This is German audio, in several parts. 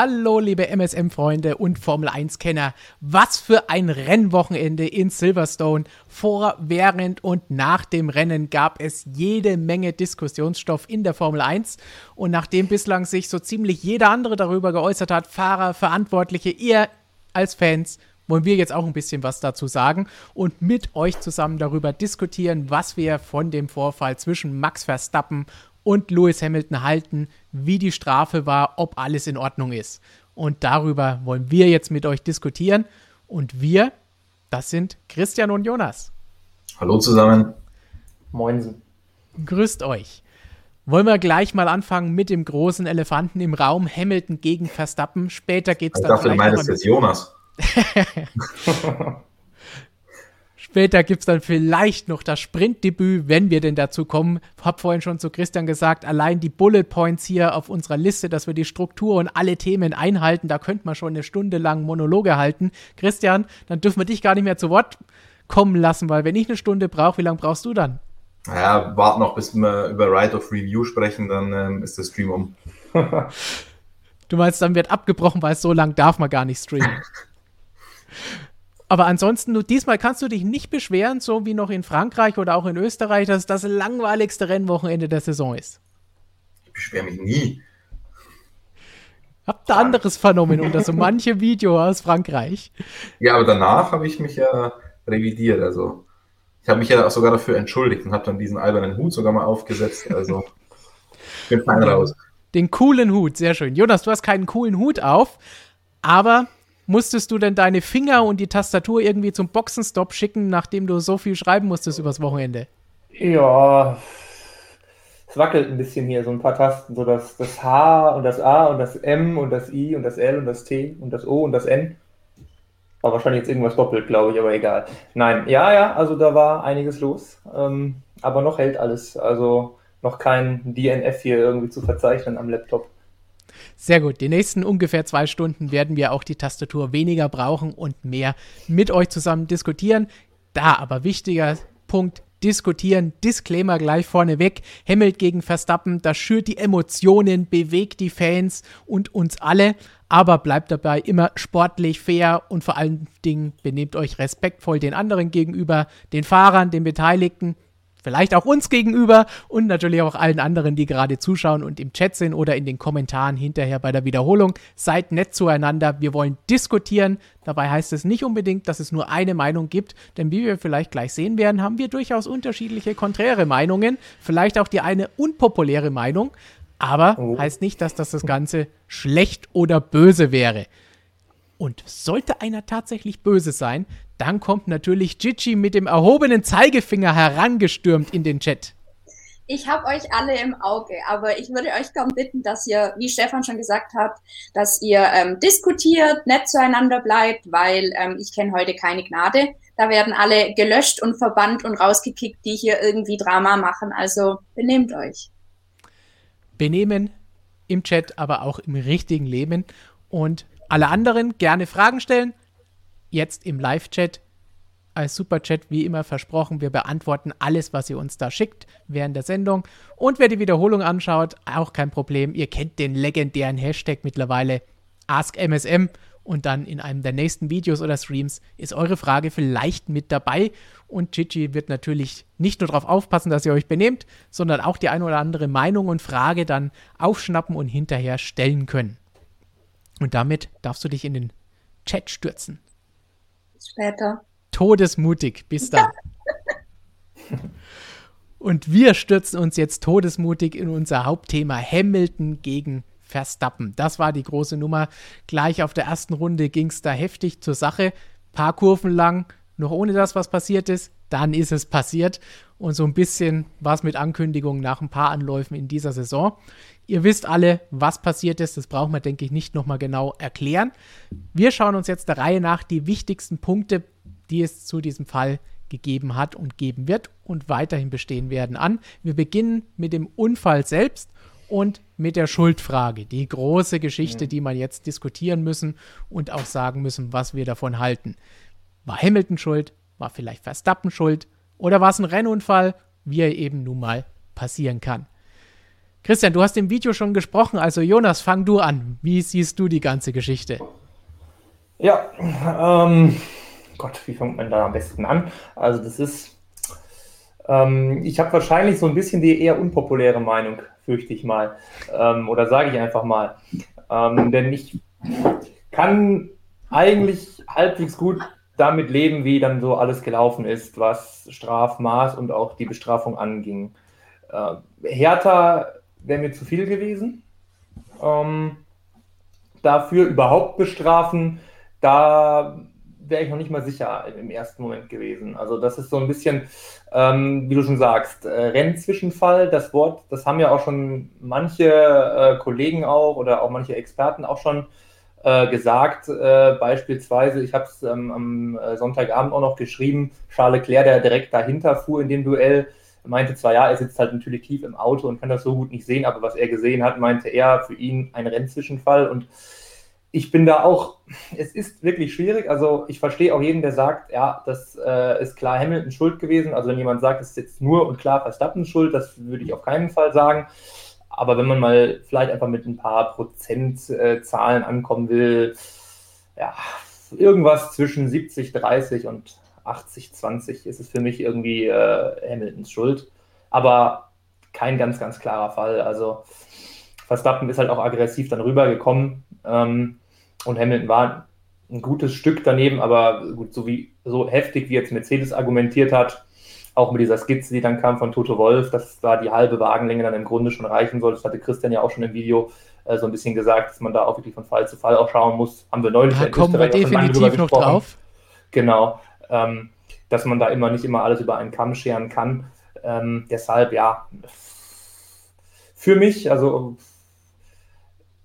Hallo, liebe MSM-Freunde und Formel 1-Kenner. Was für ein Rennwochenende in Silverstone. Vor, während und nach dem Rennen gab es jede Menge Diskussionsstoff in der Formel 1. Und nachdem bislang sich so ziemlich jeder andere darüber geäußert hat, Fahrer, Verantwortliche, ihr als Fans, wollen wir jetzt auch ein bisschen was dazu sagen und mit euch zusammen darüber diskutieren, was wir von dem Vorfall zwischen Max Verstappen und Lewis Hamilton halten, wie die Strafe war, ob alles in Ordnung ist. Und darüber wollen wir jetzt mit euch diskutieren. Und wir, das sind Christian und Jonas. Hallo zusammen. Moinsen. Grüßt euch. Wollen wir gleich mal anfangen mit dem großen Elefanten im Raum, Hamilton gegen Verstappen. Später geht es dann. Ich dachte, du meinst jetzt Jonas. Später gibt es dann vielleicht noch das Sprintdebüt, wenn wir denn dazu kommen. Hab vorhin schon zu Christian gesagt, allein die Bullet Points hier auf unserer Liste, dass wir die Struktur und alle Themen einhalten, da könnte man schon eine Stunde lang Monologe halten. Christian, dann dürfen wir dich gar nicht mehr zu Wort kommen lassen, weil wenn ich eine Stunde brauche, wie lange brauchst du dann? Naja, warte noch, bis wir über Right of Review sprechen, dann ähm, ist der Stream um. du meinst, dann wird abgebrochen, weil so lang darf man gar nicht streamen. Aber ansonsten, du, diesmal kannst du dich nicht beschweren, so wie noch in Frankreich oder auch in Österreich, dass das langweiligste Rennwochenende der Saison ist. Ich beschwere mich nie. Habt ihr anderes vernommen unter so manche Video aus Frankreich? Ja, aber danach habe ich mich ja revidiert. Also ich habe mich ja sogar dafür entschuldigt und habe dann diesen albernen Hut sogar mal aufgesetzt. Also ich bin fein raus. Den coolen Hut, sehr schön. Jonas, du hast keinen coolen Hut auf, aber Musstest du denn deine Finger und die Tastatur irgendwie zum Boxenstopp schicken, nachdem du so viel schreiben musstest übers Wochenende? Ja, es wackelt ein bisschen hier, so ein paar Tasten, so das, das H und das A und das M und das I und das L und das T und das O und das N. War wahrscheinlich jetzt irgendwas doppelt, glaube ich, aber egal. Nein, ja, ja, also da war einiges los, ähm, aber noch hält alles. Also noch kein DNF hier irgendwie zu verzeichnen am Laptop. Sehr gut. Die nächsten ungefähr zwei Stunden werden wir auch die Tastatur weniger brauchen und mehr mit euch zusammen diskutieren. Da aber wichtiger Punkt, diskutieren. Disclaimer gleich vorneweg. Hamilton gegen Verstappen, das schürt die Emotionen, bewegt die Fans und uns alle. Aber bleibt dabei immer sportlich, fair und vor allen Dingen benehmt euch respektvoll den anderen gegenüber, den Fahrern, den Beteiligten, vielleicht auch uns gegenüber und natürlich auch allen anderen, die gerade zuschauen und im Chat sind oder in den Kommentaren hinterher bei der Wiederholung. Seid nett zueinander. Wir wollen diskutieren. Dabei heißt es nicht unbedingt, dass es nur eine Meinung gibt, denn wie wir vielleicht gleich sehen werden, haben wir durchaus unterschiedliche konträre Meinungen. Vielleicht auch die eine unpopuläre Meinung. Aber oh. heißt nicht, dass das das Ganze schlecht oder böse wäre. Und sollte einer tatsächlich böse sein, dann kommt natürlich Gigi mit dem erhobenen Zeigefinger herangestürmt in den Chat. Ich habe euch alle im Auge, aber ich würde euch kaum bitten, dass ihr, wie Stefan schon gesagt hat, dass ihr ähm, diskutiert, nett zueinander bleibt, weil ähm, ich kenne heute keine Gnade. Da werden alle gelöscht und verbannt und rausgekickt, die hier irgendwie Drama machen. Also benehmt euch. Benehmen im Chat, aber auch im richtigen Leben. Und alle anderen gerne Fragen stellen jetzt im Live-Chat als Superchat wie immer versprochen. Wir beantworten alles, was ihr uns da schickt während der Sendung. Und wer die Wiederholung anschaut, auch kein Problem. Ihr kennt den legendären Hashtag mittlerweile AskMSM und dann in einem der nächsten Videos oder Streams ist eure Frage vielleicht mit dabei. Und Chichi wird natürlich nicht nur darauf aufpassen, dass ihr euch benehmt, sondern auch die ein oder andere Meinung und Frage dann aufschnappen und hinterher stellen können. Und damit darfst du dich in den Chat stürzen später. Todesmutig, bis dann. Und wir stürzen uns jetzt todesmutig in unser Hauptthema Hamilton gegen Verstappen. Das war die große Nummer. Gleich auf der ersten Runde ging es da heftig zur Sache. Paar Kurven lang, noch ohne das, was passiert ist. Dann ist es passiert. Und so ein bisschen war es mit Ankündigungen nach ein paar Anläufen in dieser Saison. Ihr wisst alle, was passiert ist. Das brauchen wir, denke ich, nicht nochmal genau erklären. Wir schauen uns jetzt der Reihe nach die wichtigsten Punkte, die es zu diesem Fall gegeben hat und geben wird und weiterhin bestehen werden an. Wir beginnen mit dem Unfall selbst und mit der Schuldfrage. Die große Geschichte, die man jetzt diskutieren müssen und auch sagen müssen, was wir davon halten. War Hamilton schuld? War vielleicht Verstappen schuld? Oder war es ein Rennunfall, wie er eben nun mal passieren kann? Christian, du hast im Video schon gesprochen, also Jonas, fang du an. Wie siehst du die ganze Geschichte? Ja, ähm, Gott, wie fängt man da am besten an? Also das ist, ähm, ich habe wahrscheinlich so ein bisschen die eher unpopuläre Meinung, fürchte ich mal. Ähm, oder sage ich einfach mal. Ähm, denn ich kann eigentlich halbwegs gut damit leben, wie dann so alles gelaufen ist, was Strafmaß und auch die Bestrafung anging. Äh, härter wäre mir zu viel gewesen. Ähm, dafür überhaupt bestrafen, da wäre ich noch nicht mal sicher im ersten Moment gewesen. Also das ist so ein bisschen, ähm, wie du schon sagst, äh, Rennzwischenfall, das Wort, das haben ja auch schon manche äh, Kollegen auch oder auch manche Experten auch schon äh, gesagt. Äh, beispielsweise, ich habe es ähm, am äh, Sonntagabend auch noch geschrieben, Charles Leclerc, der direkt dahinter fuhr in dem Duell, meinte zwar, ja, er sitzt halt natürlich tief im Auto und kann das so gut nicht sehen, aber was er gesehen hat, meinte er für ihn ein Rennzwischenfall und ich bin da auch, es ist wirklich schwierig. Also ich verstehe auch jeden, der sagt, ja, das äh, ist klar Hamilton schuld gewesen. Also wenn jemand sagt, es ist jetzt nur und klar Verstappen schuld, das würde ich auf keinen Fall sagen. Aber wenn man mal vielleicht einfach mit ein paar Prozentzahlen äh, ankommen will, ja, irgendwas zwischen 70, 30 und 80, 20 ist es für mich irgendwie äh, Hamiltons Schuld. Aber kein ganz, ganz klarer Fall. Also Verstappen ist halt auch aggressiv dann rübergekommen ähm, und Hamilton war ein gutes Stück daneben, aber gut, so wie so heftig wie jetzt Mercedes argumentiert hat, auch mit dieser Skizze, die dann kam von Toto Wolf, dass da die halbe Wagenlänge dann im Grunde schon reichen soll. Das hatte Christian ja auch schon im Video äh, so ein bisschen gesagt, dass man da auch wirklich von Fall zu Fall auch schauen muss. Haben wir neulich da kommen wir definitiv noch drauf. Genau, ähm, dass man da immer nicht immer alles über einen Kamm scheren kann. Ähm, deshalb, ja, für mich, also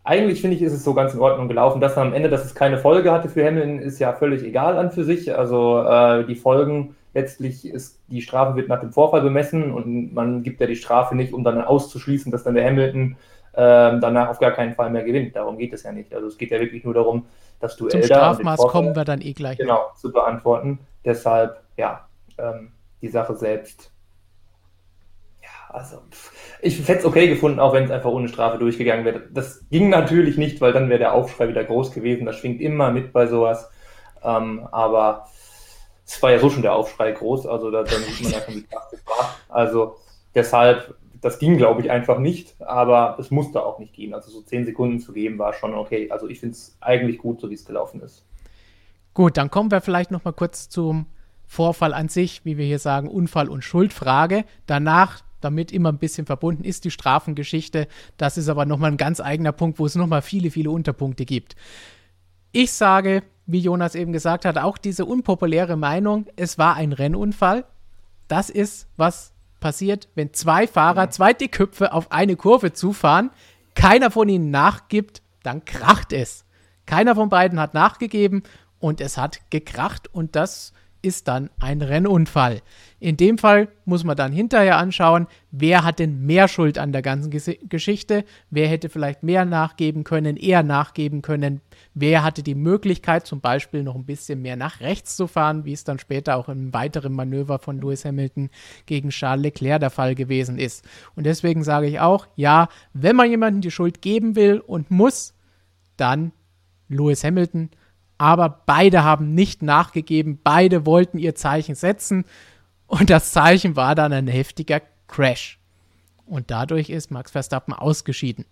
eigentlich finde ich, ist es so ganz in Ordnung gelaufen. Dass am Ende, dass es keine Folge hatte für Hamilton, ist ja völlig egal an für sich. Also äh, die Folgen, letztlich ist, die Strafe wird nach dem Vorfall bemessen und man gibt ja die Strafe nicht, um dann auszuschließen, dass dann der Hamilton äh, danach auf gar keinen Fall mehr gewinnt. Darum geht es ja nicht. Also es geht ja wirklich nur darum, dass du Zum Strafmaß kommen wir dann eh gleich. Genau, zu beantworten. Deshalb, ja, ähm, die Sache selbst. Ja, also ich hätte es okay gefunden, auch wenn es einfach ohne Strafe durchgegangen wäre. Das ging natürlich nicht, weil dann wäre der Aufschrei wieder groß gewesen. Das schwingt immer mit bei sowas. Ähm, aber es war ja so schon der Aufschrei groß, also da, sieht man ja schon, wie das war. Also deshalb, das ging, glaube ich, einfach nicht, aber es musste auch nicht gehen. Also so zehn Sekunden zu geben war schon okay. Also ich finde es eigentlich gut, so wie es gelaufen ist. Gut, dann kommen wir vielleicht noch mal kurz zum Vorfall an sich, wie wir hier sagen, Unfall- und Schuldfrage. Danach damit immer ein bisschen verbunden ist, die Strafengeschichte. Das ist aber nochmal ein ganz eigener Punkt, wo es nochmal viele, viele Unterpunkte gibt. Ich sage, wie Jonas eben gesagt hat, auch diese unpopuläre Meinung, es war ein Rennunfall. Das ist, was passiert, wenn zwei Fahrer, zwei Dickköpfe auf eine Kurve zufahren, keiner von ihnen nachgibt, dann kracht es. Keiner von beiden hat nachgegeben und es hat gekracht und das ist dann ein Rennunfall. In dem Fall muss man dann hinterher anschauen, wer hat denn mehr Schuld an der ganzen Geschichte, wer hätte vielleicht mehr nachgeben können, eher nachgeben können, wer hatte die Möglichkeit zum Beispiel noch ein bisschen mehr nach rechts zu fahren, wie es dann später auch im weiteren Manöver von Lewis Hamilton gegen Charles Leclerc der Fall gewesen ist. Und deswegen sage ich auch, ja, wenn man jemandem die Schuld geben will und muss, dann Lewis Hamilton aber beide haben nicht nachgegeben, beide wollten ihr Zeichen setzen und das Zeichen war dann ein heftiger Crash. Und dadurch ist Max Verstappen ausgeschieden.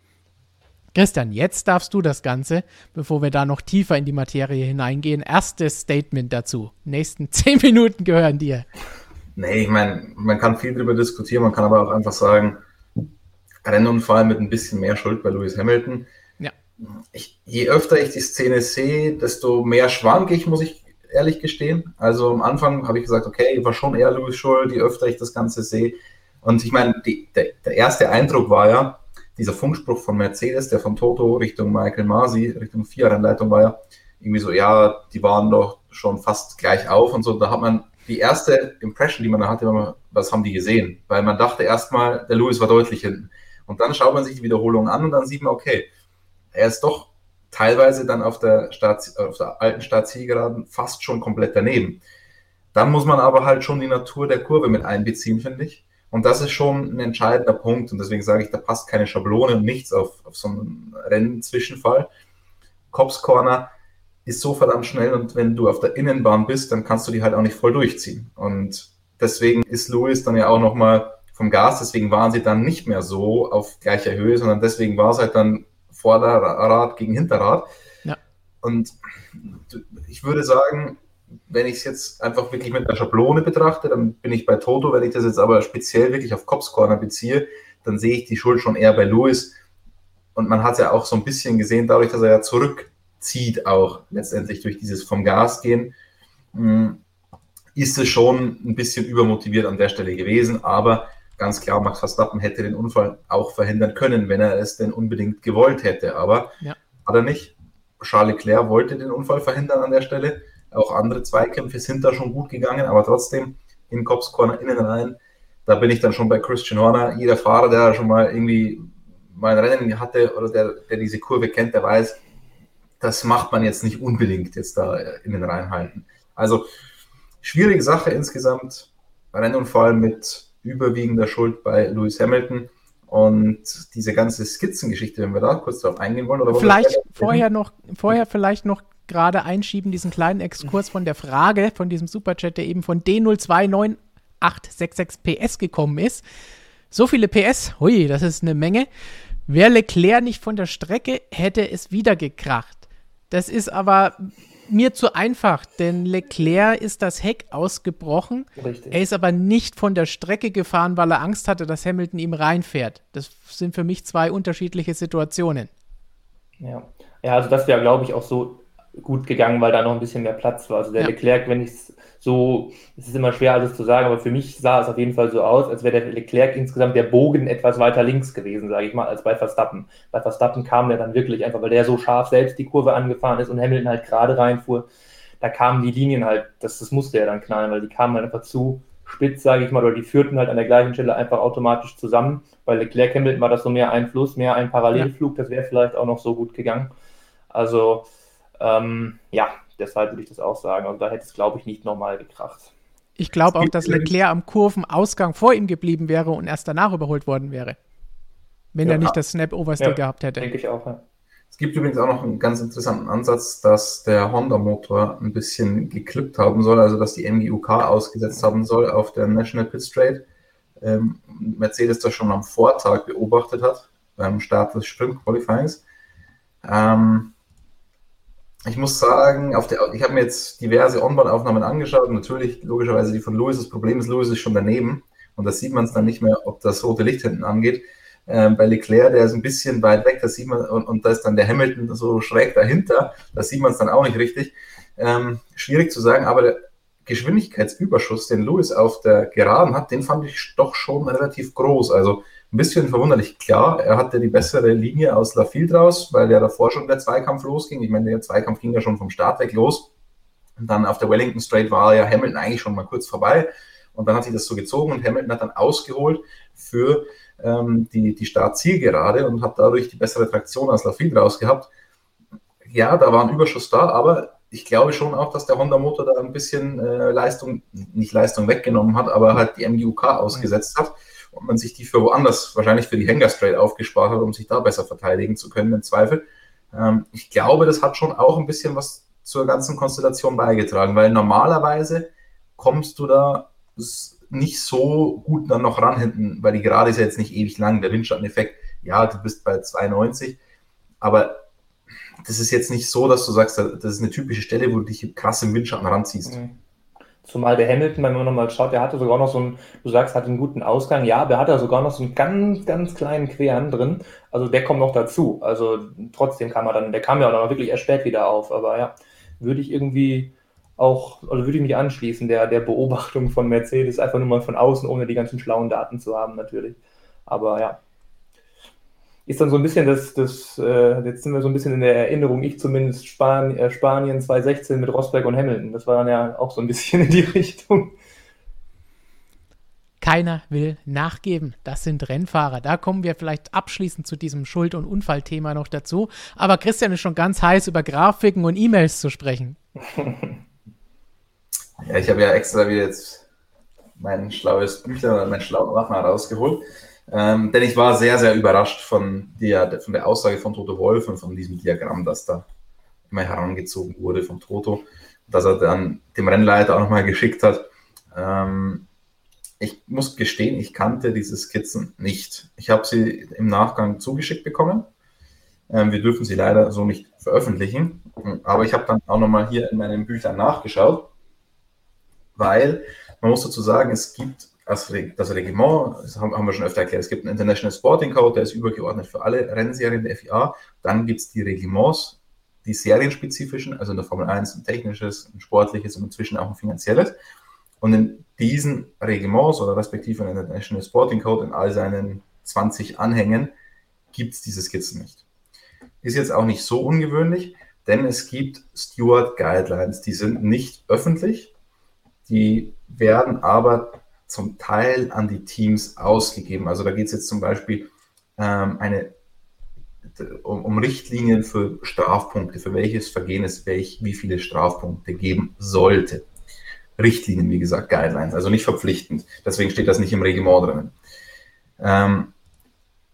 Christian, jetzt darfst du das Ganze, bevor wir da noch tiefer in die Materie hineingehen, erstes Statement dazu. Nächsten zehn Minuten gehören dir. Nee, ich meine, man kann viel darüber diskutieren, man kann aber auch einfach sagen, Rennunfall mit ein bisschen mehr Schuld bei Lewis Hamilton ich, je öfter ich die Szene sehe, desto mehr schwank ich, muss ich ehrlich gestehen. Also am Anfang habe ich gesagt, okay, war schon eher Louis schuld, je öfter ich das Ganze sehe. Und ich meine, die, der, der, erste Eindruck war ja, dieser Funkspruch von Mercedes, der von Toto Richtung Michael Masi, Richtung Vierrennleitung war ja irgendwie so, ja, die waren doch schon fast gleich auf und so. Da hat man die erste Impression, die man da hatte, man, was haben die gesehen? Weil man dachte erstmal, der Lewis war deutlich hinten. Und dann schaut man sich die Wiederholung an und dann sieht man, okay, er ist doch teilweise dann auf der, Start, auf der alten Startzielgeraden fast schon komplett daneben. Dann muss man aber halt schon die Natur der Kurve mit einbeziehen, finde ich. Und das ist schon ein entscheidender Punkt. Und deswegen sage ich, da passt keine Schablone und nichts auf, auf so einen Rennzwischenfall. Cops Corner ist so verdammt schnell und wenn du auf der Innenbahn bist, dann kannst du die halt auch nicht voll durchziehen. Und deswegen ist Lewis dann ja auch nochmal vom Gas, deswegen waren sie dann nicht mehr so auf gleicher Höhe, sondern deswegen war es halt dann Vorderrad gegen Hinterrad. Ja. Und ich würde sagen, wenn ich es jetzt einfach wirklich mit der Schablone betrachte, dann bin ich bei Toto. Wenn ich das jetzt aber speziell wirklich auf Cops Corner beziehe, dann sehe ich die Schuld schon eher bei Lewis. Und man hat es ja auch so ein bisschen gesehen, dadurch, dass er ja zurückzieht, auch letztendlich durch dieses vom Gas gehen, hm, ist es schon ein bisschen übermotiviert an der Stelle gewesen. Aber ganz klar, Max Verstappen hätte den Unfall auch verhindern können, wenn er es denn unbedingt gewollt hätte. Aber ja. hat er nicht. Charles Leclerc wollte den Unfall verhindern an der Stelle. Auch andere Zweikämpfe sind da schon gut gegangen, aber trotzdem in Cops Corner innen rein. Da bin ich dann schon bei Christian Horner. Jeder Fahrer, der schon mal irgendwie mal ein Rennen hatte oder der, der diese Kurve kennt, der weiß, das macht man jetzt nicht unbedingt jetzt da innen reinhalten. Also schwierige Sache insgesamt. Rennunfall mit überwiegender Schuld bei Lewis Hamilton. Und diese ganze Skizzengeschichte, wenn wir da kurz darauf eingehen wollen. Oder vielleicht vorher noch, vorher vielleicht noch gerade einschieben, diesen kleinen Exkurs von der Frage von diesem Superchat, der eben von D029866 PS gekommen ist. So viele PS, hui, das ist eine Menge. Wäre Leclerc nicht von der Strecke, hätte es wieder gekracht. Das ist aber mir zu einfach, denn Leclerc ist das Heck ausgebrochen. Richtig. Er ist aber nicht von der Strecke gefahren, weil er Angst hatte, dass Hamilton ihm reinfährt. Das sind für mich zwei unterschiedliche Situationen. Ja, ja also das wäre, glaube ich, auch so gut gegangen, weil da noch ein bisschen mehr Platz war. Also der ja. Leclerc, wenn ich es so, es ist immer schwer alles zu sagen, aber für mich sah es auf jeden Fall so aus, als wäre der Leclerc insgesamt der Bogen etwas weiter links gewesen, sage ich mal, als bei Verstappen. Bei Verstappen kam der dann wirklich einfach, weil der so scharf selbst die Kurve angefahren ist und Hamilton halt gerade reinfuhr. Da kamen die Linien halt, das, das musste er dann knallen, weil die kamen halt einfach zu spitz, sage ich mal, oder die führten halt an der gleichen Stelle einfach automatisch zusammen. Bei Leclerc Hamilton war das so mehr ein Fluss, mehr ein Parallelflug, das wäre vielleicht auch noch so gut gegangen. Also ähm, ja, deshalb würde ich das auch sagen. Und also da hätte es, glaube ich, nicht nochmal gekracht. Ich glaube auch, dass Leclerc am Kurvenausgang vor ihm geblieben wäre und erst danach überholt worden wäre. Wenn ja, er nicht das Snap-Overstay ja, gehabt hätte. Denke ich auch, ja. Es gibt übrigens auch noch einen ganz interessanten Ansatz, dass der Honda-Motor ein bisschen geklippt haben soll, also dass die MGUK ausgesetzt haben soll auf der National Pit Straight. Ähm, Mercedes das schon am Vortag beobachtet hat, beim Start des Sprint Qualifyings. Ähm, ich muss sagen, auf der, ich habe mir jetzt diverse Onboard-Aufnahmen angeschaut natürlich logischerweise die von Louis. Das Problem ist, Louis ist schon daneben und da sieht man es dann nicht mehr, ob das rote Licht hinten angeht. Ähm, bei Leclerc, der ist ein bisschen weit weg, da sieht man, und, und da ist dann der Hamilton so schräg dahinter, da sieht man es dann auch nicht richtig. Ähm, schwierig zu sagen, aber der Geschwindigkeitsüberschuss, den Louis auf der Geraden hat, den fand ich doch schon relativ groß. Also ein bisschen verwunderlich. Klar, er hatte die bessere Linie aus Lafield raus, weil ja davor schon der Zweikampf losging. Ich meine, der Zweikampf ging ja schon vom Start weg los. Und dann auf der Wellington Straight war ja Hamilton eigentlich schon mal kurz vorbei. Und dann hat sich das so gezogen und Hamilton hat dann ausgeholt für ähm, die, die Startzielgerade und hat dadurch die bessere Traktion aus Lafield rausgehabt. Ja, da war ein Überschuss da, aber ich glaube schon auch, dass der Honda-Motor da ein bisschen äh, Leistung, nicht Leistung weggenommen hat, aber halt die MGUK ausgesetzt hat und man sich die für woanders, wahrscheinlich für die Hanger Straight aufgespart hat, um sich da besser verteidigen zu können, im Zweifel. Ähm, ich glaube, das hat schon auch ein bisschen was zur ganzen Konstellation beigetragen, weil normalerweise kommst du da nicht so gut dann noch ran hinten, weil die Gerade ist ja jetzt nicht ewig lang, der Windschatteneffekt, ja, du bist bei 92, aber das ist jetzt nicht so, dass du sagst, das ist eine typische Stelle, wo du dich krass im Windschatten ranziehst. Mhm. Zumal der Hamilton, wenn man nochmal schaut, der hatte sogar noch so einen, du sagst, hat einen guten Ausgang. Ja, der hat da sogar noch so einen ganz, ganz kleinen Queren drin. Also der kommt noch dazu. Also trotzdem kam er dann, der kam ja auch noch wirklich erst spät wieder auf. Aber ja, würde ich irgendwie auch, oder würde ich mich anschließen, der, der Beobachtung von Mercedes, einfach nur mal von außen, ohne die ganzen schlauen Daten zu haben, natürlich. Aber ja, ist dann so ein bisschen das, das äh, jetzt sind wir so ein bisschen in der Erinnerung, ich zumindest Span äh, Spanien 2016 mit Rosberg und Hamilton. Das war dann ja auch so ein bisschen in die Richtung. Keiner will nachgeben. Das sind Rennfahrer. Da kommen wir vielleicht abschließend zu diesem Schuld- und Unfallthema noch dazu. Aber Christian ist schon ganz heiß, über Grafiken und E-Mails zu sprechen. Ja, ich habe ja extra wieder jetzt mein schlaues Büchlein oder mein schlaues Waffen rausgeholt. Ähm, denn ich war sehr, sehr überrascht von der, von der Aussage von Toto Wolf und von diesem Diagramm, das da immer herangezogen wurde von Toto, dass er dann dem Rennleiter auch nochmal geschickt hat. Ähm, ich muss gestehen, ich kannte diese Skizzen nicht. Ich habe sie im Nachgang zugeschickt bekommen. Ähm, wir dürfen sie leider so nicht veröffentlichen. Aber ich habe dann auch nochmal hier in meinen Büchern nachgeschaut, weil man muss dazu sagen, es gibt das, Reglement, das haben wir schon öfter erklärt, es gibt einen International Sporting Code, der ist übergeordnet für alle Rennserien der FIA. Dann gibt es die Reglements, die serienspezifischen, also in der Formel 1 ein technisches, ein sportliches und inzwischen auch ein finanzielles. Und in diesen Reglements oder respektive in der International Sporting Code in all seinen 20 Anhängen gibt es diese Skizzen nicht. Ist jetzt auch nicht so ungewöhnlich, denn es gibt Steward Guidelines, die sind nicht öffentlich, die werden aber zum Teil an die Teams ausgegeben. Also da geht es jetzt zum Beispiel ähm, eine, um, um, Richtlinien für Strafpunkte, für welches Vergehen es welch, wie viele Strafpunkte geben sollte. Richtlinien, wie gesagt, Guidelines, also nicht verpflichtend. Deswegen steht das nicht im Reglement drinnen. Ähm,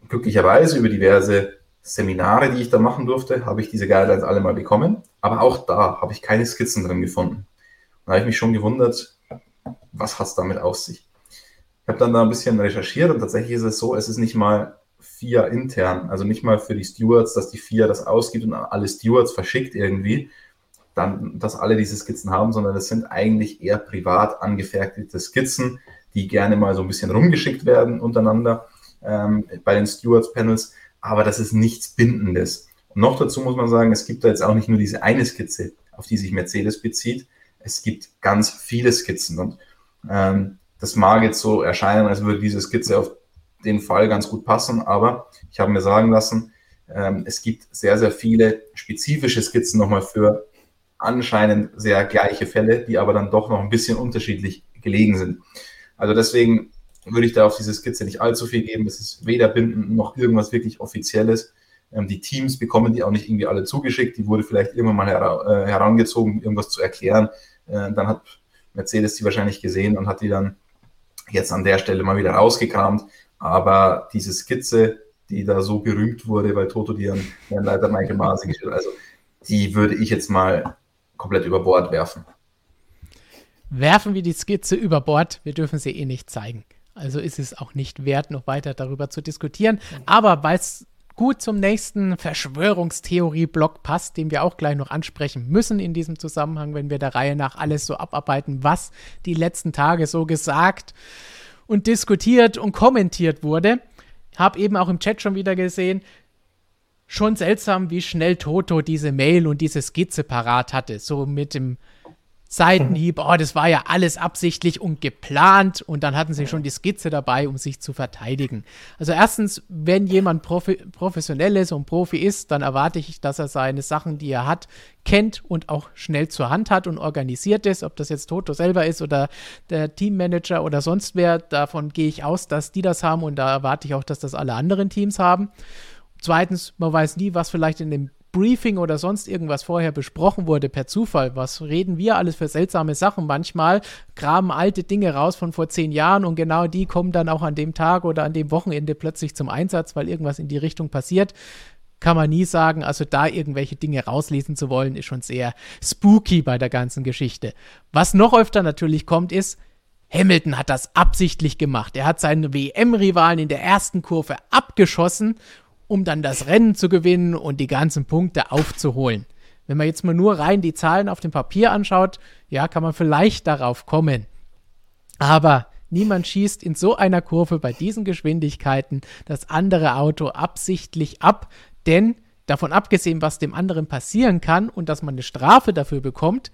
glücklicherweise über diverse Seminare, die ich da machen durfte, habe ich diese Guidelines alle mal bekommen. Aber auch da habe ich keine Skizzen drin gefunden. Da habe ich mich schon gewundert, was hat es damit auf sich? Ich habe dann da ein bisschen recherchiert und tatsächlich ist es so, es ist nicht mal vier intern, also nicht mal für die Stewards, dass die vier das ausgibt und alle Stewards verschickt irgendwie, dann, dass alle diese Skizzen haben, sondern es sind eigentlich eher privat angefertigte Skizzen, die gerne mal so ein bisschen rumgeschickt werden untereinander ähm, bei den Stewards-Panels, aber das ist nichts Bindendes. Und noch dazu muss man sagen, es gibt da jetzt auch nicht nur diese eine Skizze, auf die sich Mercedes bezieht, es gibt ganz viele Skizzen. Und ähm, das mag jetzt so erscheinen, als würde diese Skizze auf den Fall ganz gut passen, aber ich habe mir sagen lassen, ähm, es gibt sehr, sehr viele spezifische Skizzen nochmal für anscheinend sehr gleiche Fälle, die aber dann doch noch ein bisschen unterschiedlich gelegen sind. Also deswegen würde ich da auf diese Skizze nicht allzu viel geben. Es ist weder bindend noch irgendwas wirklich Offizielles. Ähm, die Teams bekommen die auch nicht irgendwie alle zugeschickt. Die wurde vielleicht irgendwann mal hera äh, herangezogen, irgendwas zu erklären. Äh, dann hat Mercedes die wahrscheinlich gesehen und hat die dann jetzt an der Stelle mal wieder rausgekramt. Aber diese Skizze, die da so berühmt wurde, weil Toto die an Herrn Leiter Michael Masi gestellt also die würde ich jetzt mal komplett über Bord werfen. Werfen wir die Skizze über Bord, wir dürfen sie eh nicht zeigen. Also ist es auch nicht wert, noch weiter darüber zu diskutieren. Aber weil es gut zum nächsten Verschwörungstheorie-Block passt, den wir auch gleich noch ansprechen müssen in diesem Zusammenhang, wenn wir der Reihe nach alles so abarbeiten, was die letzten Tage so gesagt und diskutiert und kommentiert wurde. Habe eben auch im Chat schon wieder gesehen, schon seltsam, wie schnell Toto diese Mail und diese Skizze parat hatte. So mit dem Seitenhieb, oh, das war ja alles absichtlich und geplant und dann hatten sie schon die Skizze dabei, um sich zu verteidigen. Also erstens, wenn jemand Profi professionell ist und Profi ist, dann erwarte ich, dass er seine Sachen, die er hat, kennt und auch schnell zur Hand hat und organisiert ist. Ob das jetzt Toto selber ist oder der Teammanager oder sonst wer, davon gehe ich aus, dass die das haben und da erwarte ich auch, dass das alle anderen Teams haben. Zweitens, man weiß nie, was vielleicht in dem Briefing oder sonst irgendwas vorher besprochen wurde per Zufall. Was reden wir alles für seltsame Sachen? Manchmal graben alte Dinge raus von vor zehn Jahren und genau die kommen dann auch an dem Tag oder an dem Wochenende plötzlich zum Einsatz, weil irgendwas in die Richtung passiert. Kann man nie sagen. Also da irgendwelche Dinge rauslesen zu wollen, ist schon sehr spooky bei der ganzen Geschichte. Was noch öfter natürlich kommt, ist, Hamilton hat das absichtlich gemacht. Er hat seinen WM-Rivalen in der ersten Kurve abgeschossen um dann das Rennen zu gewinnen und die ganzen Punkte aufzuholen. Wenn man jetzt mal nur rein die Zahlen auf dem Papier anschaut, ja, kann man vielleicht darauf kommen. Aber niemand schießt in so einer Kurve bei diesen Geschwindigkeiten das andere Auto absichtlich ab, denn davon abgesehen, was dem anderen passieren kann und dass man eine Strafe dafür bekommt,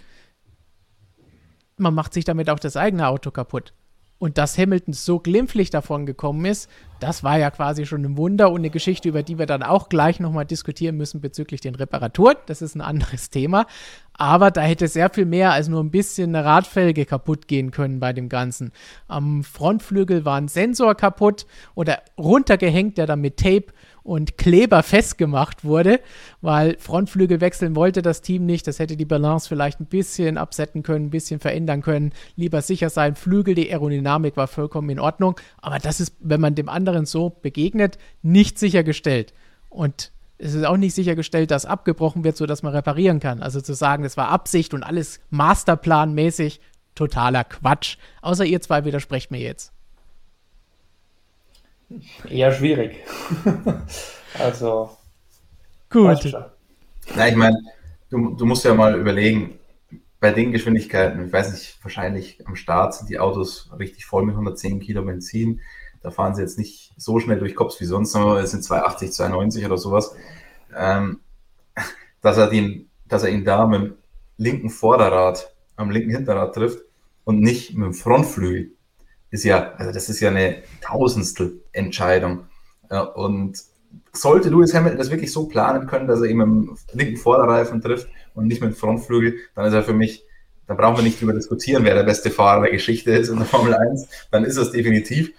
man macht sich damit auch das eigene Auto kaputt. Und dass Hamilton so glimpflich davon gekommen ist, das war ja quasi schon ein Wunder und eine Geschichte, über die wir dann auch gleich nochmal diskutieren müssen bezüglich den Reparaturen. Das ist ein anderes Thema. Aber da hätte sehr viel mehr als nur ein bisschen eine Radfelge kaputt gehen können bei dem Ganzen. Am Frontflügel war ein Sensor kaputt oder runtergehängt, der dann mit Tape und Kleber festgemacht wurde, weil Frontflügel wechseln wollte das Team nicht. Das hätte die Balance vielleicht ein bisschen absetzen können, ein bisschen verändern können. Lieber sicher sein. Flügel, die Aerodynamik war vollkommen in Ordnung. Aber das ist, wenn man dem anderen so begegnet, nicht sichergestellt. Und es ist auch nicht sichergestellt, dass abgebrochen wird, sodass man reparieren kann. Also zu sagen, das war Absicht und alles masterplanmäßig, totaler Quatsch. Außer ihr zwei widersprecht mir jetzt. Eher schwierig. also. Gut. Ja, ich meine, du, du musst ja mal überlegen, bei den Geschwindigkeiten, ich weiß nicht, wahrscheinlich am Start sind die Autos richtig voll mit 110 Kilo Benzin. Da fahren sie jetzt nicht so schnell durch Kopf wie sonst, sondern es sind 280, 290 oder sowas. Ähm, dass, er den, dass er ihn da mit dem linken Vorderrad am linken Hinterrad trifft und nicht mit dem Frontflügel ist ja, also das ist ja eine Tausendstel Entscheidung. und sollte Lewis Hamilton das wirklich so planen können, dass er ihm im linken Vorderreifen trifft und nicht mit dem Frontflügel, dann ist er für mich, da brauchen wir nicht drüber diskutieren, wer der beste Fahrer der Geschichte ist in der Formel 1, dann ist es definitiv.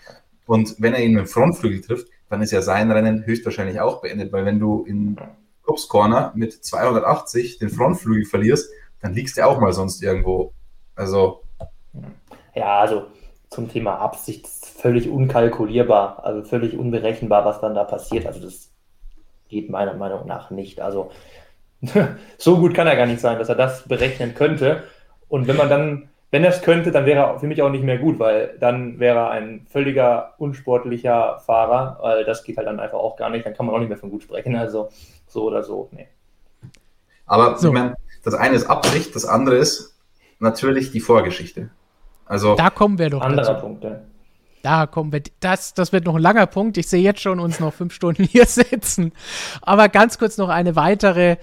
Und wenn er ihn mit dem Frontflügel trifft, dann ist ja sein Rennen höchstwahrscheinlich auch beendet, weil wenn du in Cops Corner mit 280 den Frontflügel verlierst, dann liegst du auch mal sonst irgendwo. Also. Ja, also zum Thema Absicht völlig unkalkulierbar, also völlig unberechenbar, was dann da passiert. Also das geht meiner Meinung nach nicht. Also so gut kann er gar nicht sein, dass er das berechnen könnte. Und wenn man dann, wenn er es könnte, dann wäre er für mich auch nicht mehr gut, weil dann wäre er ein völliger unsportlicher Fahrer, weil das geht halt dann einfach auch gar nicht. Dann kann man auch nicht mehr von gut sprechen. Also so oder so, nee. Aber so. ich meine, das eine ist Absicht, das andere ist natürlich die Vorgeschichte. Also da kommen wir doch anderer dazu. Punkt. Ja. Da kommen wir. Das, das wird noch ein langer Punkt. Ich sehe jetzt schon uns noch fünf Stunden hier sitzen. Aber ganz kurz noch eine weitere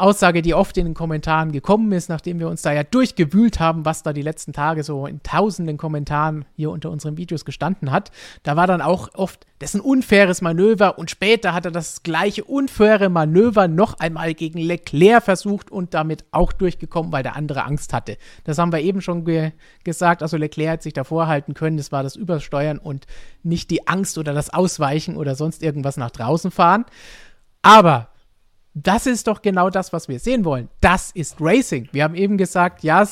Aussage, die oft in den Kommentaren gekommen ist, nachdem wir uns da ja durchgewühlt haben, was da die letzten Tage so in tausenden Kommentaren hier unter unseren Videos gestanden hat. Da war dann auch oft, das ein unfaires Manöver und später hat er das gleiche unfaire Manöver noch einmal gegen Leclerc versucht und damit auch durchgekommen, weil der andere Angst hatte. Das haben wir eben schon ge gesagt. Also Leclerc hat sich davor halten können, das war das Übersteuern und nicht die Angst oder das Ausweichen oder sonst irgendwas nach draußen fahren. Aber das ist doch genau das, was wir sehen wollen. Das ist Racing. Wir haben eben gesagt, ja,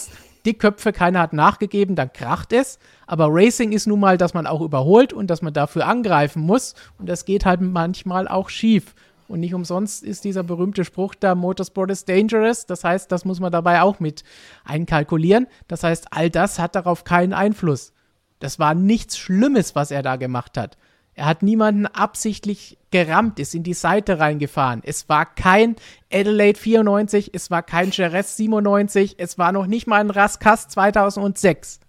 die Köpfe, keiner hat nachgegeben, dann kracht es. Aber Racing ist nun mal, dass man auch überholt und dass man dafür angreifen muss. Und das geht halt manchmal auch schief. Und nicht umsonst ist dieser berühmte Spruch da, Motorsport is dangerous. Das heißt, das muss man dabei auch mit einkalkulieren. Das heißt, all das hat darauf keinen Einfluss. Das war nichts Schlimmes, was er da gemacht hat. Er hat niemanden absichtlich gerammt, ist in die Seite reingefahren. Es war kein Adelaide 94, es war kein Jerez 97, es war noch nicht mal ein Raskas 2006.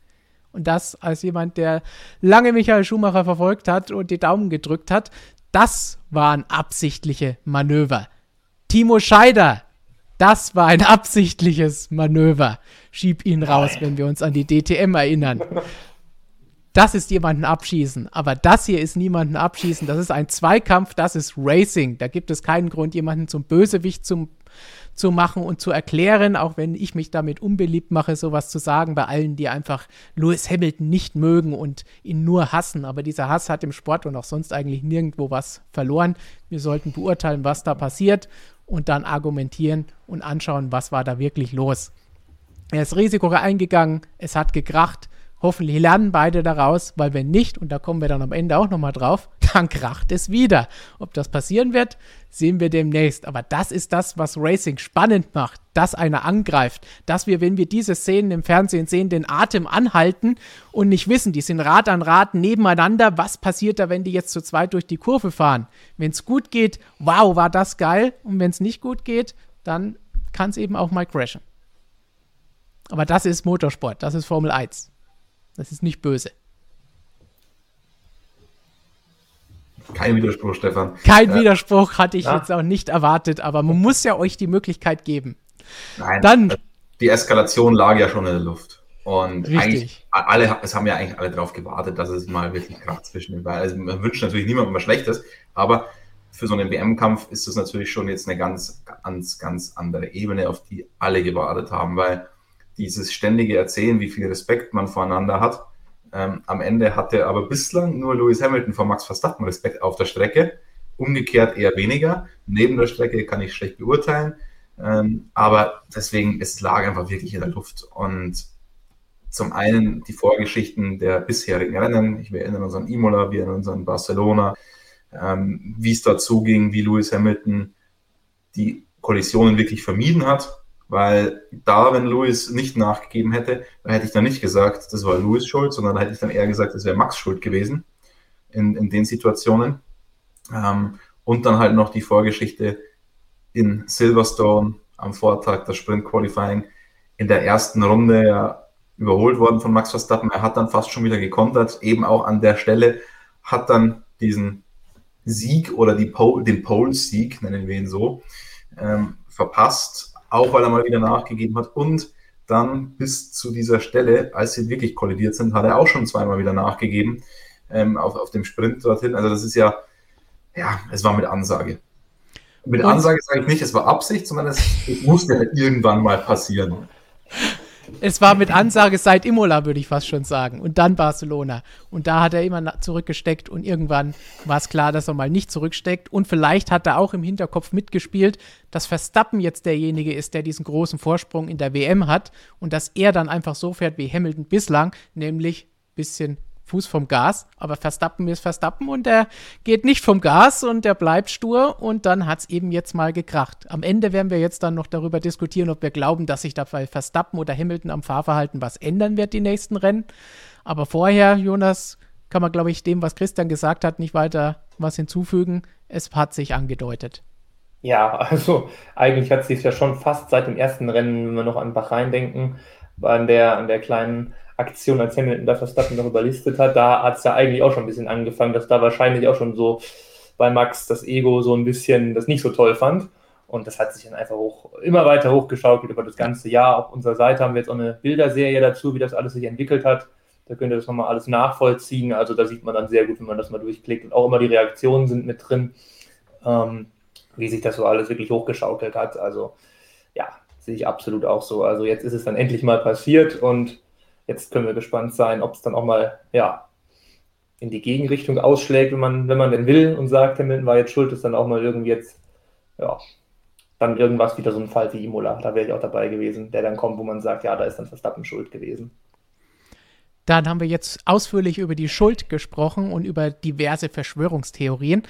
Und das als jemand, der lange Michael Schumacher verfolgt hat und die Daumen gedrückt hat, das waren absichtliche Manöver. Timo Scheider, das war ein absichtliches Manöver. Schieb ihn raus, wenn wir uns an die DTM erinnern das ist jemanden abschießen. Aber das hier ist niemanden abschießen. Das ist ein Zweikampf, das ist Racing. Da gibt es keinen Grund, jemanden zum Bösewicht zum, zu machen und zu erklären, auch wenn ich mich damit unbeliebt mache, sowas zu sagen bei allen, die einfach Lewis Hamilton nicht mögen und ihn nur hassen. Aber dieser Hass hat im Sport und auch sonst eigentlich nirgendwo was verloren. Wir sollten beurteilen, was da passiert und dann argumentieren und anschauen, was war da wirklich los. Er ist Risiko eingegangen, es hat gekracht Hoffentlich lernen beide daraus, weil wenn nicht, und da kommen wir dann am Ende auch nochmal drauf, dann kracht es wieder. Ob das passieren wird, sehen wir demnächst. Aber das ist das, was Racing spannend macht, dass einer angreift, dass wir, wenn wir diese Szenen im Fernsehen sehen, den Atem anhalten und nicht wissen, die sind Rad an Rad nebeneinander, was passiert da, wenn die jetzt zu zweit durch die Kurve fahren. Wenn es gut geht, wow, war das geil. Und wenn es nicht gut geht, dann kann es eben auch mal crashen. Aber das ist Motorsport, das ist Formel 1. Das ist nicht böse. Kein Widerspruch, Stefan. Kein äh, Widerspruch hatte ich ja. jetzt auch nicht erwartet, aber man muss ja euch die Möglichkeit geben. Nein, Dann, die Eskalation lag ja schon in der Luft. Und richtig. eigentlich, alle, es haben ja eigentlich alle darauf gewartet, dass es mal wirklich kracht zwischen den beiden. Also man wünscht natürlich niemandem was Schlechtes, aber für so einen WM-Kampf ist das natürlich schon jetzt eine ganz, ganz, ganz andere Ebene, auf die alle gewartet haben, weil dieses ständige Erzählen, wie viel Respekt man voreinander hat, ähm, am Ende hatte aber bislang nur Lewis Hamilton vor Max Verstappen Respekt auf der Strecke, umgekehrt eher weniger. Neben der Strecke kann ich schlecht beurteilen, ähm, aber deswegen, es lag einfach wirklich in der Luft und zum einen die Vorgeschichten der bisherigen Rennen. Ich erinnere uns an Imola, wir erinnern uns an Barcelona, ähm, wie es dazu ging, wie Lewis Hamilton die Kollisionen wirklich vermieden hat. Weil da, wenn Lewis nicht nachgegeben hätte, dann hätte ich dann nicht gesagt, das war Lewis schuld, sondern da hätte ich dann eher gesagt, das wäre Max schuld gewesen in, in den Situationen. Ähm, und dann halt noch die Vorgeschichte in Silverstone am Vortag, das Sprint Qualifying, in der ersten Runde ja überholt worden von Max Verstappen. Er hat dann fast schon wieder gekontert, eben auch an der Stelle, hat dann diesen Sieg oder die Pole, den Pole-Sieg, nennen wir ihn so, ähm, verpasst, auch weil er mal wieder nachgegeben hat. Und dann bis zu dieser Stelle, als sie wirklich kollidiert sind, hat er auch schon zweimal wieder nachgegeben ähm, auf, auf dem Sprint dorthin. Also das ist ja, ja, es war mit Ansage. Mit? Ansage sage ich nicht, es war Absicht, sondern es, es musste halt irgendwann mal passieren. Es war mit Ansage seit Imola, würde ich fast schon sagen. Und dann Barcelona. Und da hat er immer zurückgesteckt und irgendwann war es klar, dass er mal nicht zurücksteckt. Und vielleicht hat er auch im Hinterkopf mitgespielt, dass Verstappen jetzt derjenige ist, der diesen großen Vorsprung in der WM hat und dass er dann einfach so fährt wie Hamilton bislang, nämlich bisschen Fuß vom Gas, aber Verstappen ist Verstappen und er geht nicht vom Gas und er bleibt stur und dann hat es eben jetzt mal gekracht. Am Ende werden wir jetzt dann noch darüber diskutieren, ob wir glauben, dass sich da bei Verstappen oder Hamilton am Fahrverhalten was ändern wird, die nächsten Rennen. Aber vorher, Jonas, kann man, glaube ich, dem, was Christian gesagt hat, nicht weiter was hinzufügen. Es hat sich angedeutet. Ja, also eigentlich hat sich ja schon fast seit dem ersten Rennen, wenn wir noch an Bahrain denken, an der, an der kleinen Aktion, als Hamilton da Verstappen noch überlistet hat, da hat es ja eigentlich auch schon ein bisschen angefangen, dass da wahrscheinlich auch schon so bei Max das Ego so ein bisschen das nicht so toll fand. Und das hat sich dann einfach hoch, immer weiter hochgeschaukelt über das ganze Jahr. Auf unserer Seite haben wir jetzt auch eine Bilderserie dazu, wie das alles sich entwickelt hat. Da könnt ihr das nochmal alles nachvollziehen. Also da sieht man dann sehr gut, wenn man das mal durchklickt. Und auch immer die Reaktionen sind mit drin, ähm, wie sich das so alles wirklich hochgeschaukelt hat. Also ja, sehe ich absolut auch so. Also jetzt ist es dann endlich mal passiert und Jetzt können wir gespannt sein, ob es dann auch mal ja, in die Gegenrichtung ausschlägt, wenn man, wenn man denn will und sagt, Hamilton war jetzt schuld, ist dann auch mal irgendwie jetzt, ja, dann irgendwas wieder so ein Fall wie Imola. Da wäre ich auch dabei gewesen, der dann kommt, wo man sagt, ja, da ist dann Verstappen schuld gewesen. Dann haben wir jetzt ausführlich über die Schuld gesprochen und über diverse Verschwörungstheorien.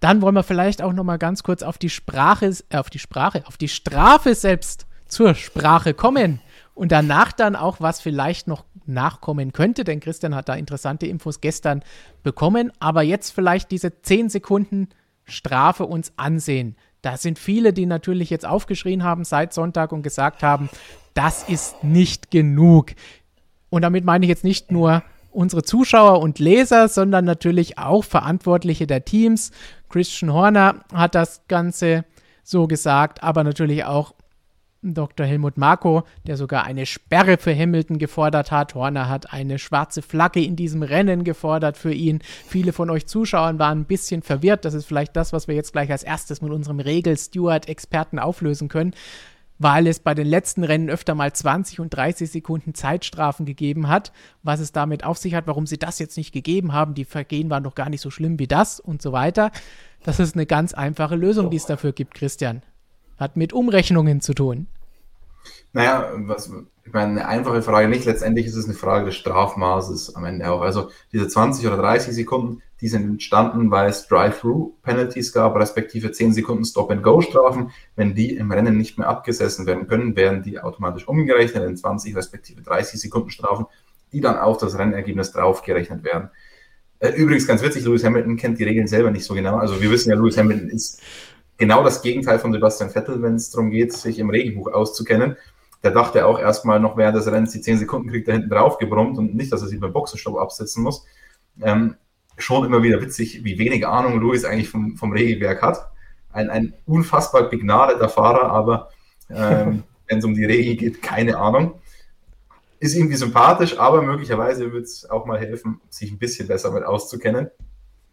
Dann wollen wir vielleicht auch noch mal ganz kurz auf die Sprache, äh, auf die Sprache, auf die Strafe selbst zur Sprache kommen. Und danach dann auch, was vielleicht noch nachkommen könnte, denn Christian hat da interessante Infos gestern bekommen. Aber jetzt vielleicht diese 10 Sekunden Strafe uns ansehen. Da sind viele, die natürlich jetzt aufgeschrien haben seit Sonntag und gesagt haben, das ist nicht genug. Und damit meine ich jetzt nicht nur unsere Zuschauer und Leser, sondern natürlich auch Verantwortliche der Teams. Christian Horner hat das Ganze so gesagt, aber natürlich auch Dr. Helmut Marko, der sogar eine Sperre für Hamilton gefordert hat. Horner hat eine schwarze Flagge in diesem Rennen gefordert für ihn. Viele von euch Zuschauern waren ein bisschen verwirrt. Das ist vielleicht das, was wir jetzt gleich als erstes mit unserem Regel-Steward-Experten auflösen können, weil es bei den letzten Rennen öfter mal 20 und 30 Sekunden Zeitstrafen gegeben hat. Was es damit auf sich hat, warum sie das jetzt nicht gegeben haben. Die Vergehen waren doch gar nicht so schlimm wie das und so weiter. Das ist eine ganz einfache Lösung, die es dafür gibt, Christian. Hat mit Umrechnungen zu tun. Naja, was, ich meine, eine einfache Frage nicht. Letztendlich ist es eine Frage des Strafmaßes am Ende auch. Also diese 20 oder 30 Sekunden, die sind entstanden, weil es Drive-Through-Penalties gab, respektive 10 Sekunden Stop-and-Go-Strafen. Wenn die im Rennen nicht mehr abgesessen werden können, werden die automatisch umgerechnet in 20 respektive 30 Sekunden Strafen, die dann auf das Rennergebnis draufgerechnet werden. Äh, übrigens ganz witzig, Lewis Hamilton kennt die Regeln selber nicht so genau. Also wir wissen ja, Lewis Hamilton ist genau das Gegenteil von Sebastian Vettel, wenn es darum geht, sich im Regelbuch auszukennen. Der dachte auch erstmal noch während des Rennens, die 10 Sekunden kriegt er hinten drauf gebrummt und nicht, dass er sich beim Boxenstopp absetzen muss. Ähm, schon immer wieder witzig, wie wenig Ahnung Louis eigentlich vom, vom Regelwerk hat. Ein, ein unfassbar begnadeter Fahrer, aber ähm, wenn es um die Regel geht, keine Ahnung. Ist irgendwie sympathisch, aber möglicherweise wird es auch mal helfen, sich ein bisschen besser mit auszukennen.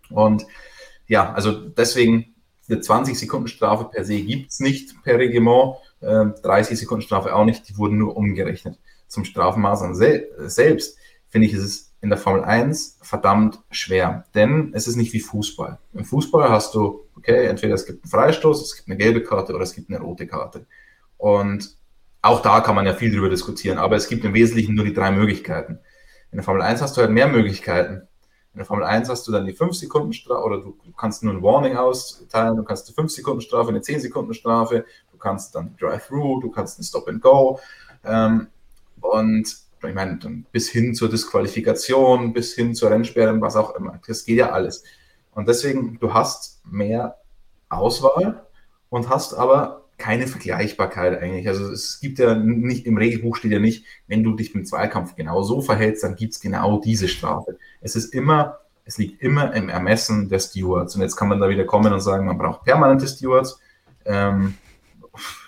Und ja, also deswegen eine 20-Sekunden-Strafe per se gibt es nicht per Reglement, äh, 30-Sekunden-Strafe auch nicht, die wurden nur umgerechnet. Zum Strafmaß an sel selbst finde ich, ist es in der Formel 1 verdammt schwer, denn es ist nicht wie Fußball. Im Fußball hast du, okay, entweder es gibt einen Freistoß, es gibt eine gelbe Karte oder es gibt eine rote Karte. Und auch da kann man ja viel drüber diskutieren, aber es gibt im Wesentlichen nur die drei Möglichkeiten. In der Formel 1 hast du halt mehr Möglichkeiten. In der Formel 1 hast du dann die 5-Sekunden-Strafe oder du kannst nur ein Warning austeilen, du kannst eine 5-Sekunden-Strafe, eine 10-Sekunden-Strafe, du kannst dann Drive-Through, du kannst ein Stop-and-Go. Ähm, und ich meine, bis hin zur Disqualifikation, bis hin zur Rennsperre, was auch immer. Das geht ja alles. Und deswegen, du hast mehr Auswahl und hast aber keine Vergleichbarkeit eigentlich. Also es gibt ja nicht, im Regelbuch steht ja nicht, wenn du dich im Zweikampf genau so verhältst, dann gibt es genau diese Strafe. Es ist immer, es liegt immer im Ermessen der Stewards. Und jetzt kann man da wieder kommen und sagen, man braucht permanente Stewards. Ähm,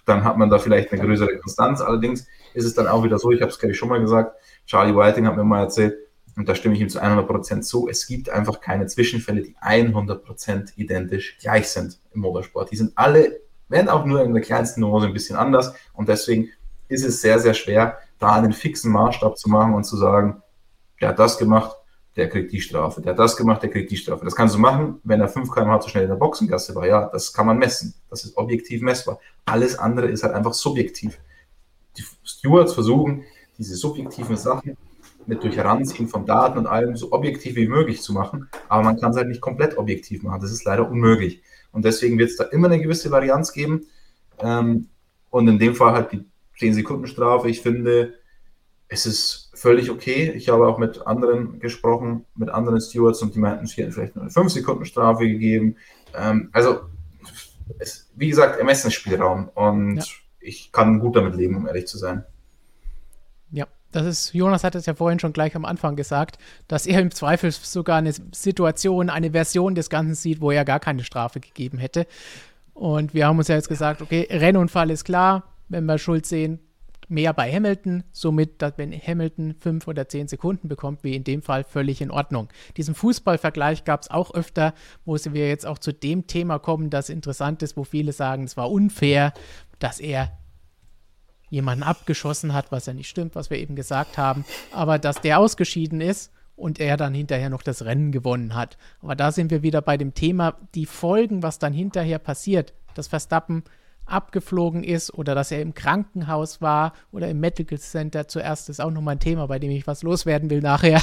dann hat man da vielleicht eine größere Konstanz. Allerdings ist es dann auch wieder so, ich habe es glaube ich schon mal gesagt, Charlie Whiting hat mir mal erzählt, und da stimme ich ihm zu 100% zu, es gibt einfach keine Zwischenfälle, die 100% identisch gleich sind im Motorsport. Die sind alle wenn auch nur in der kleinsten Nuance ein bisschen anders. Und deswegen ist es sehr, sehr schwer, da einen fixen Maßstab zu machen und zu sagen, der hat das gemacht, der kriegt die Strafe, der hat das gemacht, der kriegt die Strafe. Das kannst du machen, wenn er 5 km/h zu schnell in der Boxengasse war. Ja, das kann man messen. Das ist objektiv messbar. Alles andere ist halt einfach subjektiv. Die Stewards versuchen, diese subjektiven Sachen mit durch Heranziehen von Daten und allem so objektiv wie möglich zu machen, aber man kann es halt nicht komplett objektiv machen. Das ist leider unmöglich. Und deswegen wird es da immer eine gewisse Varianz geben. Ähm, und in dem Fall halt die 10-Sekunden-Strafe. Ich finde, es ist völlig okay. Ich habe auch mit anderen gesprochen, mit anderen Stewards und die meinten, sie hätten vielleicht nur eine 5-Sekunden-Strafe gegeben. Ähm, also, es, wie gesagt, Ermessensspielraum. Und ja. ich kann gut damit leben, um ehrlich zu sein. Das ist, Jonas hat es ja vorhin schon gleich am Anfang gesagt, dass er im Zweifel sogar eine Situation, eine Version des Ganzen sieht, wo er gar keine Strafe gegeben hätte. Und wir haben uns ja jetzt gesagt, okay, Rennunfall ist klar, wenn wir Schuld sehen, mehr bei Hamilton, somit, dass wenn Hamilton fünf oder zehn Sekunden bekommt, wie in dem Fall völlig in Ordnung. Diesen Fußballvergleich gab es auch öfter, wo wir jetzt auch zu dem Thema kommen, das interessant ist, wo viele sagen, es war unfair, dass er jemanden abgeschossen hat, was ja nicht stimmt, was wir eben gesagt haben, aber dass der ausgeschieden ist und er dann hinterher noch das Rennen gewonnen hat. Aber da sind wir wieder bei dem Thema, die Folgen, was dann hinterher passiert, dass Verstappen abgeflogen ist oder dass er im Krankenhaus war oder im Medical Center zuerst ist auch nochmal ein Thema, bei dem ich was loswerden will nachher.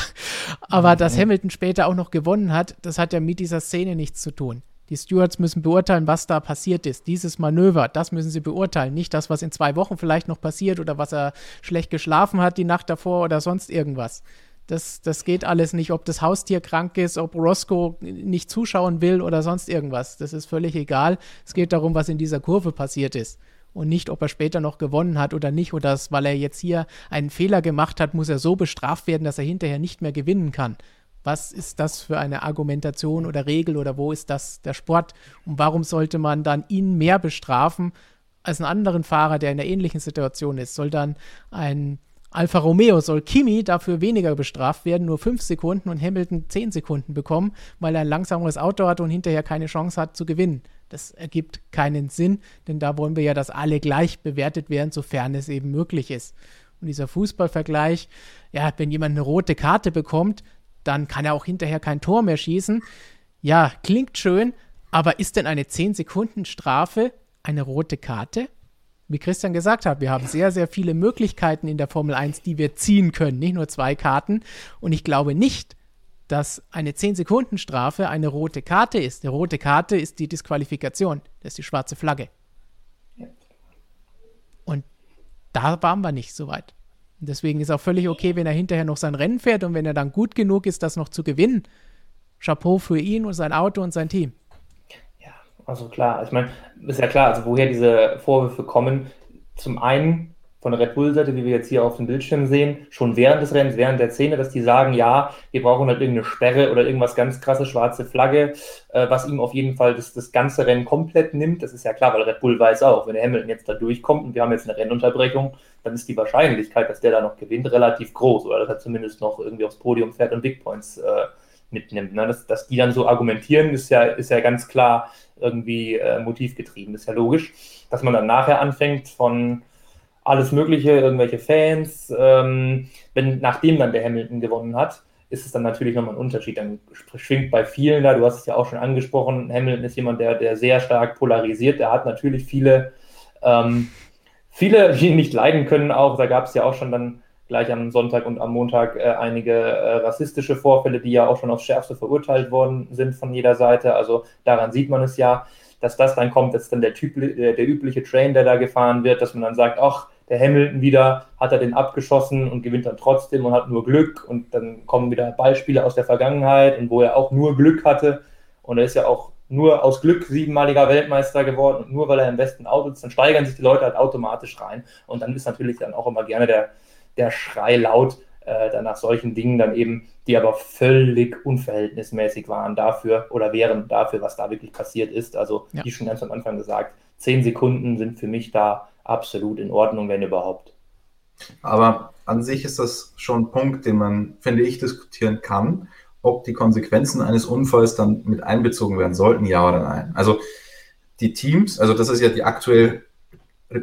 Aber mhm. dass Hamilton später auch noch gewonnen hat, das hat ja mit dieser Szene nichts zu tun. Die Stewards müssen beurteilen, was da passiert ist. Dieses Manöver, das müssen sie beurteilen. Nicht das, was in zwei Wochen vielleicht noch passiert oder was er schlecht geschlafen hat die Nacht davor oder sonst irgendwas. Das, das geht alles nicht, ob das Haustier krank ist, ob Roscoe nicht zuschauen will oder sonst irgendwas. Das ist völlig egal. Es geht darum, was in dieser Kurve passiert ist. Und nicht, ob er später noch gewonnen hat oder nicht. Oder dass, weil er jetzt hier einen Fehler gemacht hat, muss er so bestraft werden, dass er hinterher nicht mehr gewinnen kann. Was ist das für eine Argumentation oder Regel oder wo ist das der Sport? Und warum sollte man dann ihn mehr bestrafen als einen anderen Fahrer, der in einer ähnlichen Situation ist? Soll dann ein Alfa Romeo, soll Kimi dafür weniger bestraft werden, nur fünf Sekunden und Hamilton zehn Sekunden bekommen, weil er ein langsameres Auto hat und hinterher keine Chance hat zu gewinnen? Das ergibt keinen Sinn, denn da wollen wir ja, dass alle gleich bewertet werden, sofern es eben möglich ist. Und dieser Fußballvergleich, ja, wenn jemand eine rote Karte bekommt, dann kann er auch hinterher kein Tor mehr schießen. Ja, klingt schön, aber ist denn eine 10-Sekunden-Strafe eine rote Karte? Wie Christian gesagt hat, wir haben sehr, sehr viele Möglichkeiten in der Formel 1, die wir ziehen können, nicht nur zwei Karten. Und ich glaube nicht, dass eine 10-Sekunden-Strafe eine rote Karte ist. Die rote Karte ist die Disqualifikation, das ist die schwarze Flagge. Und da waren wir nicht so weit. Deswegen ist auch völlig okay, wenn er hinterher noch sein Rennen fährt und wenn er dann gut genug ist, das noch zu gewinnen. Chapeau für ihn und sein Auto und sein Team. Ja, also klar. Ich meine, ist ja klar, also woher diese Vorwürfe kommen. Zum einen von Red Bull-Seite, wie wir jetzt hier auf dem Bildschirm sehen, schon während des Rennens, während der Szene, dass die sagen, ja, wir brauchen halt irgendeine Sperre oder irgendwas ganz krasses, schwarze Flagge, äh, was ihm auf jeden Fall das, das ganze Rennen komplett nimmt. Das ist ja klar, weil Red Bull weiß auch, wenn der Hamilton jetzt da durchkommt und wir haben jetzt eine Rennunterbrechung, dann ist die Wahrscheinlichkeit, dass der da noch gewinnt, relativ groß oder dass er zumindest noch irgendwie aufs Podium fährt und Big Points äh, mitnimmt. Ne? Dass, dass die dann so argumentieren, ist ja, ist ja ganz klar irgendwie äh, motivgetrieben. Ist ja logisch, dass man dann nachher anfängt von alles Mögliche, irgendwelche Fans, ähm, wenn nachdem dann der Hamilton gewonnen hat, ist es dann natürlich nochmal ein Unterschied. Dann schwingt bei vielen da, du hast es ja auch schon angesprochen, Hamilton ist jemand, der, der sehr stark polarisiert. Er hat natürlich viele, ähm, viele, die ihn nicht leiden können auch. Da gab es ja auch schon dann gleich am Sonntag und am Montag äh, einige äh, rassistische Vorfälle, die ja auch schon aufs Schärfste verurteilt worden sind von jeder Seite. Also daran sieht man es ja, dass das dann kommt, dass dann der, typ, der, der übliche Train, der da gefahren wird, dass man dann sagt, ach, der Hamilton wieder, hat er den abgeschossen und gewinnt dann trotzdem und hat nur Glück und dann kommen wieder Beispiele aus der Vergangenheit und wo er auch nur Glück hatte und er ist ja auch nur aus Glück siebenmaliger Weltmeister geworden und nur weil er im besten Auto ist, dann steigern sich die Leute halt automatisch rein und dann ist natürlich dann auch immer gerne der, der Schrei laut äh, dann nach solchen Dingen dann eben, die aber völlig unverhältnismäßig waren dafür oder wären dafür, was da wirklich passiert ist. Also ja. wie schon ganz am Anfang gesagt, zehn Sekunden sind für mich da absolut in Ordnung, wenn überhaupt. Aber an sich ist das schon ein Punkt, den man, finde ich, diskutieren kann, ob die Konsequenzen eines Unfalls dann mit einbezogen werden sollten, ja oder nein. Also die Teams, also das ist ja die aktuell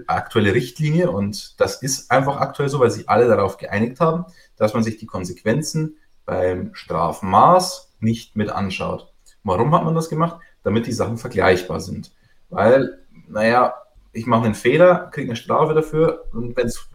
aktuelle Richtlinie und das ist einfach aktuell so, weil sich alle darauf geeinigt haben, dass man sich die Konsequenzen beim Strafmaß nicht mit anschaut. Warum hat man das gemacht? Damit die Sachen vergleichbar sind. Weil, naja, ich mache einen Fehler, kriege eine Strafe dafür und wenn es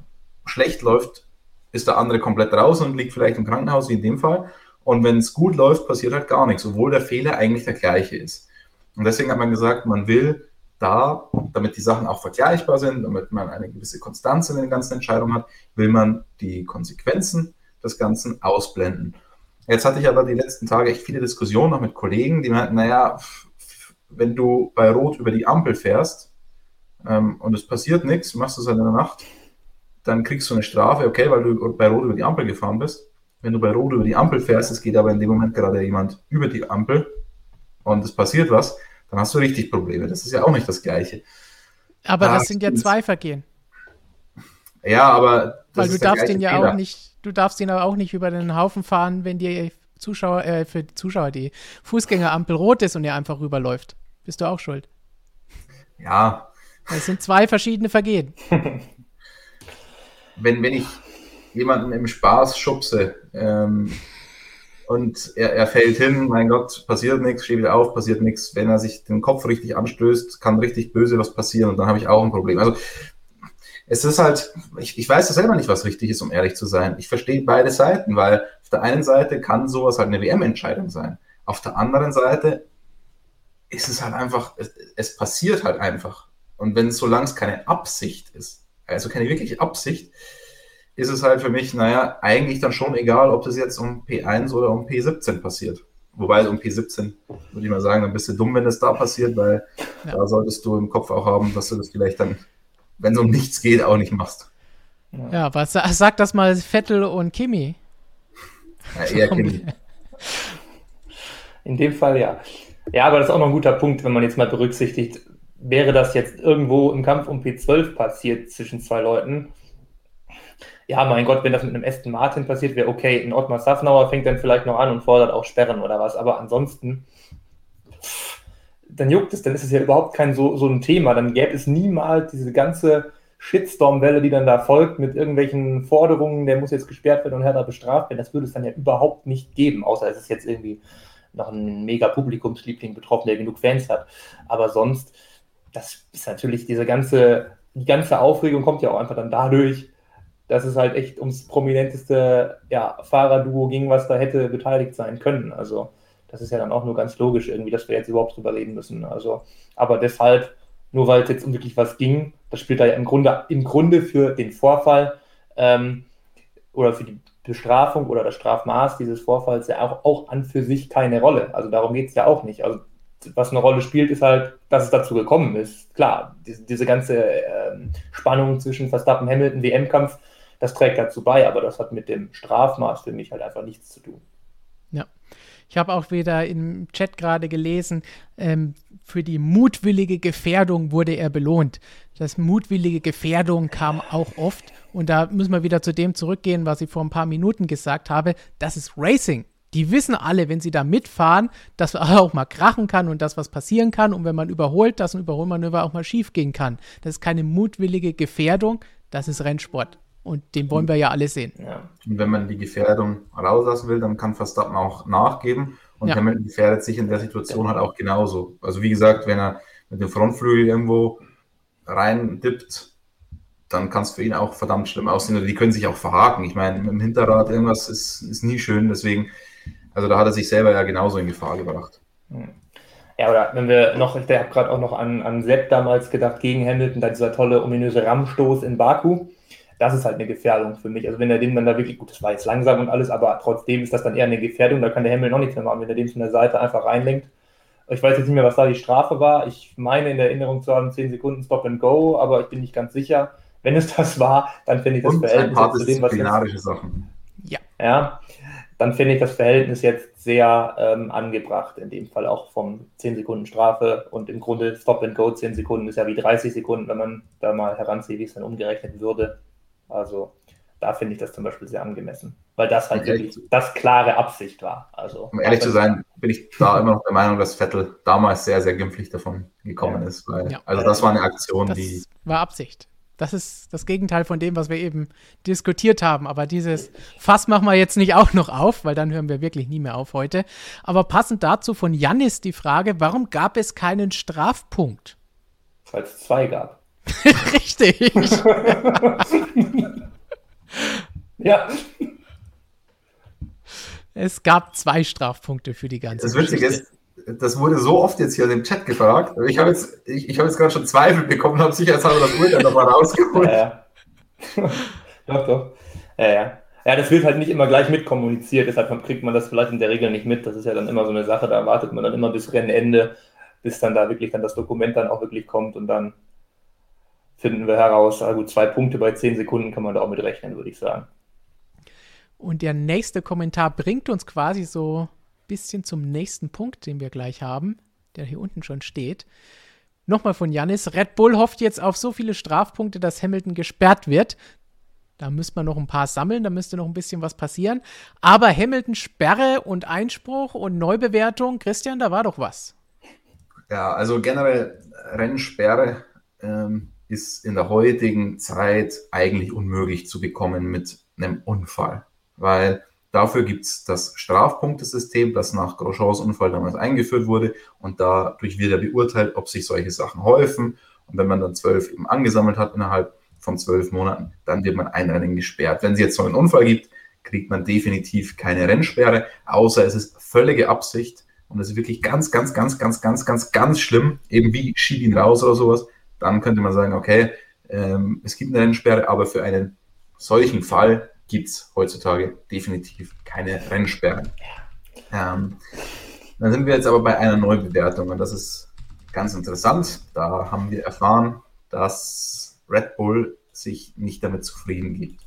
schlecht läuft, ist der andere komplett raus und liegt vielleicht im Krankenhaus, wie in dem Fall. Und wenn es gut läuft, passiert halt gar nichts, obwohl der Fehler eigentlich der gleiche ist. Und deswegen hat man gesagt, man will da, damit die Sachen auch vergleichbar sind, damit man eine gewisse Konstanz in den ganzen Entscheidungen hat, will man die Konsequenzen des Ganzen ausblenden. Jetzt hatte ich aber die letzten Tage echt viele Diskussionen noch mit Kollegen, die meinten, naja, wenn du bei Rot über die Ampel fährst ähm, und es passiert nichts, machst du es halt in der Nacht, dann kriegst du eine Strafe, okay, weil du bei Rot über die Ampel gefahren bist. Wenn du bei Rot über die Ampel fährst, es geht aber in dem Moment gerade jemand über die Ampel und es passiert was, dann hast du richtig Probleme. Das ist ja auch nicht das Gleiche. Aber da das sind ja zwei Vergehen. Ja, aber weil du darfst den ja Fehler. auch nicht, du darfst den aber auch nicht über den Haufen fahren, wenn die Zuschauer, äh, für die Zuschauer die Fußgängerampel rot ist und er einfach rüberläuft. Bist du auch schuld. Ja. Das sind zwei verschiedene Vergehen. wenn, wenn ich jemanden im Spaß schubse, ähm, und er, er fällt hin, mein Gott, passiert nichts, steht wieder auf, passiert nichts. Wenn er sich den Kopf richtig anstößt, kann richtig böse was passieren und dann habe ich auch ein Problem. Also es ist halt, ich, ich weiß selber nicht, was richtig ist, um ehrlich zu sein. Ich verstehe beide Seiten, weil auf der einen Seite kann sowas halt eine WM-Entscheidung sein. Auf der anderen Seite ist es halt einfach, es, es passiert halt einfach. Und wenn es, solange es keine Absicht ist, also keine wirkliche Absicht, ist es halt für mich, naja, eigentlich dann schon egal, ob das jetzt um P1 oder um P17 passiert. Wobei um P17 würde ich mal sagen, dann bist du dumm, wenn das da passiert, weil ja. da solltest du im Kopf auch haben, dass du das vielleicht dann, wenn es um nichts geht, auch nicht machst. Ja, ja was sag das mal Vettel und Kimi. Ja, eher Kimi. In dem Fall ja. Ja, aber das ist auch noch ein guter Punkt, wenn man jetzt mal berücksichtigt, wäre das jetzt irgendwo im Kampf um P12 passiert zwischen zwei Leuten, ja, mein Gott, wenn das mit einem Aston Martin passiert, wäre okay. Ein Ottmar Safnauer fängt dann vielleicht noch an und fordert auch Sperren oder was. Aber ansonsten, dann juckt es, dann ist es ja überhaupt kein so, so ein Thema. Dann gäbe es niemals diese ganze Shitstorm-Welle, die dann da folgt mit irgendwelchen Forderungen, der muss jetzt gesperrt werden und härter bestraft werden. Das würde es dann ja überhaupt nicht geben, außer es ist jetzt irgendwie noch ein mega Publikumsliebling betroffen, der genug Fans hat. Aber sonst, das ist natürlich diese ganze, die ganze Aufregung kommt ja auch einfach dann dadurch, dass es halt echt ums prominenteste ja, Fahrerduo ging, was da hätte beteiligt sein können. Also das ist ja dann auch nur ganz logisch irgendwie, dass wir jetzt überhaupt drüber reden müssen. Also, aber deshalb, nur weil es jetzt um wirklich was ging, das spielt da ja im Grunde, im Grunde für den Vorfall ähm, oder für die Bestrafung oder das Strafmaß dieses Vorfalls ja auch, auch an für sich keine Rolle. Also darum geht es ja auch nicht. Also was eine Rolle spielt, ist halt, dass es dazu gekommen ist. Klar, diese, diese ganze ähm, Spannung zwischen Verstappen, Hamilton, WM-Kampf, das trägt dazu bei, aber das hat mit dem Strafmaß für mich halt einfach nichts zu tun. Ja. Ich habe auch wieder im Chat gerade gelesen, ähm, für die mutwillige Gefährdung wurde er belohnt. Das mutwillige Gefährdung kam auch oft. Und da müssen wir wieder zu dem zurückgehen, was ich vor ein paar Minuten gesagt habe. Das ist Racing. Die wissen alle, wenn sie da mitfahren, dass auch mal krachen kann und dass was passieren kann. Und wenn man überholt, dass ein Überholmanöver auch mal schief gehen kann. Das ist keine mutwillige Gefährdung, das ist Rennsport. Und den wollen wir ja alle sehen. Ja. Und wenn man die Gefährdung rauslassen will, dann kann Verstappen auch nachgeben. Und ja. Hamilton gefährdet sich in der Situation halt auch genauso. Also wie gesagt, wenn er mit dem Frontflügel irgendwo rein dippt, dann kann es für ihn auch verdammt schlimm aussehen. Oder die können sich auch verhaken. Ich meine, mit dem Hinterrad irgendwas ist, ist nie schön. Deswegen, also da hat er sich selber ja genauso in Gefahr gebracht. Ja, oder wenn wir noch, ich habe gerade auch noch an, an Sepp damals gedacht, gegen Hamilton, da dieser tolle, ominöse Rammstoß in Baku. Das ist halt eine Gefährdung für mich. Also wenn er den dann da wirklich, gut, das war jetzt langsam und alles, aber trotzdem ist das dann eher eine Gefährdung, da kann der Hamilton noch nichts mehr machen, wenn er den von der Seite einfach reinlenkt. Ich weiß jetzt nicht mehr, was da die Strafe war. Ich meine in der Erinnerung zu haben, 10 Sekunden Stop and Go, aber ich bin nicht ganz sicher. Wenn es das war, dann finde ich das Und Verhältnis ein zu dem, was jetzt, Sachen. Ja. ja, dann finde ich das Verhältnis jetzt sehr ähm, angebracht, in dem Fall auch vom 10 Sekunden Strafe und im Grunde Stop and Go 10 Sekunden ist ja wie 30 Sekunden, wenn man da mal heranzieht, wie es dann umgerechnet würde. Also da finde ich das zum Beispiel sehr angemessen, weil das halt wirklich das klare Absicht war. Also, um ehrlich zu sein, bin ich da immer noch der Meinung, dass Vettel damals sehr, sehr glimpflich davon gekommen ja. ist. Weil, ja. Also das war eine Aktion, das die... War Absicht. Das ist das Gegenteil von dem, was wir eben diskutiert haben. Aber dieses Fass machen wir jetzt nicht auch noch auf, weil dann hören wir wirklich nie mehr auf heute. Aber passend dazu von Jannis die Frage, warum gab es keinen Strafpunkt? Weil es zwei gab. Richtig. ja. Es gab zwei Strafpunkte für die ganze Das Witzige ist, das wurde so oft jetzt hier in dem Chat gefragt. Ich habe jetzt, ich, ich hab jetzt gerade schon Zweifel bekommen, habe sicherheitshalber das Urteil nochmal rausgeholt. Ja, ja. doch, doch. Ja, ja. Ja, das wird halt nicht immer gleich mitkommuniziert, deshalb kriegt man das vielleicht in der Regel nicht mit. Das ist ja dann immer so eine Sache, da wartet man dann immer bis Rennende, bis dann da wirklich dann das Dokument dann auch wirklich kommt und dann finden wir heraus. Also zwei Punkte bei zehn Sekunden kann man da auch mit rechnen, würde ich sagen. Und der nächste Kommentar bringt uns quasi so bisschen zum nächsten Punkt, den wir gleich haben, der hier unten schon steht. Nochmal von Janis. Red Bull hofft jetzt auf so viele Strafpunkte, dass Hamilton gesperrt wird. Da müsste man noch ein paar sammeln, da müsste noch ein bisschen was passieren. Aber Hamilton Sperre und Einspruch und Neubewertung, Christian, da war doch was. Ja, also generell Rennsperre ähm, ist in der heutigen Zeit eigentlich unmöglich zu bekommen mit einem Unfall. Weil Dafür gibt es das Strafpunktesystem, das nach Grosjeans Unfall damals eingeführt wurde und dadurch wird er beurteilt, ob sich solche Sachen häufen. Und wenn man dann zwölf eben angesammelt hat innerhalb von zwölf Monaten, dann wird man ein Rennen gesperrt. Wenn es jetzt so einen Unfall gibt, kriegt man definitiv keine Rennsperre, außer es ist völlige Absicht und es ist wirklich ganz, ganz, ganz, ganz, ganz, ganz, ganz schlimm, eben wie schieb ihn raus oder sowas, dann könnte man sagen, okay, ähm, es gibt eine Rennsperre, aber für einen solchen Fall gibt es heutzutage definitiv keine Rennsperren. Ähm, dann sind wir jetzt aber bei einer Neubewertung und das ist ganz interessant. Da haben wir erfahren, dass Red Bull sich nicht damit zufrieden gibt.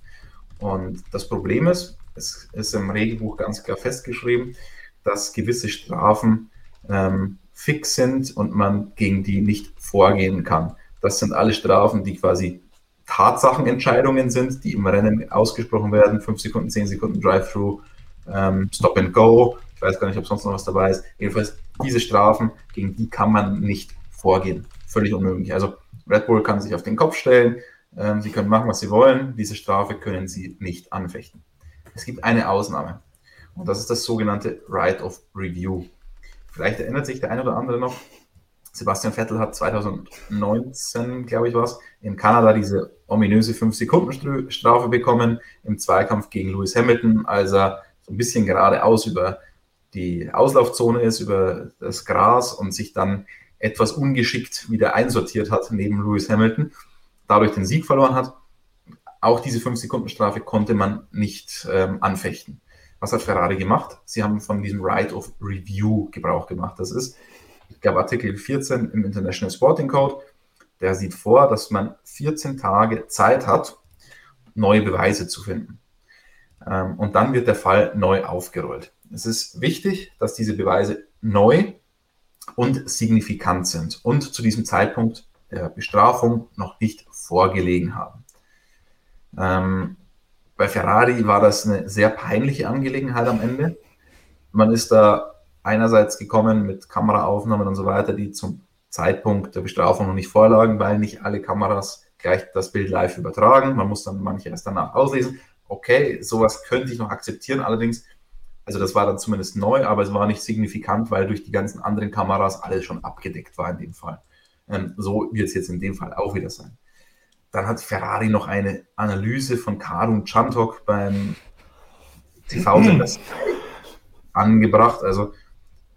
Und das Problem ist, es ist im Regelbuch ganz klar festgeschrieben, dass gewisse Strafen ähm, fix sind und man gegen die nicht vorgehen kann. Das sind alle Strafen, die quasi Tatsachenentscheidungen sind, die im Rennen ausgesprochen werden. 5 Sekunden, 10 Sekunden Drive-Through, ähm, Stop and Go. Ich weiß gar nicht, ob sonst noch was dabei ist. Jedenfalls diese Strafen, gegen die kann man nicht vorgehen. Völlig unmöglich. Also Red Bull kann sich auf den Kopf stellen. Ähm, sie können machen, was sie wollen. Diese Strafe können sie nicht anfechten. Es gibt eine Ausnahme. Und das ist das sogenannte Right of Review. Vielleicht erinnert sich der eine oder andere noch, Sebastian Vettel hat 2019, glaube ich, was, in Kanada diese ominöse 5-Sekunden-Strafe bekommen im Zweikampf gegen Lewis Hamilton, als er so ein bisschen geradeaus über die Auslaufzone ist, über das Gras und sich dann etwas ungeschickt wieder einsortiert hat neben Lewis Hamilton, dadurch den Sieg verloren hat. Auch diese 5-Sekunden-Strafe konnte man nicht ähm, anfechten. Was hat Ferrari gemacht? Sie haben von diesem Right of Review Gebrauch gemacht. Das ist, ich glaube, Artikel 14 im International Sporting Code der sieht vor, dass man 14 Tage Zeit hat, neue Beweise zu finden. Ähm, und dann wird der Fall neu aufgerollt. Es ist wichtig, dass diese Beweise neu und signifikant sind und zu diesem Zeitpunkt der Bestrafung noch nicht vorgelegen haben. Ähm, bei Ferrari war das eine sehr peinliche Angelegenheit am Ende. man ist da einerseits gekommen mit Kameraaufnahmen und so weiter, die zum Zeitpunkt der Bestrafung noch nicht vorlagen, weil nicht alle Kameras gleich das Bild live übertragen. Man muss dann manche erst danach auslesen. Okay, sowas könnte ich noch akzeptieren. Allerdings, also das war dann zumindest neu, aber es war nicht signifikant, weil durch die ganzen anderen Kameras alles schon abgedeckt war in dem Fall. Ähm, so wird es jetzt in dem Fall auch wieder sein. Dann hat Ferrari noch eine Analyse von Karun Chantok beim TV-Sender angebracht. Also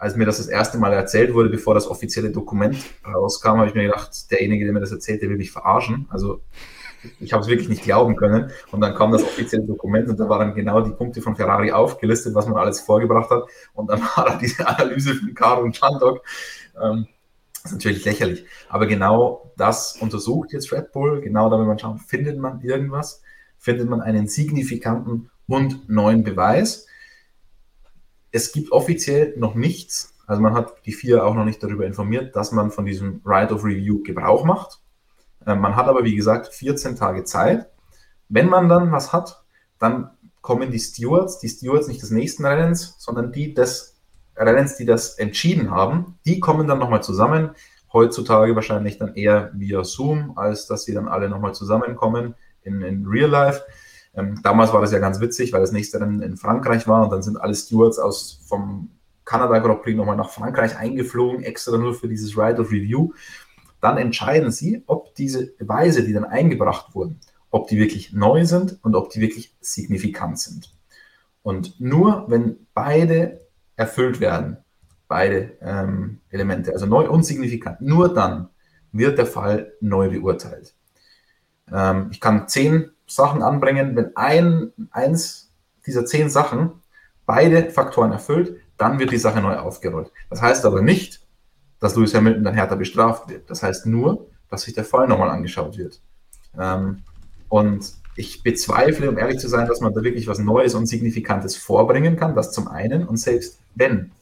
als mir das das erste Mal erzählt wurde, bevor das offizielle Dokument rauskam, habe ich mir gedacht, derjenige, der mir das erzählt, der will mich verarschen. Also ich habe es wirklich nicht glauben können. Und dann kam das offizielle Dokument und da waren genau die Punkte von Ferrari aufgelistet, was man alles vorgebracht hat. Und dann war da diese Analyse von Caro und Chandok. Ähm, das ist natürlich lächerlich. Aber genau das untersucht jetzt Red Bull. Genau da will man schauen, findet man irgendwas? Findet man einen signifikanten und neuen Beweis? Es gibt offiziell noch nichts. Also man hat die vier auch noch nicht darüber informiert, dass man von diesem Right of Review Gebrauch macht. Äh, man hat aber, wie gesagt, 14 Tage Zeit. Wenn man dann was hat, dann kommen die Stewards, die Stewards nicht des nächsten Rennens, sondern die des Rennens, die das entschieden haben, die kommen dann nochmal zusammen. Heutzutage wahrscheinlich dann eher via Zoom, als dass sie dann alle nochmal zusammenkommen in, in Real Life. Ähm, damals war das ja ganz witzig, weil das nächste Rennen in Frankreich war und dann sind alle Stewards aus vom Kanada Grand Prix nochmal nach Frankreich eingeflogen, extra nur für dieses Ride of Review. Dann entscheiden sie, ob diese Beweise, die dann eingebracht wurden, ob die wirklich neu sind und ob die wirklich signifikant sind. Und nur wenn beide erfüllt werden, beide ähm, Elemente, also neu und signifikant, nur dann wird der Fall neu beurteilt. Ähm, ich kann zehn Sachen anbringen, wenn ein, eins dieser zehn Sachen beide Faktoren erfüllt, dann wird die Sache neu aufgerollt. Das heißt aber nicht, dass Lewis Hamilton dann härter bestraft wird. Das heißt nur, dass sich der Fall nochmal angeschaut wird. Ähm, und ich bezweifle, um ehrlich zu sein, dass man da wirklich was Neues und Signifikantes vorbringen kann. Das zum einen. Und selbst wenn,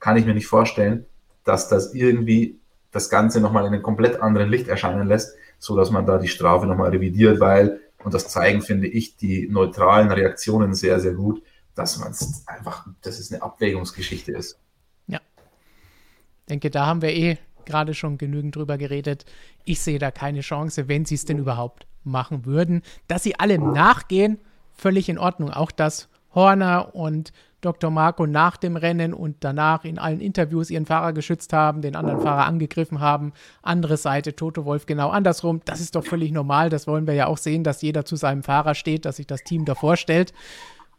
kann ich mir nicht vorstellen, dass das irgendwie das Ganze nochmal in einem komplett anderen Licht erscheinen lässt, so dass man da die Strafe nochmal revidiert, weil, und das zeigen, finde ich, die neutralen Reaktionen sehr, sehr gut, dass man es einfach, dass es eine Abwägungsgeschichte ist. Ja. Ich denke, da haben wir eh gerade schon genügend drüber geredet. Ich sehe da keine Chance, wenn sie es denn überhaupt machen würden. Dass sie allem nachgehen, völlig in Ordnung. Auch dass Horner und Dr. Marco nach dem Rennen und danach in allen Interviews ihren Fahrer geschützt haben, den anderen Fahrer angegriffen haben. Andere Seite, Toto Wolf genau andersrum. Das ist doch völlig normal. Das wollen wir ja auch sehen, dass jeder zu seinem Fahrer steht, dass sich das Team davor stellt.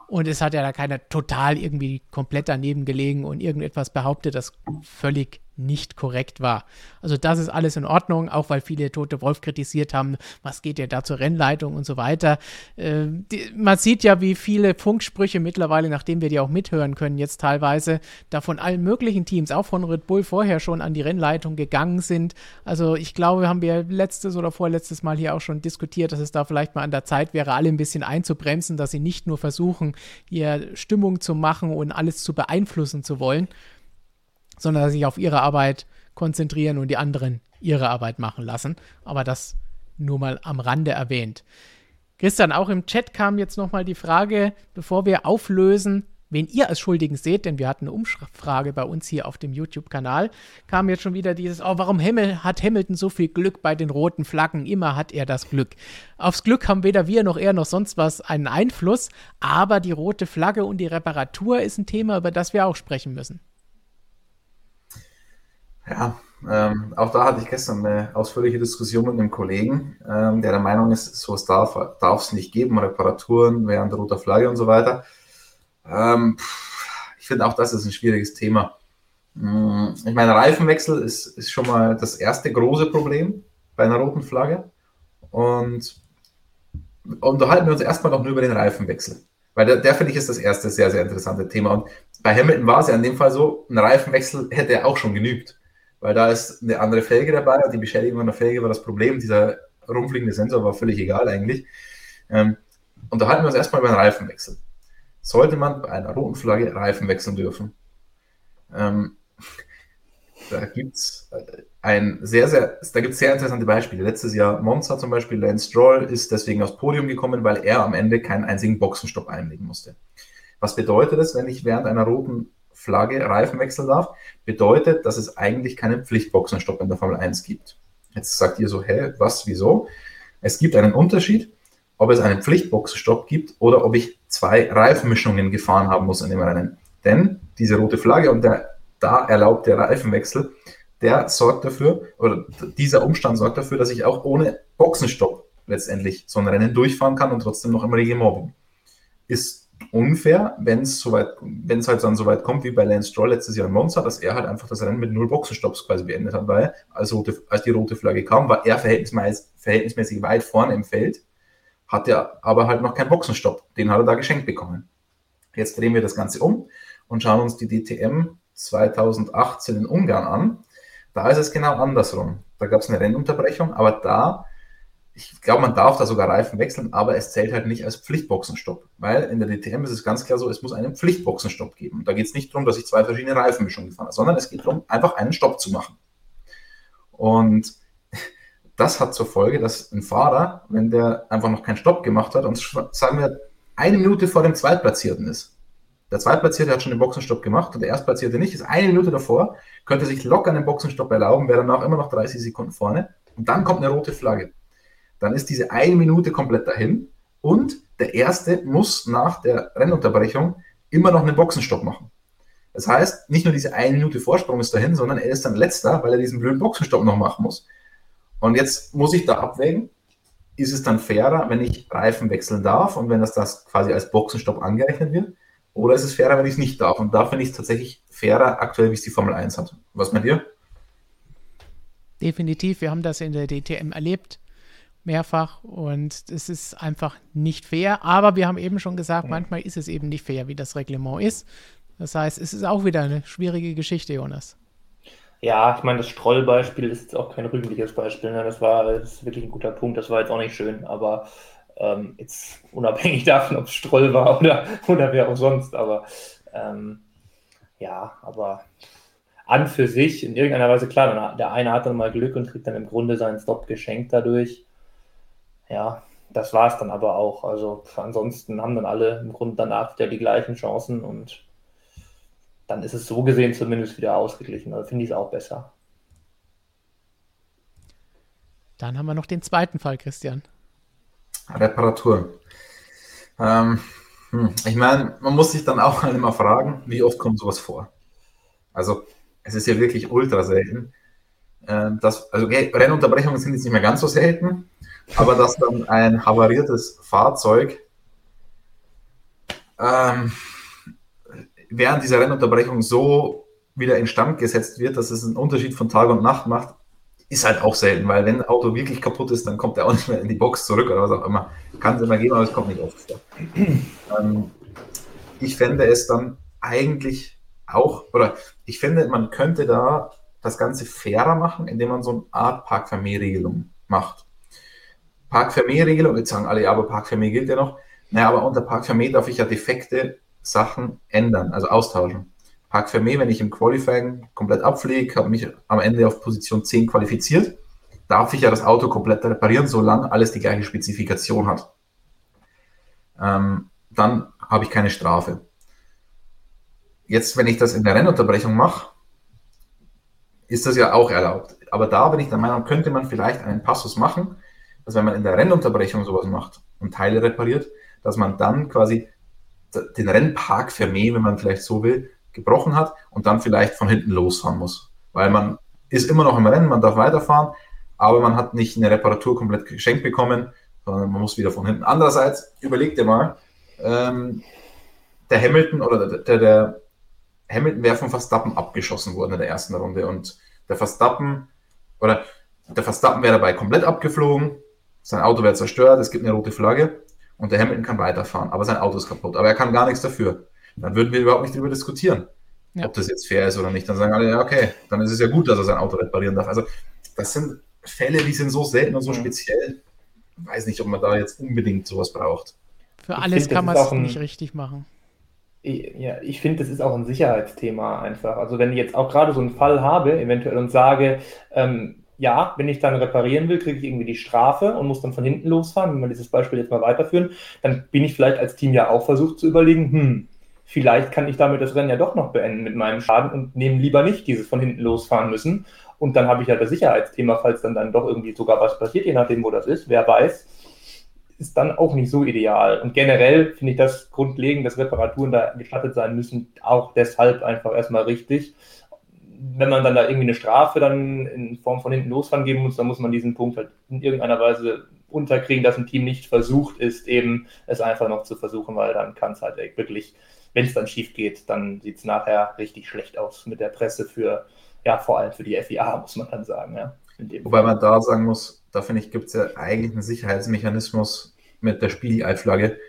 Und es hat ja da keiner total irgendwie komplett daneben gelegen und irgendetwas behauptet, das völlig nicht korrekt war. Also das ist alles in Ordnung, auch weil viele Tote Wolf kritisiert haben, was geht ja da zur Rennleitung und so weiter. Äh, die, man sieht ja, wie viele Funksprüche mittlerweile, nachdem wir die auch mithören können, jetzt teilweise da von allen möglichen Teams, auch von Red Bull vorher schon an die Rennleitung gegangen sind. Also ich glaube, haben wir letztes oder vorletztes Mal hier auch schon diskutiert, dass es da vielleicht mal an der Zeit wäre, alle ein bisschen einzubremsen, dass sie nicht nur versuchen, hier Stimmung zu machen und alles zu beeinflussen zu wollen, sondern sich auf ihre Arbeit konzentrieren und die anderen ihre Arbeit machen lassen. Aber das nur mal am Rande erwähnt. Christian, auch im Chat kam jetzt nochmal die Frage, bevor wir auflösen, wen ihr als Schuldigen seht, denn wir hatten eine Umfrage bei uns hier auf dem YouTube-Kanal, kam jetzt schon wieder dieses, oh, warum Himmel, hat Hamilton so viel Glück bei den roten Flaggen? Immer hat er das Glück. Aufs Glück haben weder wir noch er noch sonst was einen Einfluss, aber die rote Flagge und die Reparatur ist ein Thema, über das wir auch sprechen müssen. Ja, ähm, auch da hatte ich gestern eine ausführliche Diskussion mit einem Kollegen, ähm, der der Meinung ist, sowas darf es nicht geben, Reparaturen während roter Flagge und so weiter. Ähm, ich finde auch das ist ein schwieriges Thema. Hm, ich meine, Reifenwechsel ist, ist schon mal das erste große Problem bei einer roten Flagge. Und unterhalten wir uns erstmal noch nur über den Reifenwechsel. Weil der, der finde ich ist das erste sehr, sehr interessante Thema. Und bei Hamilton war es ja in dem Fall so, ein Reifenwechsel hätte ja auch schon genügt weil da ist eine andere Felge dabei und die Beschädigung an der Felge war das Problem. Dieser rumfliegende Sensor war völlig egal eigentlich. Ähm, unterhalten wir uns erstmal über den Reifenwechsel. Sollte man bei einer roten Flagge Reifen wechseln dürfen? Ähm, da gibt es äh, ein sehr, sehr, da gibt es sehr interessante Beispiele. Letztes Jahr Monza zum Beispiel, Lance Stroll ist deswegen aufs Podium gekommen, weil er am Ende keinen einzigen Boxenstopp einlegen musste. Was bedeutet es, wenn ich während einer roten Flagge Reifen wechseln darf, bedeutet, dass es eigentlich keinen Pflichtboxenstopp in der Formel 1 gibt. Jetzt sagt ihr so, hä, was, wieso? Es gibt einen Unterschied, ob es einen Pflichtboxenstopp gibt oder ob ich zwei Reifenmischungen gefahren haben muss in dem Rennen. Denn diese rote Flagge und der da erlaubte Reifenwechsel, der sorgt dafür, oder dieser Umstand sorgt dafür, dass ich auch ohne Boxenstopp letztendlich so ein Rennen durchfahren kann und trotzdem noch im Regiment bin. Ist unfair, wenn es soweit, wenn es halt dann so weit kommt wie bei Lance Stroll letztes Jahr in Monza, dass er halt einfach das Rennen mit null Boxenstopps quasi beendet hat, weil als, rote, als die rote Flagge kam, war er verhältnismäßig, verhältnismäßig weit vorne im Feld, hat er aber halt noch keinen Boxenstopp. Den hat er da geschenkt bekommen. Jetzt drehen wir das Ganze um und schauen uns die DTM 2018 in Ungarn an. Da ist es genau andersrum. Da gab es eine Rennunterbrechung, aber da ich glaube, man darf da sogar Reifen wechseln, aber es zählt halt nicht als Pflichtboxenstopp, weil in der DTM ist es ganz klar so, es muss einen Pflichtboxenstopp geben. Da geht es nicht darum, dass ich zwei verschiedene Reifenmischungen fahre, sondern es geht darum, einfach einen Stopp zu machen. Und das hat zur Folge, dass ein Fahrer, wenn der einfach noch keinen Stopp gemacht hat und sagen wir eine Minute vor dem Zweitplatzierten ist, der Zweitplatzierte hat schon den Boxenstopp gemacht und der Erstplatzierte nicht, ist eine Minute davor, könnte sich locker einen Boxenstopp erlauben, wäre danach immer noch 30 Sekunden vorne und dann kommt eine rote Flagge dann ist diese eine Minute komplett dahin und der Erste muss nach der Rennunterbrechung immer noch einen Boxenstopp machen. Das heißt, nicht nur diese eine Minute Vorsprung ist dahin, sondern er ist dann letzter, weil er diesen blöden Boxenstopp noch machen muss. Und jetzt muss ich da abwägen, ist es dann fairer, wenn ich Reifen wechseln darf und wenn das, das quasi als Boxenstopp angerechnet wird? Oder ist es fairer, wenn ich es nicht darf? Und da finde ich es tatsächlich fairer aktuell, wie es die Formel 1 hat. Was meint ihr? Definitiv, wir haben das in der DTM erlebt mehrfach und es ist einfach nicht fair. Aber wir haben eben schon gesagt, manchmal ist es eben nicht fair, wie das Reglement ist. Das heißt, es ist auch wieder eine schwierige Geschichte, Jonas. Ja, ich meine, das Strollbeispiel ist jetzt auch kein rühmliches Beispiel. Ne? Das war das ist wirklich ein guter Punkt. Das war jetzt auch nicht schön, aber ähm, jetzt unabhängig davon, ob es Stroll war oder, oder wer auch sonst. Aber ähm, ja, aber an für sich in irgendeiner Weise klar, der eine hat dann mal Glück und kriegt dann im Grunde seinen Stop geschenkt dadurch ja, das war es dann aber auch. Also ansonsten haben dann alle im Grunde danach wieder die gleichen Chancen und dann ist es so gesehen zumindest wieder ausgeglichen. Also finde ich es auch besser. Dann haben wir noch den zweiten Fall, Christian. Reparatur. Ähm, hm, ich meine, man muss sich dann auch immer fragen, wie oft kommt sowas vor? Also, es ist ja wirklich ultra selten. Äh, das, also, Rennunterbrechungen sind jetzt nicht mehr ganz so selten, aber dass dann ein havariertes Fahrzeug ähm, während dieser Rennunterbrechung so wieder instand gesetzt wird, dass es einen Unterschied von Tag und Nacht macht, ist halt auch selten, weil wenn ein Auto wirklich kaputt ist, dann kommt er auch nicht mehr in die Box zurück oder was auch immer. Kann es immer geben, aber es kommt nicht oft vor. ähm, ich fände es dann eigentlich auch, oder ich finde, man könnte da das Ganze fairer machen, indem man so eine Art Parkvermehrregelung macht. Park-Fermé-Regelung, jetzt sagen alle, ja, aber Park-Fermé gilt ja noch. Naja, aber unter Park-Fermé darf ich ja defekte Sachen ändern, also austauschen. Park-Fermé, wenn ich im Qualifying komplett abfliege, habe mich am Ende auf Position 10 qualifiziert, darf ich ja das Auto komplett reparieren, solange alles die gleiche Spezifikation hat. Ähm, dann habe ich keine Strafe. Jetzt, wenn ich das in der Rennunterbrechung mache, ist das ja auch erlaubt. Aber da bin ich der Meinung, könnte man vielleicht einen Passus machen, dass wenn man in der Rennunterbrechung sowas macht und Teile repariert, dass man dann quasi den Rennpark Fermé, wenn man vielleicht so will, gebrochen hat und dann vielleicht von hinten losfahren muss. Weil man ist immer noch im Rennen, man darf weiterfahren, aber man hat nicht eine Reparatur komplett geschenkt bekommen, sondern man muss wieder von hinten. Andererseits, überleg dir mal, ähm, der Hamilton oder der, der, der Hamilton wäre von Verstappen abgeschossen worden in der ersten Runde und der Verstappen oder der Verstappen wäre dabei komplett abgeflogen, sein Auto wird zerstört, es gibt eine rote Flagge und der Hamilton kann weiterfahren, aber sein Auto ist kaputt. Aber er kann gar nichts dafür. Dann würden wir überhaupt nicht darüber diskutieren, ja. ob das jetzt fair ist oder nicht. Dann sagen alle, ja, okay, dann ist es ja gut, dass er sein Auto reparieren darf. Also, das sind Fälle, die sind so selten und so mhm. speziell. Ich weiß nicht, ob man da jetzt unbedingt sowas braucht. Für ich alles find, kann man es nicht richtig machen. Ja, ich finde, das ist auch ein Sicherheitsthema einfach. Also wenn ich jetzt auch gerade so einen Fall habe, eventuell und sage, ähm, ja, wenn ich dann reparieren will, kriege ich irgendwie die Strafe und muss dann von hinten losfahren. Wenn wir dieses Beispiel jetzt mal weiterführen, dann bin ich vielleicht als Team ja auch versucht zu überlegen, hm, vielleicht kann ich damit das Rennen ja doch noch beenden mit meinem Schaden und nehme lieber nicht dieses von hinten losfahren müssen. Und dann habe ich ja das Sicherheitsthema, falls dann, dann doch irgendwie sogar was passiert, je nachdem, wo das ist, wer weiß, ist dann auch nicht so ideal. Und generell finde ich das grundlegend, dass Reparaturen da gestattet sein müssen, auch deshalb einfach erstmal richtig. Wenn man dann da irgendwie eine Strafe dann in Form von hinten losfahren geben muss, dann muss man diesen Punkt halt in irgendeiner Weise unterkriegen, dass ein Team nicht versucht ist, eben es einfach noch zu versuchen, weil dann kann es halt wirklich wenn es dann schief geht, dann sieht es nachher richtig schlecht aus mit der Presse für, ja, vor allem für die FIA, muss man dann sagen. Ja, Wobei man da sagen muss, da finde ich, gibt es ja eigentlich einen Sicherheitsmechanismus mit der Spiegelflagge,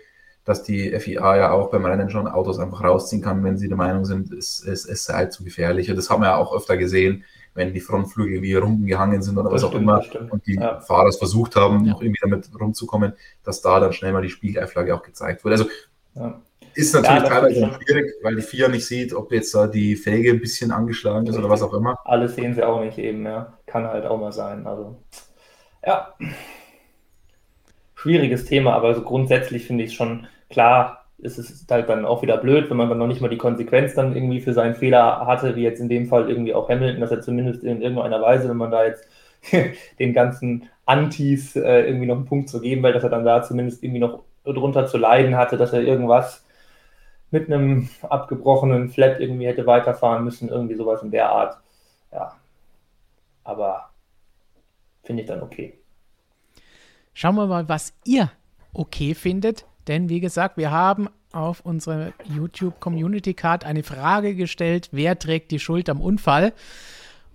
dass die FIA ja auch beim Rennen schon Autos einfach rausziehen kann, wenn sie der Meinung sind, es, es, es sei zu gefährlich. Und das haben wir ja auch öfter gesehen, wenn die Frontflügel wie rumgehangen sind oder das was stimmt, auch immer und die ja. Fahrer es versucht haben, ja. noch irgendwie damit rumzukommen, dass da dann schnell mal die Spiegelflagge auch gezeigt wird. Also ja. Ist natürlich ja, teilweise ist schwierig, weil die FIA nicht sieht, ob jetzt da die Felge ein bisschen angeschlagen ist oder was auch immer. Alles sehen sie auch nicht eben, ja. Kann halt auch mal sein. Also, ja. Schwieriges Thema, aber so grundsätzlich finde ich es schon klar, ist es halt dann auch wieder blöd, wenn man dann noch nicht mal die Konsequenz dann irgendwie für seinen Fehler hatte, wie jetzt in dem Fall irgendwie auch Hamilton, dass er zumindest in irgendeiner Weise, wenn man da jetzt den ganzen Antis äh, irgendwie noch einen Punkt zu geben, weil dass er dann da zumindest irgendwie noch drunter zu leiden hatte, dass er irgendwas mit einem abgebrochenen Flat irgendwie hätte weiterfahren müssen, irgendwie sowas in der Art. Ja, aber finde ich dann okay. Schauen wir mal, was ihr okay findet, denn wie gesagt, wir haben auf unserer YouTube Community Card eine Frage gestellt, wer trägt die Schuld am Unfall?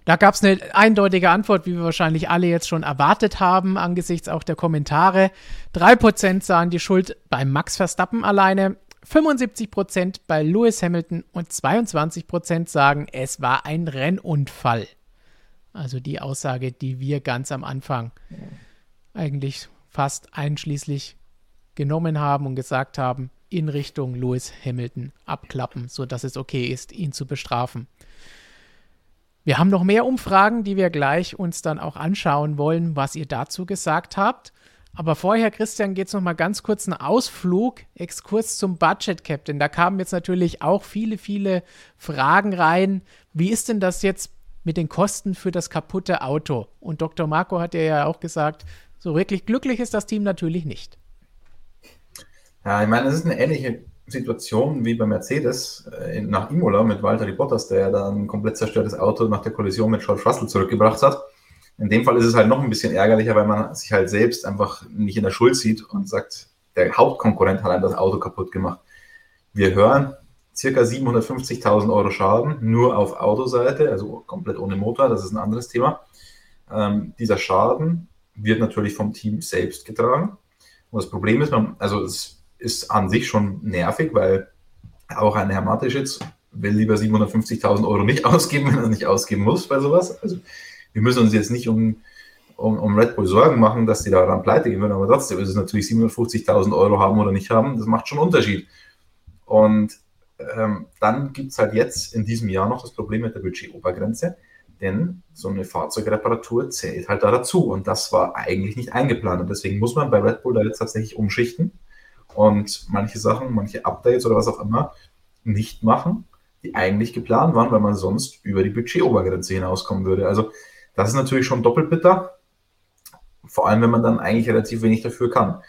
Da gab es eine eindeutige Antwort, wie wir wahrscheinlich alle jetzt schon erwartet haben, angesichts auch der Kommentare. 3% sahen die Schuld bei Max Verstappen alleine, 75% bei Lewis Hamilton und 22% sagen, es war ein Rennunfall. Also die Aussage, die wir ganz am Anfang eigentlich fast einschließlich genommen haben und gesagt haben, in Richtung Lewis Hamilton abklappen, sodass es okay ist, ihn zu bestrafen. Wir haben noch mehr Umfragen, die wir gleich uns dann auch anschauen wollen, was ihr dazu gesagt habt. Aber vorher, Christian, geht es noch mal ganz kurz einen Ausflug, Exkurs zum Budget Captain. Da kamen jetzt natürlich auch viele, viele Fragen rein. Wie ist denn das jetzt mit den Kosten für das kaputte Auto? Und Dr. Marco hat ja auch gesagt, so wirklich glücklich ist das Team natürlich nicht. Ja, ich meine, es ist eine ähnliche Situation wie bei Mercedes äh, nach Imola mit Walter Bottas, der ja dann ein komplett zerstörtes Auto nach der Kollision mit George Russell zurückgebracht hat. In dem Fall ist es halt noch ein bisschen ärgerlicher, weil man sich halt selbst einfach nicht in der Schuld sieht und sagt, der Hauptkonkurrent hat einem das Auto kaputt gemacht. Wir hören circa 750.000 Euro Schaden nur auf Autoseite, also komplett ohne Motor, das ist ein anderes Thema. Ähm, dieser Schaden wird natürlich vom Team selbst getragen. Und das Problem ist, man, also es ist an sich schon nervig, weil auch ein Herr Mateschitz will lieber 750.000 Euro nicht ausgeben, wenn er nicht ausgeben muss bei sowas. Also wir müssen uns jetzt nicht um, um, um Red Bull Sorgen machen, dass die daran pleite gehen würden, aber trotzdem ist es natürlich 750.000 Euro haben oder nicht haben, das macht schon einen Unterschied. Und ähm, dann gibt es halt jetzt in diesem Jahr noch das Problem mit der Budgetobergrenze, denn so eine Fahrzeugreparatur zählt halt da dazu und das war eigentlich nicht eingeplant und deswegen muss man bei Red Bull da jetzt tatsächlich umschichten und manche Sachen, manche Updates oder was auch immer nicht machen, die eigentlich geplant waren, weil man sonst über die Budgetobergrenze hinauskommen würde. Also das ist natürlich schon doppelt bitter. Vor allem, wenn man dann eigentlich relativ wenig dafür kann.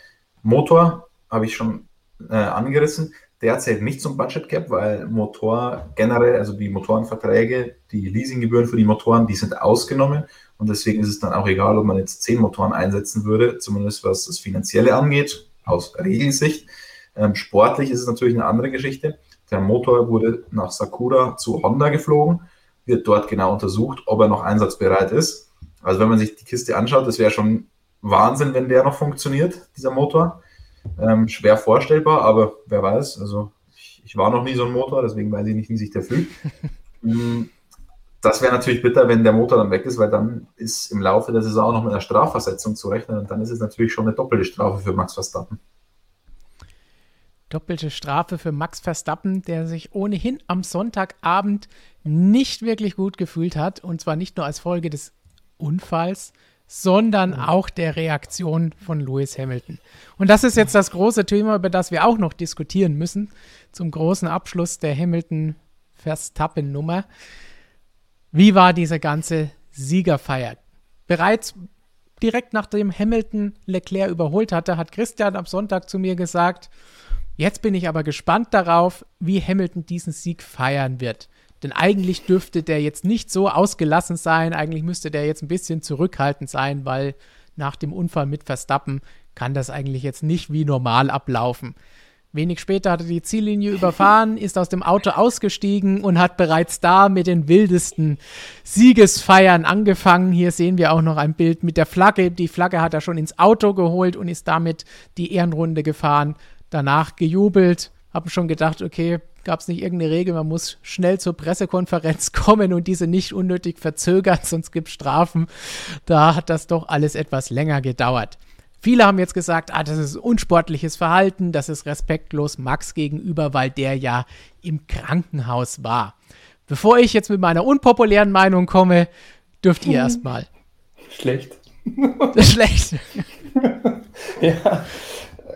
Motor habe ich schon äh, angerissen. Der zählt nicht zum Budget Cap, weil Motor generell, also die Motorenverträge, die Leasinggebühren für die Motoren, die sind ausgenommen. Und deswegen ist es dann auch egal, ob man jetzt zehn Motoren einsetzen würde, zumindest was das Finanzielle angeht, aus Regelsicht. Ähm, sportlich ist es natürlich eine andere Geschichte. Der Motor wurde nach Sakura zu Honda geflogen wird dort genau untersucht, ob er noch einsatzbereit ist. Also wenn man sich die Kiste anschaut, das wäre schon Wahnsinn, wenn der noch funktioniert, dieser Motor. Ähm, schwer vorstellbar, aber wer weiß. Also ich, ich, war noch nie so ein Motor, deswegen weiß ich nicht, wie sich der fühlt. Mm, das wäre natürlich bitter, wenn der Motor dann weg ist, weil dann ist im Laufe der Saison auch noch mit einer Strafversetzung zu rechnen und dann ist es natürlich schon eine doppelte Strafe für Max Verstappen. Doppelte Strafe für Max Verstappen, der sich ohnehin am Sonntagabend nicht wirklich gut gefühlt hat. Und zwar nicht nur als Folge des Unfalls, sondern mhm. auch der Reaktion von Lewis Hamilton. Und das ist jetzt das große Thema, über das wir auch noch diskutieren müssen, zum großen Abschluss der Hamilton-Verstappen-Nummer. Wie war diese ganze Siegerfeier? Bereits direkt nachdem Hamilton Leclerc überholt hatte, hat Christian am Sonntag zu mir gesagt, jetzt bin ich aber gespannt darauf, wie Hamilton diesen Sieg feiern wird. Denn eigentlich dürfte der jetzt nicht so ausgelassen sein, eigentlich müsste der jetzt ein bisschen zurückhaltend sein, weil nach dem Unfall mit Verstappen kann das eigentlich jetzt nicht wie normal ablaufen. Wenig später hat er die Ziellinie überfahren, ist aus dem Auto ausgestiegen und hat bereits da mit den wildesten Siegesfeiern angefangen. Hier sehen wir auch noch ein Bild mit der Flagge. Die Flagge hat er schon ins Auto geholt und ist damit die Ehrenrunde gefahren. Danach gejubelt. Haben schon gedacht, okay, gab es nicht irgendeine Regel, man muss schnell zur Pressekonferenz kommen und diese nicht unnötig verzögern, sonst gibt es Strafen. Da hat das doch alles etwas länger gedauert. Viele haben jetzt gesagt, ah, das ist unsportliches Verhalten, das ist respektlos Max gegenüber, weil der ja im Krankenhaus war. Bevor ich jetzt mit meiner unpopulären Meinung komme, dürft ihr erstmal. Schlecht. Schlecht. ja,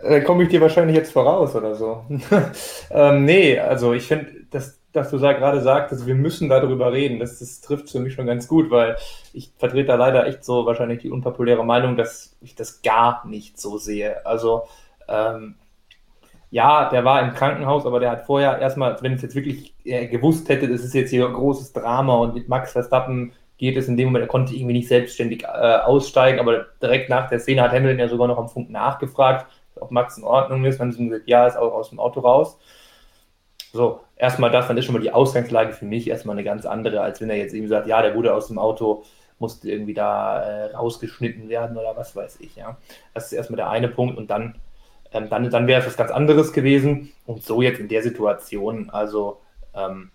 da komme ich dir wahrscheinlich jetzt voraus oder so. ähm, nee, also ich finde, das dass du gerade sagtest, wir müssen darüber reden. Das, das trifft für mich schon ganz gut, weil ich vertrete da leider echt so wahrscheinlich die unpopuläre Meinung, dass ich das gar nicht so sehe. Also ähm, ja, der war im Krankenhaus, aber der hat vorher erstmal, wenn es jetzt wirklich äh, gewusst hätte, das ist jetzt hier ein großes Drama und mit Max Verstappen geht es in dem Moment, er konnte irgendwie nicht selbstständig äh, aussteigen, aber direkt nach der Szene hat Hamilton ja sogar noch am Funk nachgefragt, ob Max in Ordnung ist. Haben sie gesagt, ja, ist auch aus dem Auto raus. So, erstmal das, dann ist schon mal die Ausgangslage für mich erstmal eine ganz andere, als wenn er jetzt eben sagt, ja, der wurde aus dem Auto, musste irgendwie da äh, rausgeschnitten werden oder was weiß ich, ja. Das ist erstmal der eine Punkt und dann, ähm, dann, dann wäre es was ganz anderes gewesen und so jetzt in der Situation, also ähm,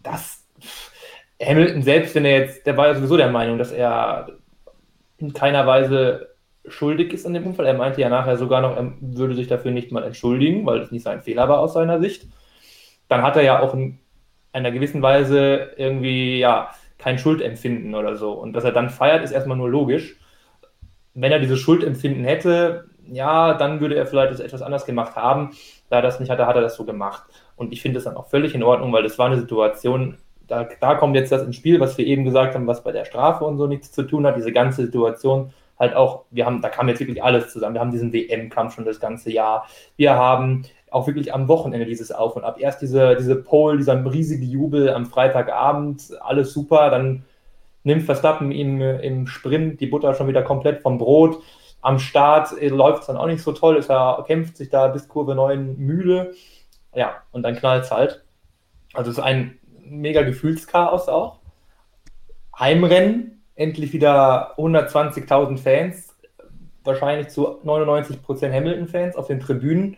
das Hamilton selbst, wenn er jetzt, der war ja sowieso der Meinung, dass er in keiner Weise schuldig ist an dem Unfall. Er meinte ja nachher sogar noch, er würde sich dafür nicht mal entschuldigen, weil es nicht sein Fehler war aus seiner Sicht dann hat er ja auch in einer gewissen Weise irgendwie, ja, kein Schuldempfinden oder so. Und dass er dann feiert, ist erstmal nur logisch. Wenn er dieses Schuldempfinden hätte, ja, dann würde er vielleicht das etwas anders gemacht haben. Da er das nicht hatte, hat er das so gemacht. Und ich finde das dann auch völlig in Ordnung, weil das war eine Situation, da, da kommt jetzt das ins Spiel, was wir eben gesagt haben, was bei der Strafe und so nichts zu tun hat. Diese ganze Situation halt auch, wir haben, da kam jetzt wirklich alles zusammen. Wir haben diesen WM-Kampf schon das ganze Jahr. Wir haben auch wirklich am Wochenende dieses Auf und Ab. Erst diese, diese Pole, dieser riesige Jubel am Freitagabend, alles super, dann nimmt Verstappen ihm im Sprint die Butter schon wieder komplett vom Brot. Am Start äh, läuft es dann auch nicht so toll, ist er kämpft sich da bis Kurve 9 müde. Ja, und dann knallt es halt. Also es ist ein mega Gefühlschaos auch. Heimrennen, endlich wieder 120.000 Fans, wahrscheinlich zu 99% Hamilton-Fans auf den Tribünen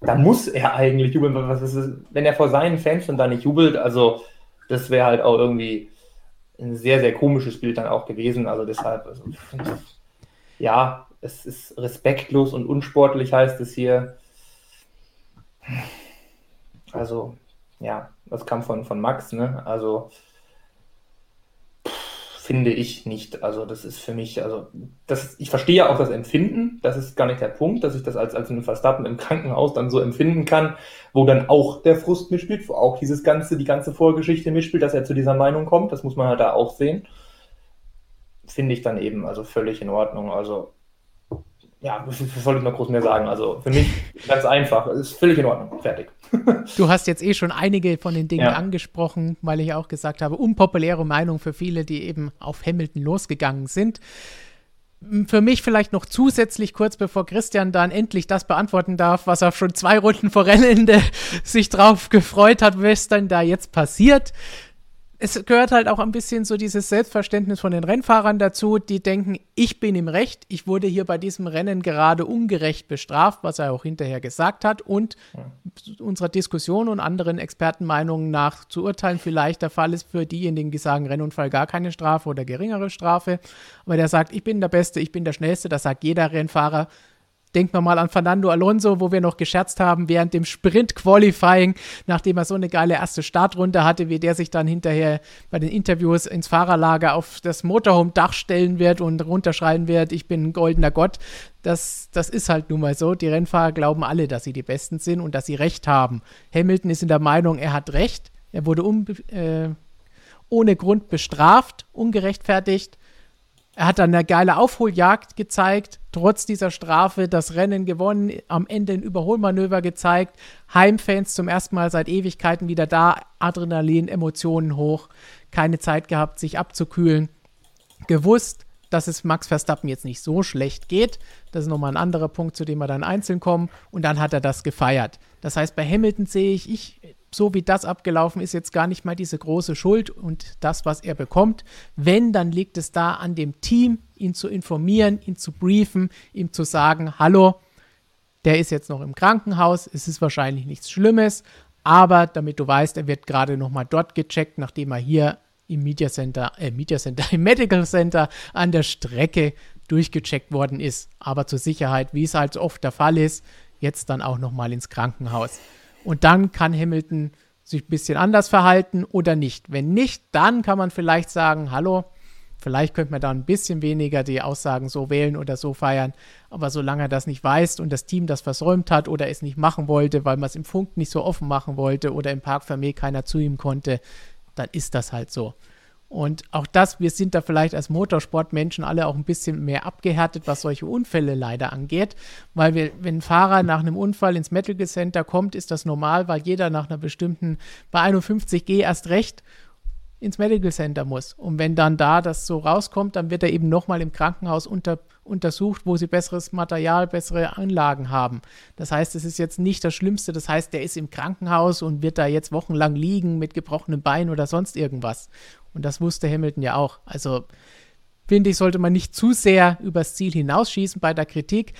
da muss er eigentlich jubeln. Wenn er vor seinen Fans schon da nicht jubelt, also das wäre halt auch irgendwie ein sehr, sehr komisches Bild dann auch gewesen. Also deshalb, also, ja, es ist respektlos und unsportlich, heißt es hier. Also, ja, das kam von, von Max, ne? Also, finde ich nicht. Also das ist für mich, also das, ich verstehe auch das Empfinden, das ist gar nicht der Punkt, dass ich das als, als einen Verstappen im Krankenhaus dann so empfinden kann, wo dann auch der Frust mitspielt, wo auch dieses ganze, die ganze Vorgeschichte mitspielt, dass er zu dieser Meinung kommt, das muss man halt da auch sehen. Finde ich dann eben also völlig in Ordnung. Also ja, was soll ich noch groß mehr sagen? Also für mich ganz einfach, ist völlig in Ordnung, fertig. Du hast jetzt eh schon einige von den Dingen ja. angesprochen, weil ich auch gesagt habe, unpopuläre Meinung für viele, die eben auf Hamilton losgegangen sind. Für mich vielleicht noch zusätzlich kurz bevor Christian dann endlich das beantworten darf, was er schon zwei Runden vor Rennende sich drauf gefreut hat, was dann da jetzt passiert es gehört halt auch ein bisschen so dieses Selbstverständnis von den Rennfahrern dazu, die denken, ich bin im Recht, ich wurde hier bei diesem Rennen gerade ungerecht bestraft, was er auch hinterher gesagt hat. Und ja. unserer Diskussion und anderen Expertenmeinungen nach zu urteilen vielleicht der Fall ist für diejenigen, die sagen, Rennunfall gar keine Strafe oder geringere Strafe, aber der sagt, ich bin der Beste, ich bin der Schnellste, das sagt jeder Rennfahrer, denkt man mal an Fernando Alonso, wo wir noch gescherzt haben während dem Sprint-Qualifying, nachdem er so eine geile erste Startrunde hatte, wie der sich dann hinterher bei den Interviews ins Fahrerlager auf das Motorhome-Dach stellen wird und runterschreien wird, ich bin ein goldener Gott. Das, das ist halt nun mal so. Die Rennfahrer glauben alle, dass sie die Besten sind und dass sie Recht haben. Hamilton ist in der Meinung, er hat Recht. Er wurde um, äh, ohne Grund bestraft, ungerechtfertigt. Er hat dann eine geile Aufholjagd gezeigt, trotz dieser Strafe das Rennen gewonnen, am Ende ein Überholmanöver gezeigt, Heimfans zum ersten Mal seit Ewigkeiten wieder da, Adrenalin, Emotionen hoch, keine Zeit gehabt, sich abzukühlen, gewusst, dass es Max Verstappen jetzt nicht so schlecht geht. Das ist nochmal ein anderer Punkt, zu dem wir dann einzeln kommen. Und dann hat er das gefeiert. Das heißt, bei Hamilton sehe ich, ich so wie das abgelaufen ist, jetzt gar nicht mal diese große Schuld und das, was er bekommt. Wenn, dann liegt es da an dem Team, ihn zu informieren, ihn zu briefen, ihm zu sagen, hallo, der ist jetzt noch im Krankenhaus, es ist wahrscheinlich nichts Schlimmes, aber damit du weißt, er wird gerade noch mal dort gecheckt, nachdem er hier im Media Center, äh, Media Center, im Medical Center an der Strecke durchgecheckt worden ist. Aber zur Sicherheit, wie es halt oft der Fall ist, jetzt dann auch noch mal ins Krankenhaus. Und dann kann Hamilton sich ein bisschen anders verhalten oder nicht. Wenn nicht, dann kann man vielleicht sagen, hallo, vielleicht könnte man da ein bisschen weniger die Aussagen so wählen oder so feiern. Aber solange er das nicht weiß und das Team das versäumt hat oder es nicht machen wollte, weil man es im Funk nicht so offen machen wollte oder im Park Fermé keiner zu ihm konnte, dann ist das halt so. Und auch das, wir sind da vielleicht als Motorsportmenschen alle auch ein bisschen mehr abgehärtet, was solche Unfälle leider angeht. Weil wir, wenn ein Fahrer nach einem Unfall ins Medical Center kommt, ist das normal, weil jeder nach einer bestimmten, bei 51G erst recht ins Medical Center muss. Und wenn dann da das so rauskommt, dann wird er eben nochmal im Krankenhaus unter, untersucht, wo sie besseres Material, bessere Anlagen haben. Das heißt, es ist jetzt nicht das Schlimmste. Das heißt, der ist im Krankenhaus und wird da jetzt wochenlang liegen mit gebrochenem Bein oder sonst irgendwas. Und das wusste Hamilton ja auch. Also finde ich, sollte man nicht zu sehr übers Ziel hinausschießen bei der Kritik.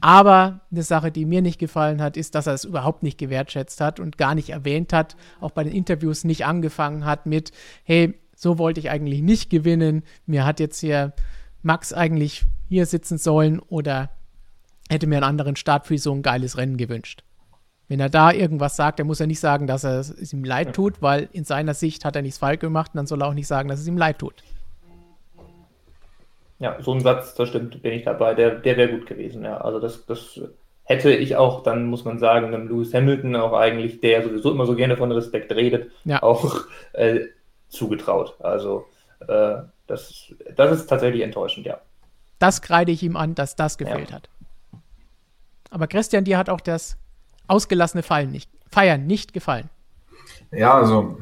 Aber eine Sache, die mir nicht gefallen hat, ist, dass er es überhaupt nicht gewertschätzt hat und gar nicht erwähnt hat, auch bei den Interviews nicht angefangen hat mit, hey, so wollte ich eigentlich nicht gewinnen. Mir hat jetzt hier Max eigentlich hier sitzen sollen oder hätte mir einen anderen Start für so ein geiles Rennen gewünscht. Wenn er da irgendwas sagt, dann muss er nicht sagen, dass er es ihm leid tut, weil in seiner Sicht hat er nichts falsch gemacht und dann soll er auch nicht sagen, dass es ihm leid tut. Ja, so ein Satz, das stimmt, bin ich dabei. Der, der wäre gut gewesen, ja. Also das, das hätte ich auch, dann muss man sagen, dem Lewis Hamilton auch eigentlich, der sowieso immer so gerne von Respekt redet, ja. auch äh, zugetraut. Also äh, das, das ist tatsächlich enttäuschend, ja. Das kreide ich ihm an, dass das gefehlt ja. hat. Aber Christian, dir hat auch das ausgelassene Fallen nicht, Feiern nicht gefallen. Ja, also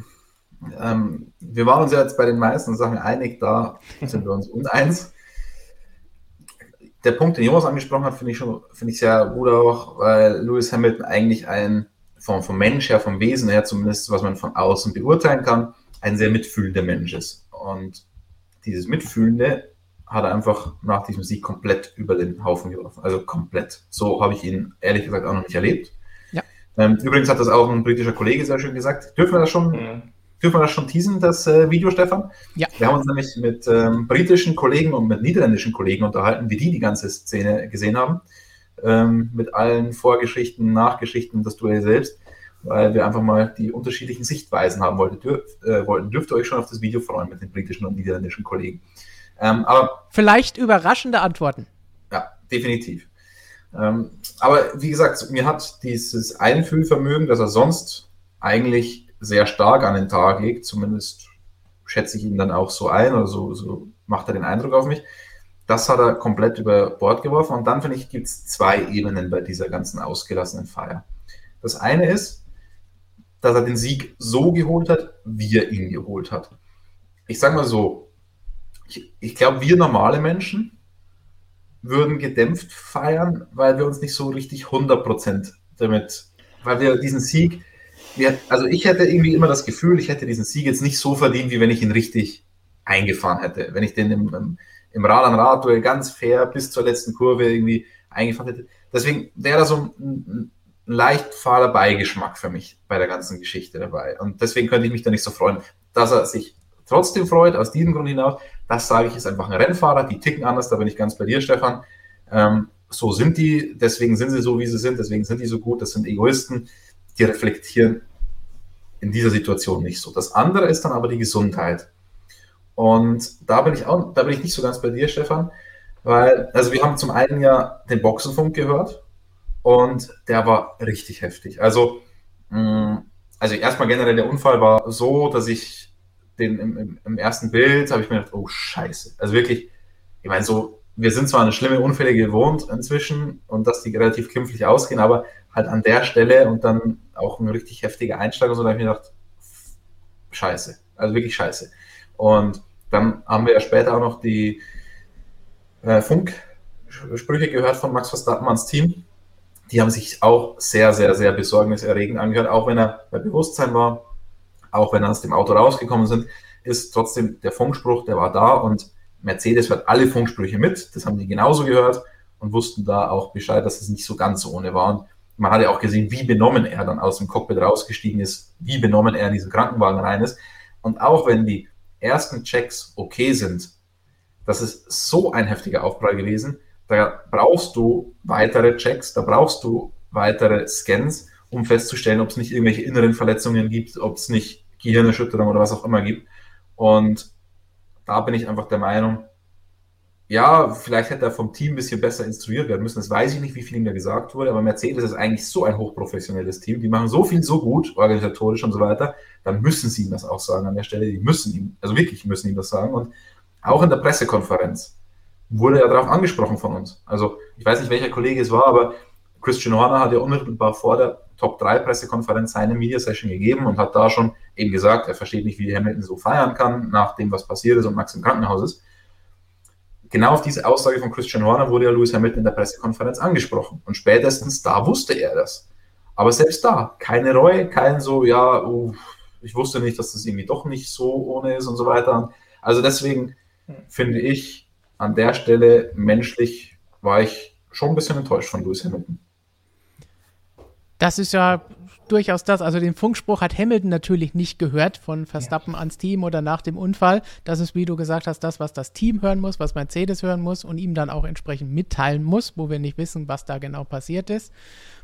ähm, wir waren uns ja jetzt bei den meisten Sachen einig, da sind wir uns uneins der Punkt, den Jonas angesprochen hat, finde ich schon, finde ich sehr gut auch, weil Lewis Hamilton eigentlich ein, vom, vom Mensch her, vom Wesen her zumindest, was man von außen beurteilen kann, ein sehr mitfühlender Mensch ist. Und dieses Mitfühlende hat er einfach nach diesem Sieg komplett über den Haufen geworfen. Also komplett. So habe ich ihn ehrlich gesagt auch noch nicht erlebt. Ähm, übrigens hat das auch ein britischer Kollege sehr schön gesagt. Dürfen wir das schon mhm. Dürfen wir das schon teasen, das äh, Video, Stefan? Ja. Wir haben uns nämlich mit ähm, britischen Kollegen und mit niederländischen Kollegen unterhalten, wie die die ganze Szene gesehen haben. Ähm, mit allen Vorgeschichten, Nachgeschichten, das Duell selbst, weil wir einfach mal die unterschiedlichen Sichtweisen haben wollten. Dürf, äh, wollten. Dürft ihr euch schon auf das Video freuen mit den britischen und niederländischen Kollegen. Ähm, aber Vielleicht überraschende Antworten. Ja, definitiv. Ähm, aber wie gesagt, mir hat dieses Einfühlvermögen, das er sonst eigentlich sehr stark an den Tag legt, zumindest schätze ich ihn dann auch so ein oder so, so macht er den Eindruck auf mich. Das hat er komplett über Bord geworfen und dann finde ich, gibt es zwei Ebenen bei dieser ganzen ausgelassenen Feier. Das eine ist, dass er den Sieg so geholt hat, wie er ihn geholt hat. Ich sage mal so, ich, ich glaube, wir normale Menschen würden gedämpft feiern, weil wir uns nicht so richtig 100% damit, weil wir diesen Sieg mir, also ich hätte irgendwie immer das Gefühl, ich hätte diesen Sieg jetzt nicht so verdient, wie wenn ich ihn richtig eingefahren hätte. Wenn ich den im, im, im Rad an Rad ganz fair bis zur letzten Kurve irgendwie eingefahren hätte. Deswegen wäre da so ein, ein leicht fahler Beigeschmack für mich bei der ganzen Geschichte dabei. Und deswegen könnte ich mich da nicht so freuen, dass er sich trotzdem freut, aus diesem Grund hinaus. Das sage ich, ist einfach ein Rennfahrer, die ticken anders, da bin ich ganz bei dir, Stefan. Ähm, so sind die, deswegen sind sie so, wie sie sind, deswegen sind die so gut, das sind Egoisten, die reflektieren in dieser Situation nicht so. Das andere ist dann aber die Gesundheit. Und da bin ich auch, da bin ich nicht so ganz bei dir, Stefan, weil, also wir haben zum einen ja den Boxenfunk gehört und der war richtig heftig. Also, mh, also erstmal generell der Unfall war so, dass ich den im, im, im ersten Bild habe ich mir gedacht, oh Scheiße. Also wirklich, ich meine, so, wir sind zwar eine schlimme Unfälle gewohnt inzwischen und dass die relativ klimpflich ausgehen, aber halt an der Stelle und dann auch ein richtig heftiger Einschlag und so, da habe ich mir gedacht, scheiße, also wirklich scheiße. Und dann haben wir ja später auch noch die äh, Funksprüche gehört von Max Verstappenmanns Team. Die haben sich auch sehr, sehr, sehr besorgniserregend angehört, auch wenn er bei Bewusstsein war, auch wenn er aus dem Auto rausgekommen sind, ist trotzdem der Funkspruch, der war da und Mercedes hört alle Funksprüche mit. Das haben die genauso gehört und wussten da auch Bescheid, dass es nicht so ganz ohne war. Und man hat ja auch gesehen, wie benommen er dann aus dem Cockpit rausgestiegen ist, wie benommen er in diesen Krankenwagen rein ist. Und auch wenn die ersten Checks okay sind, das ist so ein heftiger Aufprall gewesen, da brauchst du weitere Checks, da brauchst du weitere Scans, um festzustellen, ob es nicht irgendwelche inneren Verletzungen gibt, ob es nicht Gehirnerschütterung oder was auch immer gibt. Und da bin ich einfach der Meinung, ja, vielleicht hätte er vom Team ein bisschen besser instruiert werden müssen. Das weiß ich nicht, wie viel ihm da gesagt wurde, aber Mercedes ist eigentlich so ein hochprofessionelles Team. Die machen so viel so gut, organisatorisch und so weiter. Dann müssen sie ihm das auch sagen an der Stelle. Die müssen ihm, also wirklich müssen ihm das sagen. Und auch in der Pressekonferenz wurde er darauf angesprochen von uns. Also ich weiß nicht, welcher Kollege es war, aber Christian Horner hat ja unmittelbar vor der Top 3 Pressekonferenz seine Media Session gegeben und hat da schon eben gesagt, er versteht nicht, wie Hamilton so feiern kann, nach dem, was passiert ist und Max im Krankenhaus ist genau auf diese Aussage von Christian Horner wurde ja Lewis Hamilton in der Pressekonferenz angesprochen. Und spätestens da wusste er das. Aber selbst da, keine Reue, kein so, ja, uh, ich wusste nicht, dass das irgendwie doch nicht so ohne ist und so weiter. Also deswegen finde ich, an der Stelle menschlich war ich schon ein bisschen enttäuscht von Lewis Hamilton. Das ist ja durchaus das. Also den Funkspruch hat Hamilton natürlich nicht gehört von Verstappen ja. ans Team oder nach dem Unfall. Das ist, wie du gesagt hast, das, was das Team hören muss, was Mercedes hören muss und ihm dann auch entsprechend mitteilen muss, wo wir nicht wissen, was da genau passiert ist.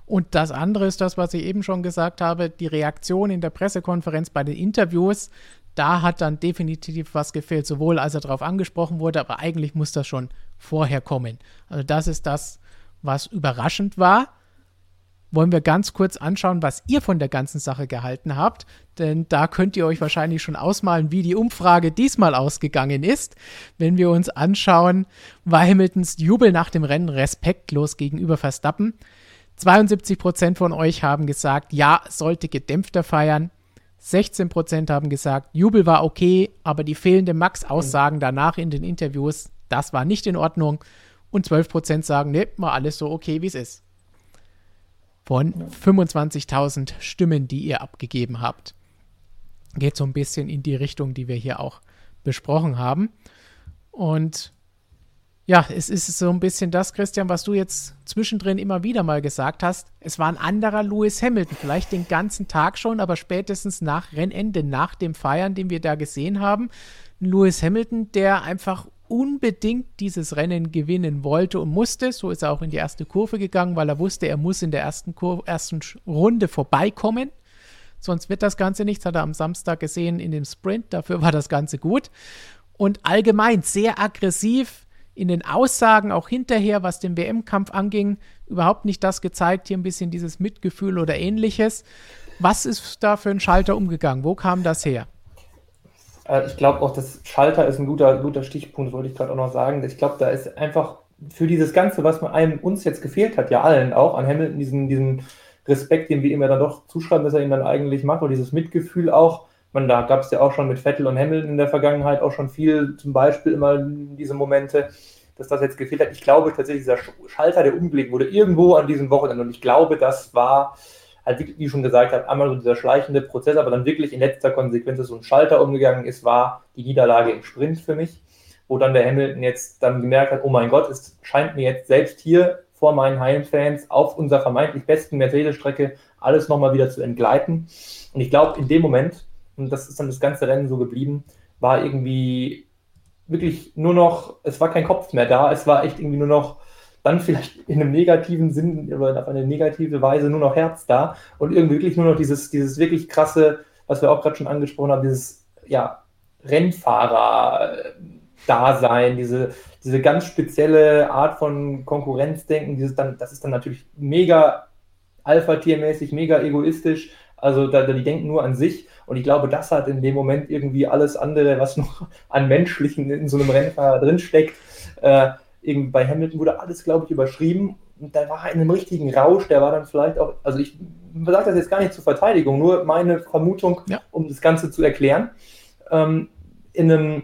Und das andere ist das, was ich eben schon gesagt habe, die Reaktion in der Pressekonferenz bei den Interviews. Da hat dann definitiv was gefehlt, sowohl als er darauf angesprochen wurde, aber eigentlich muss das schon vorher kommen. Also das ist das, was überraschend war wollen wir ganz kurz anschauen, was ihr von der ganzen Sache gehalten habt. Denn da könnt ihr euch wahrscheinlich schon ausmalen, wie die Umfrage diesmal ausgegangen ist. Wenn wir uns anschauen, war Hamiltons Jubel nach dem Rennen respektlos gegenüber Verstappen. 72% von euch haben gesagt, ja, sollte gedämpfter feiern. 16% haben gesagt, Jubel war okay, aber die fehlenden Max-Aussagen danach in den Interviews, das war nicht in Ordnung. Und 12% sagen, nee, war alles so okay, wie es ist von 25.000 Stimmen, die ihr abgegeben habt. Geht so ein bisschen in die Richtung, die wir hier auch besprochen haben. Und ja, es ist so ein bisschen das, Christian, was du jetzt zwischendrin immer wieder mal gesagt hast. Es war ein anderer Lewis Hamilton, vielleicht den ganzen Tag schon, aber spätestens nach Rennende, nach dem Feiern, den wir da gesehen haben. Ein Lewis Hamilton, der einfach unbedingt dieses Rennen gewinnen wollte und musste. So ist er auch in die erste Kurve gegangen, weil er wusste, er muss in der ersten, Kurve, ersten Runde vorbeikommen. Sonst wird das Ganze nichts, hat er am Samstag gesehen in dem Sprint. Dafür war das Ganze gut. Und allgemein sehr aggressiv in den Aussagen, auch hinterher, was den WM-Kampf anging, überhaupt nicht das gezeigt, hier ein bisschen dieses Mitgefühl oder ähnliches. Was ist da für ein Schalter umgegangen? Wo kam das her? Äh, ich glaube auch, das Schalter ist ein guter, guter Stichpunkt, wollte ich gerade auch noch sagen. Ich glaube, da ist einfach für dieses Ganze, was einem uns jetzt gefehlt hat, ja allen auch, an Hamilton, diesen, diesen Respekt, den wir ihm ja dann doch zuschreiben, dass er ihn dann eigentlich macht, oder dieses Mitgefühl auch. Man, da gab es ja auch schon mit Vettel und Hamilton in der Vergangenheit auch schon viel, zum Beispiel immer diese Momente, dass das jetzt gefehlt hat. Ich glaube tatsächlich, dieser Schalter, der umgelegt wurde, irgendwo an diesem Wochenende, und ich glaube, das war halt wirklich, wie schon gesagt habe, einmal so dieser schleichende Prozess, aber dann wirklich in letzter Konsequenz so ein Schalter umgegangen ist, war die Niederlage im Sprint für mich, wo dann der Hamilton jetzt dann gemerkt hat, oh mein Gott, es scheint mir jetzt selbst hier vor meinen Heimfans auf unserer vermeintlich besten Mercedes-Strecke alles nochmal wieder zu entgleiten. Und ich glaube, in dem Moment, und das ist dann das ganze Rennen so geblieben, war irgendwie wirklich nur noch, es war kein Kopf mehr da, es war echt irgendwie nur noch dann vielleicht in einem negativen Sinn oder auf eine negative Weise nur noch Herz da und irgendwie wirklich nur noch dieses, dieses wirklich krasse, was wir auch gerade schon angesprochen haben, dieses ja, Rennfahrer-Dasein, diese, diese ganz spezielle Art von Konkurrenzdenken, dieses dann, das ist dann natürlich mega Alpha-Tiermäßig, mega egoistisch. Also da, die denken nur an sich. Und ich glaube, das hat in dem Moment irgendwie alles andere, was noch an Menschlichen in so einem Rennfahrer drinsteckt, äh, irgendwie bei Hamilton wurde alles, glaube ich, überschrieben. Und da war er in einem richtigen Rausch, der war dann vielleicht auch, also ich sage das jetzt gar nicht zur Verteidigung, nur meine Vermutung, ja. um das Ganze zu erklären, ähm, in einem,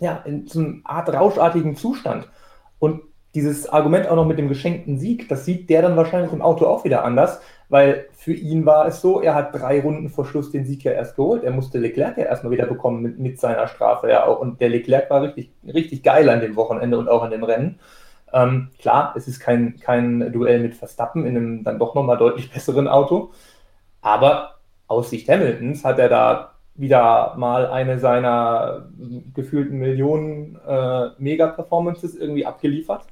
ja, in so einer Art rauschartigen Zustand. Und dieses Argument auch noch mit dem geschenkten Sieg, das sieht der dann wahrscheinlich im Auto auch wieder anders, weil für ihn war es so, er hat drei Runden vor Schluss den Sieg ja erst geholt. Er musste Leclerc ja erstmal wieder bekommen mit, mit seiner Strafe ja. Und der Leclerc war richtig, richtig geil an dem Wochenende und auch an dem Rennen. Ähm, klar, es ist kein, kein Duell mit Verstappen in einem dann doch nochmal deutlich besseren Auto. Aber aus Sicht Hamiltons hat er da wieder mal eine seiner gefühlten Millionen äh, Mega-Performances irgendwie abgeliefert.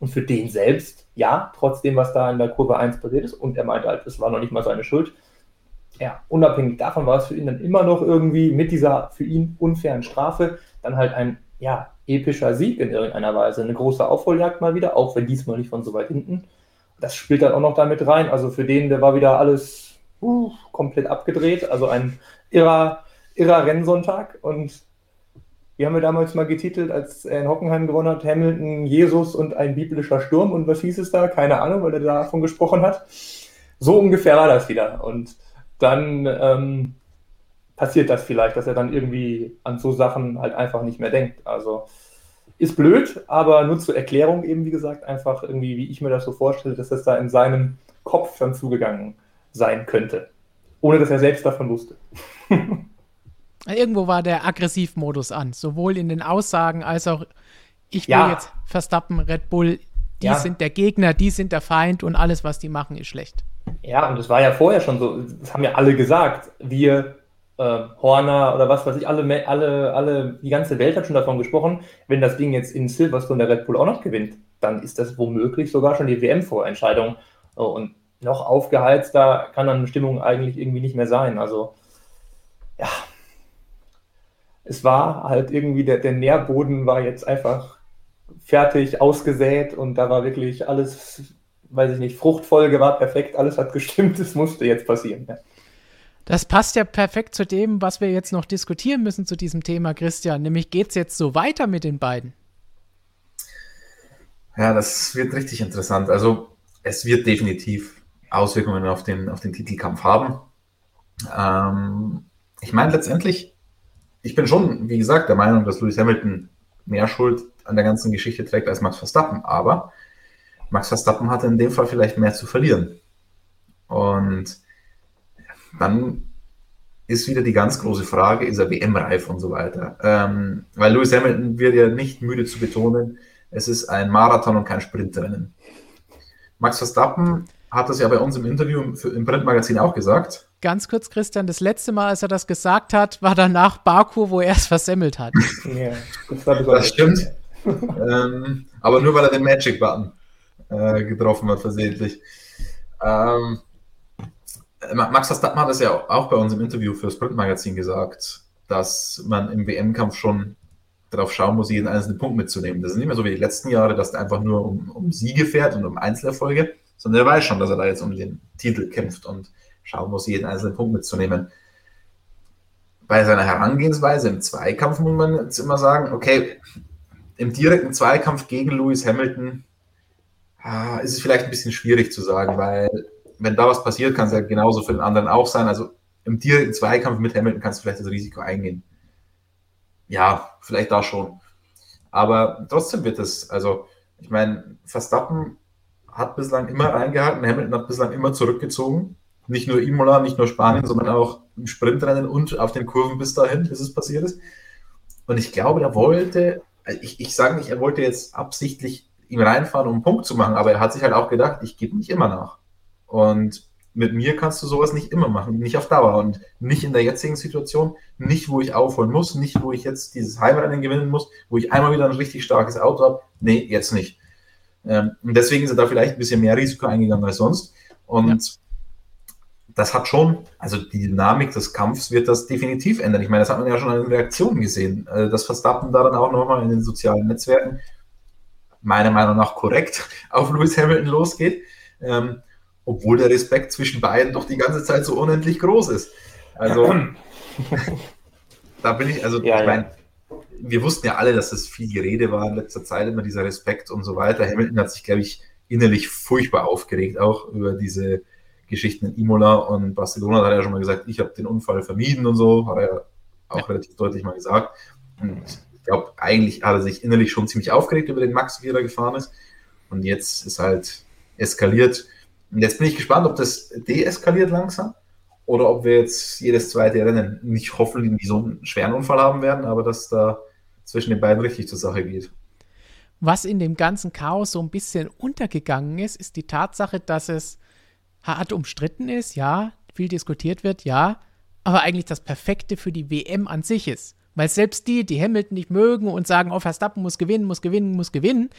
Und für den selbst, ja, trotzdem, was da in der Kurve 1 passiert ist, und er meinte halt, es war noch nicht mal seine Schuld. Ja, unabhängig davon war es für ihn dann immer noch irgendwie mit dieser für ihn unfairen Strafe dann halt ein, ja, epischer Sieg in irgendeiner Weise. Eine große Aufholjagd mal wieder, auch wenn diesmal nicht von so weit hinten. Das spielt dann auch noch damit rein. Also für den, der war wieder alles uh, komplett abgedreht. Also ein irrer, irrer Rennsonntag und wie haben wir damals mal getitelt, als er in Hockenheim gewonnen hat, Hamilton, Jesus und ein biblischer Sturm und was hieß es da? Keine Ahnung, weil er davon gesprochen hat. So ungefähr war das wieder. Und dann ähm, passiert das vielleicht, dass er dann irgendwie an so Sachen halt einfach nicht mehr denkt. Also ist blöd, aber nur zur Erklärung eben, wie gesagt, einfach irgendwie, wie ich mir das so vorstelle, dass das da in seinem Kopf dann zugegangen sein könnte. Ohne dass er selbst davon wusste. Irgendwo war der Aggressivmodus an, sowohl in den Aussagen als auch, ich will ja. jetzt Verstappen, Red Bull, die ja. sind der Gegner, die sind der Feind und alles, was die machen, ist schlecht. Ja, und das war ja vorher schon so, das haben ja alle gesagt, wir, äh, Horner oder was weiß ich, alle, alle, alle, die ganze Welt hat schon davon gesprochen, wenn das Ding jetzt in Silverstone der Red Bull auch noch gewinnt, dann ist das womöglich sogar schon die WM-Vorentscheidung. Und noch aufgeheizter kann dann eine Stimmung eigentlich irgendwie nicht mehr sein. Also, ja, es war halt irgendwie, der, der Nährboden war jetzt einfach fertig, ausgesät und da war wirklich alles, weiß ich nicht, Fruchtfolge war perfekt, alles hat gestimmt, es musste jetzt passieren. Ja. Das passt ja perfekt zu dem, was wir jetzt noch diskutieren müssen zu diesem Thema, Christian. Nämlich geht es jetzt so weiter mit den beiden? Ja, das wird richtig interessant. Also es wird definitiv Auswirkungen auf den, auf den Titelkampf haben. Ähm, ich meine, letztendlich ich bin schon, wie gesagt, der Meinung, dass Lewis Hamilton mehr Schuld an der ganzen Geschichte trägt als Max Verstappen. Aber Max Verstappen hatte in dem Fall vielleicht mehr zu verlieren. Und dann ist wieder die ganz große Frage, ist er WM-reif und so weiter. Ähm, weil Lewis Hamilton wird ja nicht müde zu betonen, es ist ein Marathon und kein Sprintrennen. Max Verstappen hat das ja bei uns im Interview im Printmagazin auch gesagt. Ganz kurz, Christian, das letzte Mal, als er das gesagt hat, war danach Baku, wo er es versemmelt hat. Ja, das, das stimmt. ähm, aber nur weil er den Magic-Button äh, getroffen hat, versehentlich. Ähm, Max Verstappen hat es ja auch bei uns im Interview für das Printmagazin gesagt, dass man im WM-Kampf schon darauf schauen muss, jeden einzelnen Punkt mitzunehmen. Das ist nicht mehr so wie die letzten Jahre, dass er einfach nur um, um Siege fährt und um Einzelerfolge, sondern er weiß schon, dass er da jetzt um den Titel kämpft und schauen muss, jeden einzelnen Punkt mitzunehmen. Bei seiner Herangehensweise im Zweikampf muss man jetzt immer sagen, okay, im direkten Zweikampf gegen Lewis Hamilton ah, ist es vielleicht ein bisschen schwierig zu sagen, weil wenn da was passiert, kann es ja genauso für den anderen auch sein. Also im direkten Zweikampf mit Hamilton kannst du vielleicht das Risiko eingehen. Ja, vielleicht da schon. Aber trotzdem wird es, also ich meine, Verstappen hat bislang immer reingehalten, Hamilton hat bislang immer zurückgezogen. Nicht nur Imola, nicht nur Spanien, sondern auch im Sprintrennen und auf den Kurven bis dahin, bis es passiert ist. Und ich glaube, er wollte, ich, ich sage nicht, er wollte jetzt absichtlich ihm reinfahren, um einen Punkt zu machen, aber er hat sich halt auch gedacht, ich gebe nicht immer nach. Und mit mir kannst du sowas nicht immer machen, nicht auf Dauer und nicht in der jetzigen Situation, nicht wo ich aufholen muss, nicht wo ich jetzt dieses Heimrennen gewinnen muss, wo ich einmal wieder ein richtig starkes Auto habe. Nee, jetzt nicht. Ähm, und deswegen sind da vielleicht ein bisschen mehr Risiko eingegangen als sonst. Und ja. Das hat schon, also die Dynamik des Kampfs wird das definitiv ändern. Ich meine, das hat man ja schon an den Reaktionen gesehen. Äh, das Verstappen da dann auch nochmal in den sozialen Netzwerken meiner Meinung nach korrekt auf Lewis Hamilton losgeht. Ähm, obwohl der Respekt zwischen beiden doch die ganze Zeit so unendlich groß ist. Also, da bin ich, also, ja, ich meine, wir wussten ja alle, dass es viel Gerede war in letzter Zeit, immer dieser Respekt und so weiter. Hamilton hat sich, glaube ich, innerlich furchtbar aufgeregt, auch über diese Geschichten in Imola und Barcelona. Da hat er ja schon mal gesagt, ich habe den Unfall vermieden und so, hat er ja auch ja. relativ deutlich mal gesagt. Und ich glaube, eigentlich hat er sich innerlich schon ziemlich aufgeregt über den Max, wie er da gefahren ist. Und jetzt ist halt eskaliert. Und jetzt bin ich gespannt, ob das deeskaliert langsam oder ob wir jetzt jedes zweite Rennen nicht hoffentlich so einen schweren Unfall haben werden, aber dass da zwischen den beiden richtig zur Sache geht. Was in dem ganzen Chaos so ein bisschen untergegangen ist, ist die Tatsache, dass es hart umstritten ist, ja, viel diskutiert wird, ja, aber eigentlich das Perfekte für die WM an sich ist. Weil selbst die, die Hamilton nicht mögen und sagen, oh, Verstappen muss gewinnen, muss gewinnen, muss gewinnen,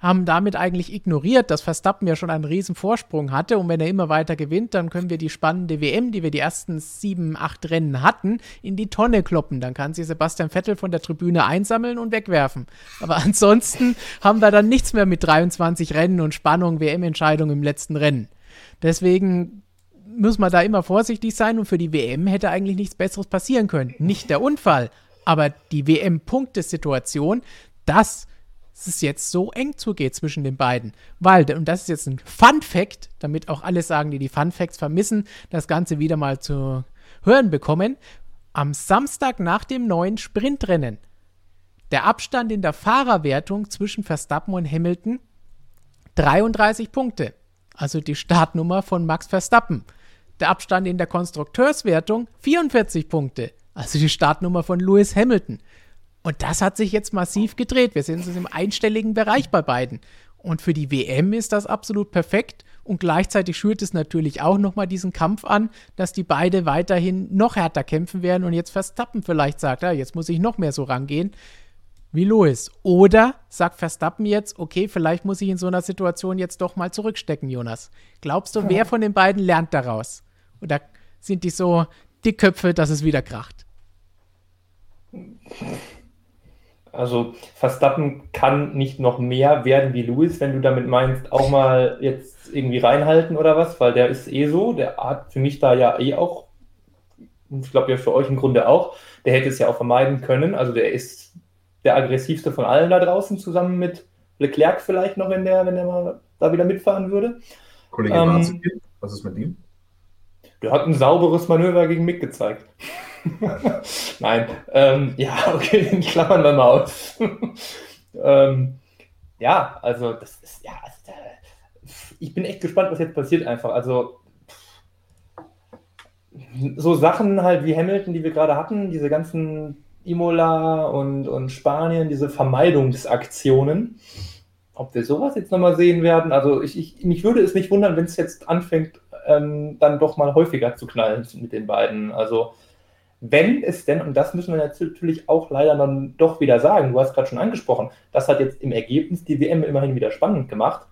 haben damit eigentlich ignoriert, dass Verstappen ja schon einen riesen Vorsprung hatte und wenn er immer weiter gewinnt, dann können wir die spannende WM, die wir die ersten sieben, acht Rennen hatten, in die Tonne kloppen. Dann kann sie Sebastian Vettel von der Tribüne einsammeln und wegwerfen. Aber ansonsten haben wir dann nichts mehr mit 23 Rennen und Spannung, WM-Entscheidung im letzten Rennen. Deswegen muss man da immer vorsichtig sein und für die WM hätte eigentlich nichts Besseres passieren können. Nicht der Unfall, aber die WM-Punktesituation, das es jetzt so eng zugeht zwischen den beiden. Weil, und das ist jetzt ein Fun Fact, damit auch alle sagen, die die Fun Facts vermissen, das Ganze wieder mal zu hören bekommen. Am Samstag nach dem neuen Sprintrennen, der Abstand in der Fahrerwertung zwischen Verstappen und Hamilton 33 Punkte. Also die Startnummer von Max Verstappen. Der Abstand in der Konstrukteurswertung 44 Punkte. Also die Startnummer von Lewis Hamilton. Und das hat sich jetzt massiv gedreht. Wir sind uns im einstelligen Bereich bei beiden. Und für die WM ist das absolut perfekt. Und gleichzeitig schürt es natürlich auch nochmal diesen Kampf an, dass die beide weiterhin noch härter kämpfen werden und jetzt Verstappen vielleicht sagt, ja, jetzt muss ich noch mehr so rangehen wie Louis. Oder sagt Verstappen jetzt, okay, vielleicht muss ich in so einer Situation jetzt doch mal zurückstecken, Jonas. Glaubst du, wer von den beiden lernt daraus? Oder sind die so Dickköpfe, dass es wieder kracht? Also Verstappen kann nicht noch mehr werden wie Lewis, wenn du damit meinst, auch mal jetzt irgendwie reinhalten oder was, weil der ist eh so, der hat für mich da ja eh auch, ich glaube ja für euch im Grunde auch, der hätte es ja auch vermeiden können. Also der ist der aggressivste von allen da draußen, zusammen mit Leclerc vielleicht noch, wenn der, wenn der mal da wieder mitfahren würde. Kollege ähm, was ist mit ihm? Der hat ein sauberes Manöver gegen Mick gezeigt. Nein, ähm, ja, okay, den klammern wir mal aus. ähm, ja, also das ist, ja, also, ich bin echt gespannt, was jetzt passiert einfach. Also so Sachen halt wie Hamilton, die wir gerade hatten, diese ganzen Imola und, und Spanien, diese Vermeidungsaktionen, ob wir sowas jetzt nochmal sehen werden. Also ich, ich, mich würde es nicht wundern, wenn es jetzt anfängt, ähm, dann doch mal häufiger zu knallen mit den beiden. Also wenn es denn, und das müssen wir natürlich auch leider dann doch wieder sagen, du hast gerade schon angesprochen, das hat jetzt im Ergebnis die WM immerhin wieder spannend gemacht.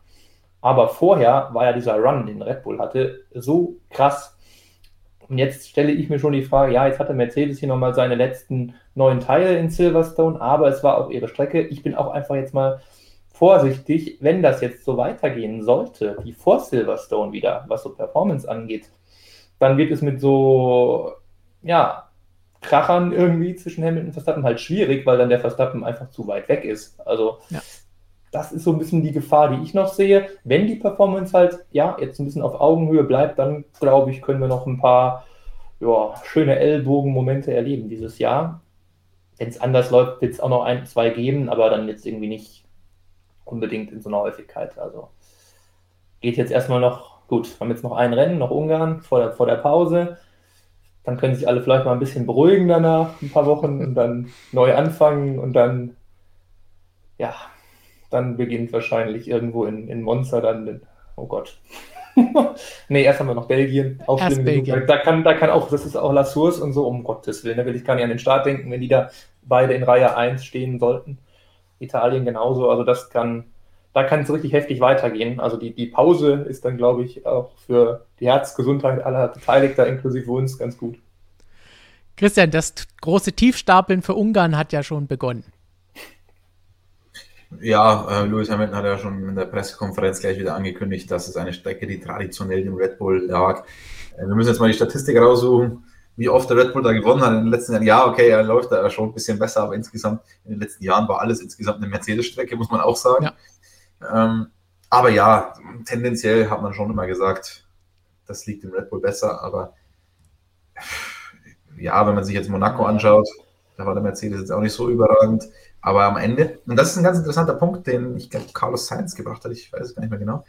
Aber vorher war ja dieser Run, den Red Bull hatte, so krass. Und jetzt stelle ich mir schon die Frage, ja, jetzt hatte Mercedes hier nochmal seine letzten neun Teile in Silverstone, aber es war auch ihre Strecke. Ich bin auch einfach jetzt mal vorsichtig, wenn das jetzt so weitergehen sollte, wie vor Silverstone wieder, was so Performance angeht, dann wird es mit so, ja, Krachern irgendwie zwischen Hamilton und Verstappen halt schwierig, weil dann der Verstappen einfach zu weit weg ist. Also ja. Das ist so ein bisschen die Gefahr, die ich noch sehe. Wenn die Performance halt, ja, jetzt ein bisschen auf Augenhöhe bleibt, dann glaube ich, können wir noch ein paar ja, schöne Ellbogenmomente erleben dieses Jahr. Wenn es anders läuft, wird es auch noch ein, zwei geben, aber dann jetzt irgendwie nicht unbedingt in so einer Häufigkeit. Also geht jetzt erstmal noch, gut, wir haben jetzt noch ein Rennen, noch Ungarn vor der, vor der Pause. Dann können sich alle vielleicht mal ein bisschen beruhigen danach, ein paar Wochen und dann neu anfangen und dann, ja, dann beginnt wahrscheinlich irgendwo in, in Monza dann, oh Gott. nee, erst haben wir noch Belgien. Auch erst Belgien. Da kann, da kann auch, das ist auch La Source und so, um Gottes Willen. Da will ich gar nicht an den Start denken, wenn die da beide in Reihe 1 stehen sollten. Italien genauso, also das kann, da kann es richtig heftig weitergehen. Also die, die Pause ist dann, glaube ich, auch für die Herzgesundheit aller Beteiligter, inklusive uns, ganz gut. Christian, das große Tiefstapeln für Ungarn hat ja schon begonnen. Ja, äh, Lewis Hamilton hat ja schon in der Pressekonferenz gleich wieder angekündigt, dass es eine Strecke, die traditionell dem Red Bull lag. Äh, wir müssen jetzt mal die Statistik raussuchen, wie oft der Red Bull da gewonnen hat in den letzten Jahren. Ja, okay, er läuft da schon ein bisschen besser, aber insgesamt in den letzten Jahren war alles insgesamt eine Mercedes-Strecke, muss man auch sagen. Ja. Ähm, aber ja, tendenziell hat man schon immer gesagt, das liegt dem Red Bull besser, aber ja, wenn man sich jetzt Monaco anschaut, da war der Mercedes jetzt auch nicht so überragend. Aber am Ende, und das ist ein ganz interessanter Punkt, den ich glaube, Carlos Sainz gebracht hat, ich weiß es gar nicht mehr genau.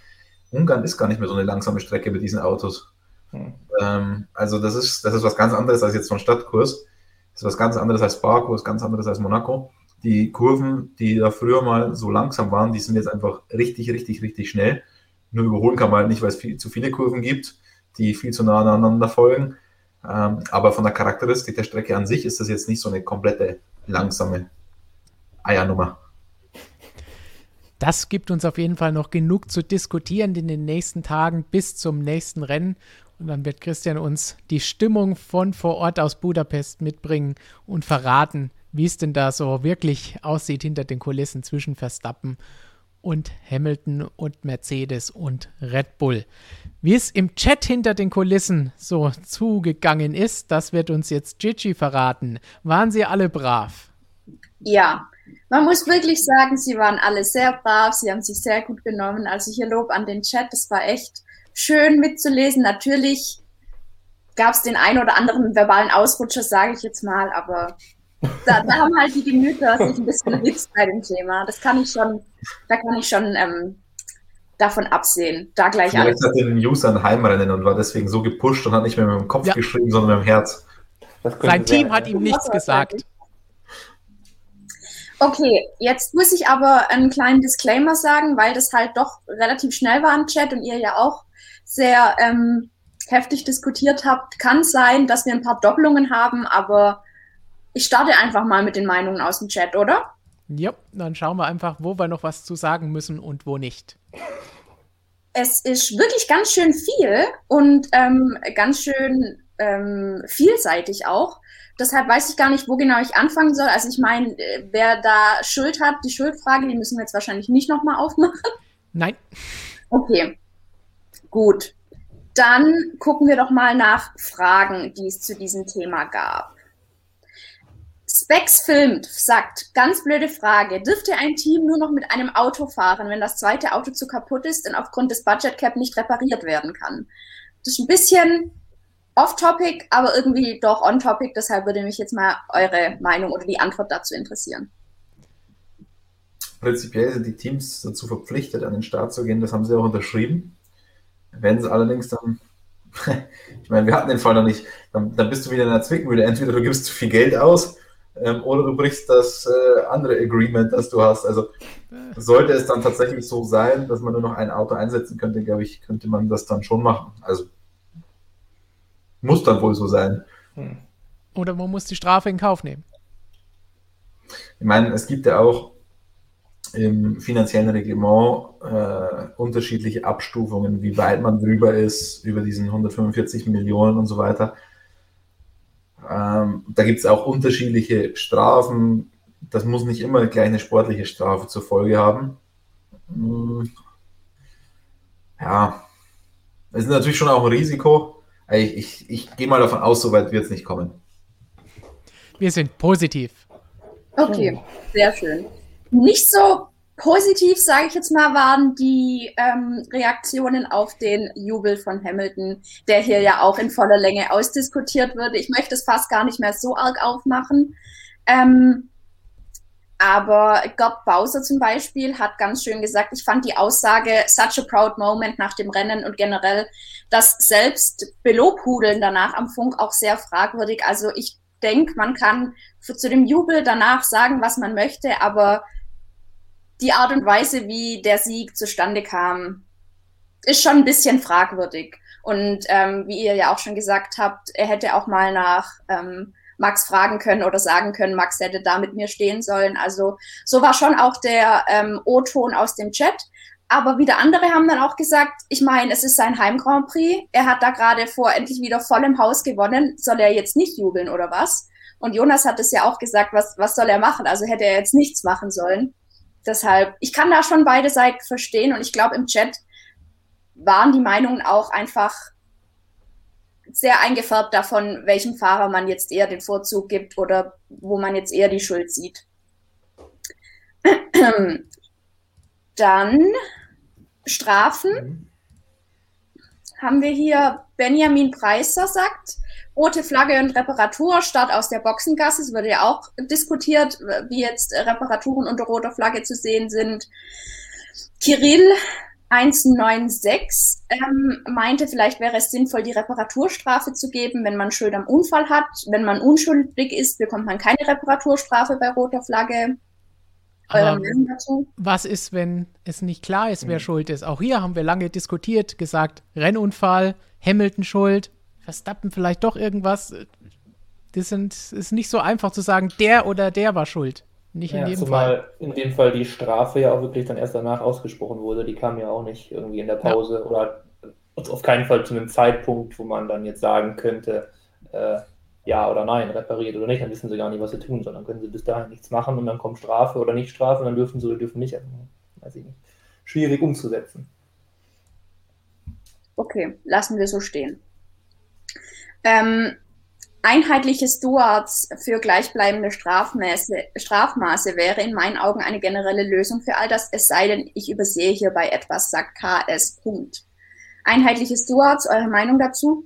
Ungarn ist gar nicht mehr so eine langsame Strecke mit diesen Autos. Hm. Ähm, also, das ist, das ist was ganz anderes als jetzt so ein Stadtkurs. Das ist was ganz anderes als Baku, was ganz anderes als Monaco. Die Kurven, die da früher mal so langsam waren, die sind jetzt einfach richtig, richtig, richtig schnell. Nur überholen kann man halt nicht, weil es viel, zu viele Kurven gibt, die viel zu nah aneinander folgen. Ähm, aber von der Charakteristik der Strecke an sich ist das jetzt nicht so eine komplette langsame Eiernummer. Das gibt uns auf jeden Fall noch genug zu diskutieren in den nächsten Tagen bis zum nächsten Rennen. Und dann wird Christian uns die Stimmung von vor Ort aus Budapest mitbringen und verraten, wie es denn da so wirklich aussieht hinter den Kulissen zwischen Verstappen und Hamilton und Mercedes und Red Bull. Wie es im Chat hinter den Kulissen so zugegangen ist, das wird uns jetzt Gigi verraten. Waren sie alle brav? Ja, man muss wirklich sagen, sie waren alle sehr brav, sie haben sich sehr gut genommen. Also hier Lob an den Chat, das war echt schön mitzulesen. Natürlich gab es den einen oder anderen verbalen Ausrutscher, sage ich jetzt mal, aber da, da, haben halt die Gemüter sich ein bisschen erhitzt bei dem Thema. Das kann ich schon, da kann ich schon ähm, davon absehen. Da gleich Vielleicht alles. hat den User ein Heimrennen und war deswegen so gepusht und hat nicht mehr mit dem Kopf ja. geschrieben, sondern mit dem Herz. Sein Team hat ihm nichts gesagt. Okay, jetzt muss ich aber einen kleinen Disclaimer sagen, weil das halt doch relativ schnell war im Chat und ihr ja auch sehr ähm, heftig diskutiert habt. Kann sein, dass wir ein paar Doppelungen haben, aber ich starte einfach mal mit den Meinungen aus dem Chat, oder? Ja, dann schauen wir einfach, wo wir noch was zu sagen müssen und wo nicht. Es ist wirklich ganz schön viel und ähm, ganz schön ähm, vielseitig auch. Deshalb weiß ich gar nicht, wo genau ich anfangen soll. Also ich meine, wer da Schuld hat, die Schuldfrage, die müssen wir jetzt wahrscheinlich nicht nochmal aufmachen. Nein. Okay, gut. Dann gucken wir doch mal nach Fragen, die es zu diesem Thema gab. Specs filmt, sagt, ganz blöde Frage, dürfte ein Team nur noch mit einem Auto fahren, wenn das zweite Auto zu kaputt ist und aufgrund des Budget Cap nicht repariert werden kann? Das ist ein bisschen off-topic, aber irgendwie doch on-topic. Deshalb würde mich jetzt mal eure Meinung oder die Antwort dazu interessieren. Prinzipiell sind die Teams dazu verpflichtet, an den Start zu gehen. Das haben sie auch unterschrieben. Wenn sie allerdings dann, ich meine, wir hatten den Fall noch nicht, dann, dann bist du wieder in der Zwickmühle. Entweder du gibst zu viel Geld aus ähm, oder du brichst das äh, andere Agreement, das du hast. Also sollte es dann tatsächlich so sein, dass man nur noch ein Auto einsetzen könnte, glaube ich, könnte man das dann schon machen. Also muss dann wohl so sein. Hm. Oder man muss die Strafe in Kauf nehmen. Ich meine, es gibt ja auch im finanziellen Reglement äh, unterschiedliche Abstufungen, wie weit man drüber ist, über diesen 145 Millionen und so weiter. Ähm, da gibt es auch unterschiedliche Strafen. Das muss nicht immer gleich eine sportliche Strafe zur Folge haben. Hm. Ja, es ist natürlich schon auch ein Risiko, ich, ich, ich gehe mal davon aus, soweit wird es nicht kommen. Wir sind positiv. Okay, sehr schön. Nicht so positiv, sage ich jetzt mal, waren die ähm, Reaktionen auf den Jubel von Hamilton, der hier ja auch in voller Länge ausdiskutiert wurde. Ich möchte es fast gar nicht mehr so arg aufmachen. Ähm, aber Gott Bowser zum Beispiel hat ganz schön gesagt, ich fand die Aussage such a proud moment nach dem Rennen und generell das selbst Belobhudeln danach am Funk auch sehr fragwürdig. Also ich denke, man kann zu dem Jubel danach sagen, was man möchte, aber die Art und Weise, wie der Sieg zustande kam, ist schon ein bisschen fragwürdig. Und ähm, wie ihr ja auch schon gesagt habt, er hätte auch mal nach ähm, Max fragen können oder sagen können, Max hätte da mit mir stehen sollen. Also so war schon auch der ähm, O-Ton aus dem Chat. Aber wieder andere haben dann auch gesagt, ich meine, es ist sein Heim Grand Prix. Er hat da gerade vor endlich wieder voll im Haus gewonnen. Soll er jetzt nicht jubeln oder was? Und Jonas hat es ja auch gesagt, was, was soll er machen? Also hätte er jetzt nichts machen sollen. Deshalb, ich kann da schon beide Seiten verstehen und ich glaube, im Chat waren die Meinungen auch einfach sehr eingefärbt davon, welchem Fahrer man jetzt eher den Vorzug gibt oder wo man jetzt eher die Schuld sieht. Dann Strafen. Mhm. Haben wir hier Benjamin Preiser sagt, rote Flagge und Reparatur, Start aus der Boxengasse. Es wurde ja auch diskutiert, wie jetzt Reparaturen unter roter Flagge zu sehen sind. Kirill 196 ähm, meinte, vielleicht wäre es sinnvoll, die Reparaturstrafe zu geben, wenn man Schuld am Unfall hat. Wenn man unschuldig ist, bekommt man keine Reparaturstrafe bei roter Flagge. Aber was ist, wenn es nicht klar ist, wer mhm. schuld ist? Auch hier haben wir lange diskutiert, gesagt, Rennunfall, Hamilton schuld, Verstappen vielleicht doch irgendwas. Das sind, ist nicht so einfach zu sagen, der oder der war schuld. Nicht ja, in jedem zumal Fall. in dem Fall die Strafe ja auch wirklich dann erst danach ausgesprochen wurde. Die kam ja auch nicht irgendwie in der Pause ja. oder auf keinen Fall zu einem Zeitpunkt, wo man dann jetzt sagen könnte, äh, ja oder nein, repariert oder nicht, dann wissen sie gar nicht, was sie tun, sondern können sie bis dahin nichts machen und dann kommt Strafe oder nicht Strafe und dann dürfen sie oder dürfen nicht. Also, weiß ich nicht. Schwierig umzusetzen. Okay, lassen wir so stehen. Ähm, einheitliche Stewards für gleichbleibende Strafmaße, Strafmaße wäre in meinen Augen eine generelle Lösung für all das, es sei denn, ich übersehe hierbei etwas, sagt KS. Punkt. Einheitliche Stewards, eure Meinung dazu?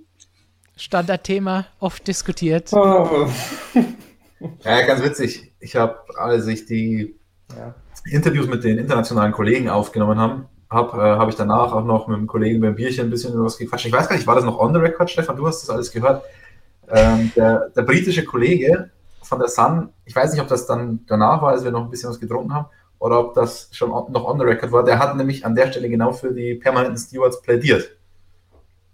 Standardthema, oft diskutiert. Oh. ja, ganz witzig. Ich habe, als ich die ja. Interviews mit den internationalen Kollegen aufgenommen habe, habe äh, hab ich danach auch noch mit dem Kollegen beim Bierchen ein bisschen über was gequatscht. Ich weiß gar nicht, war das noch on the record, Stefan? Du hast das alles gehört. Ähm, der, der, britische Kollege von der Sun, ich weiß nicht, ob das dann danach war, als wir noch ein bisschen was getrunken haben, oder ob das schon noch on the record war. Der hat nämlich an der Stelle genau für die permanenten Stewards plädiert.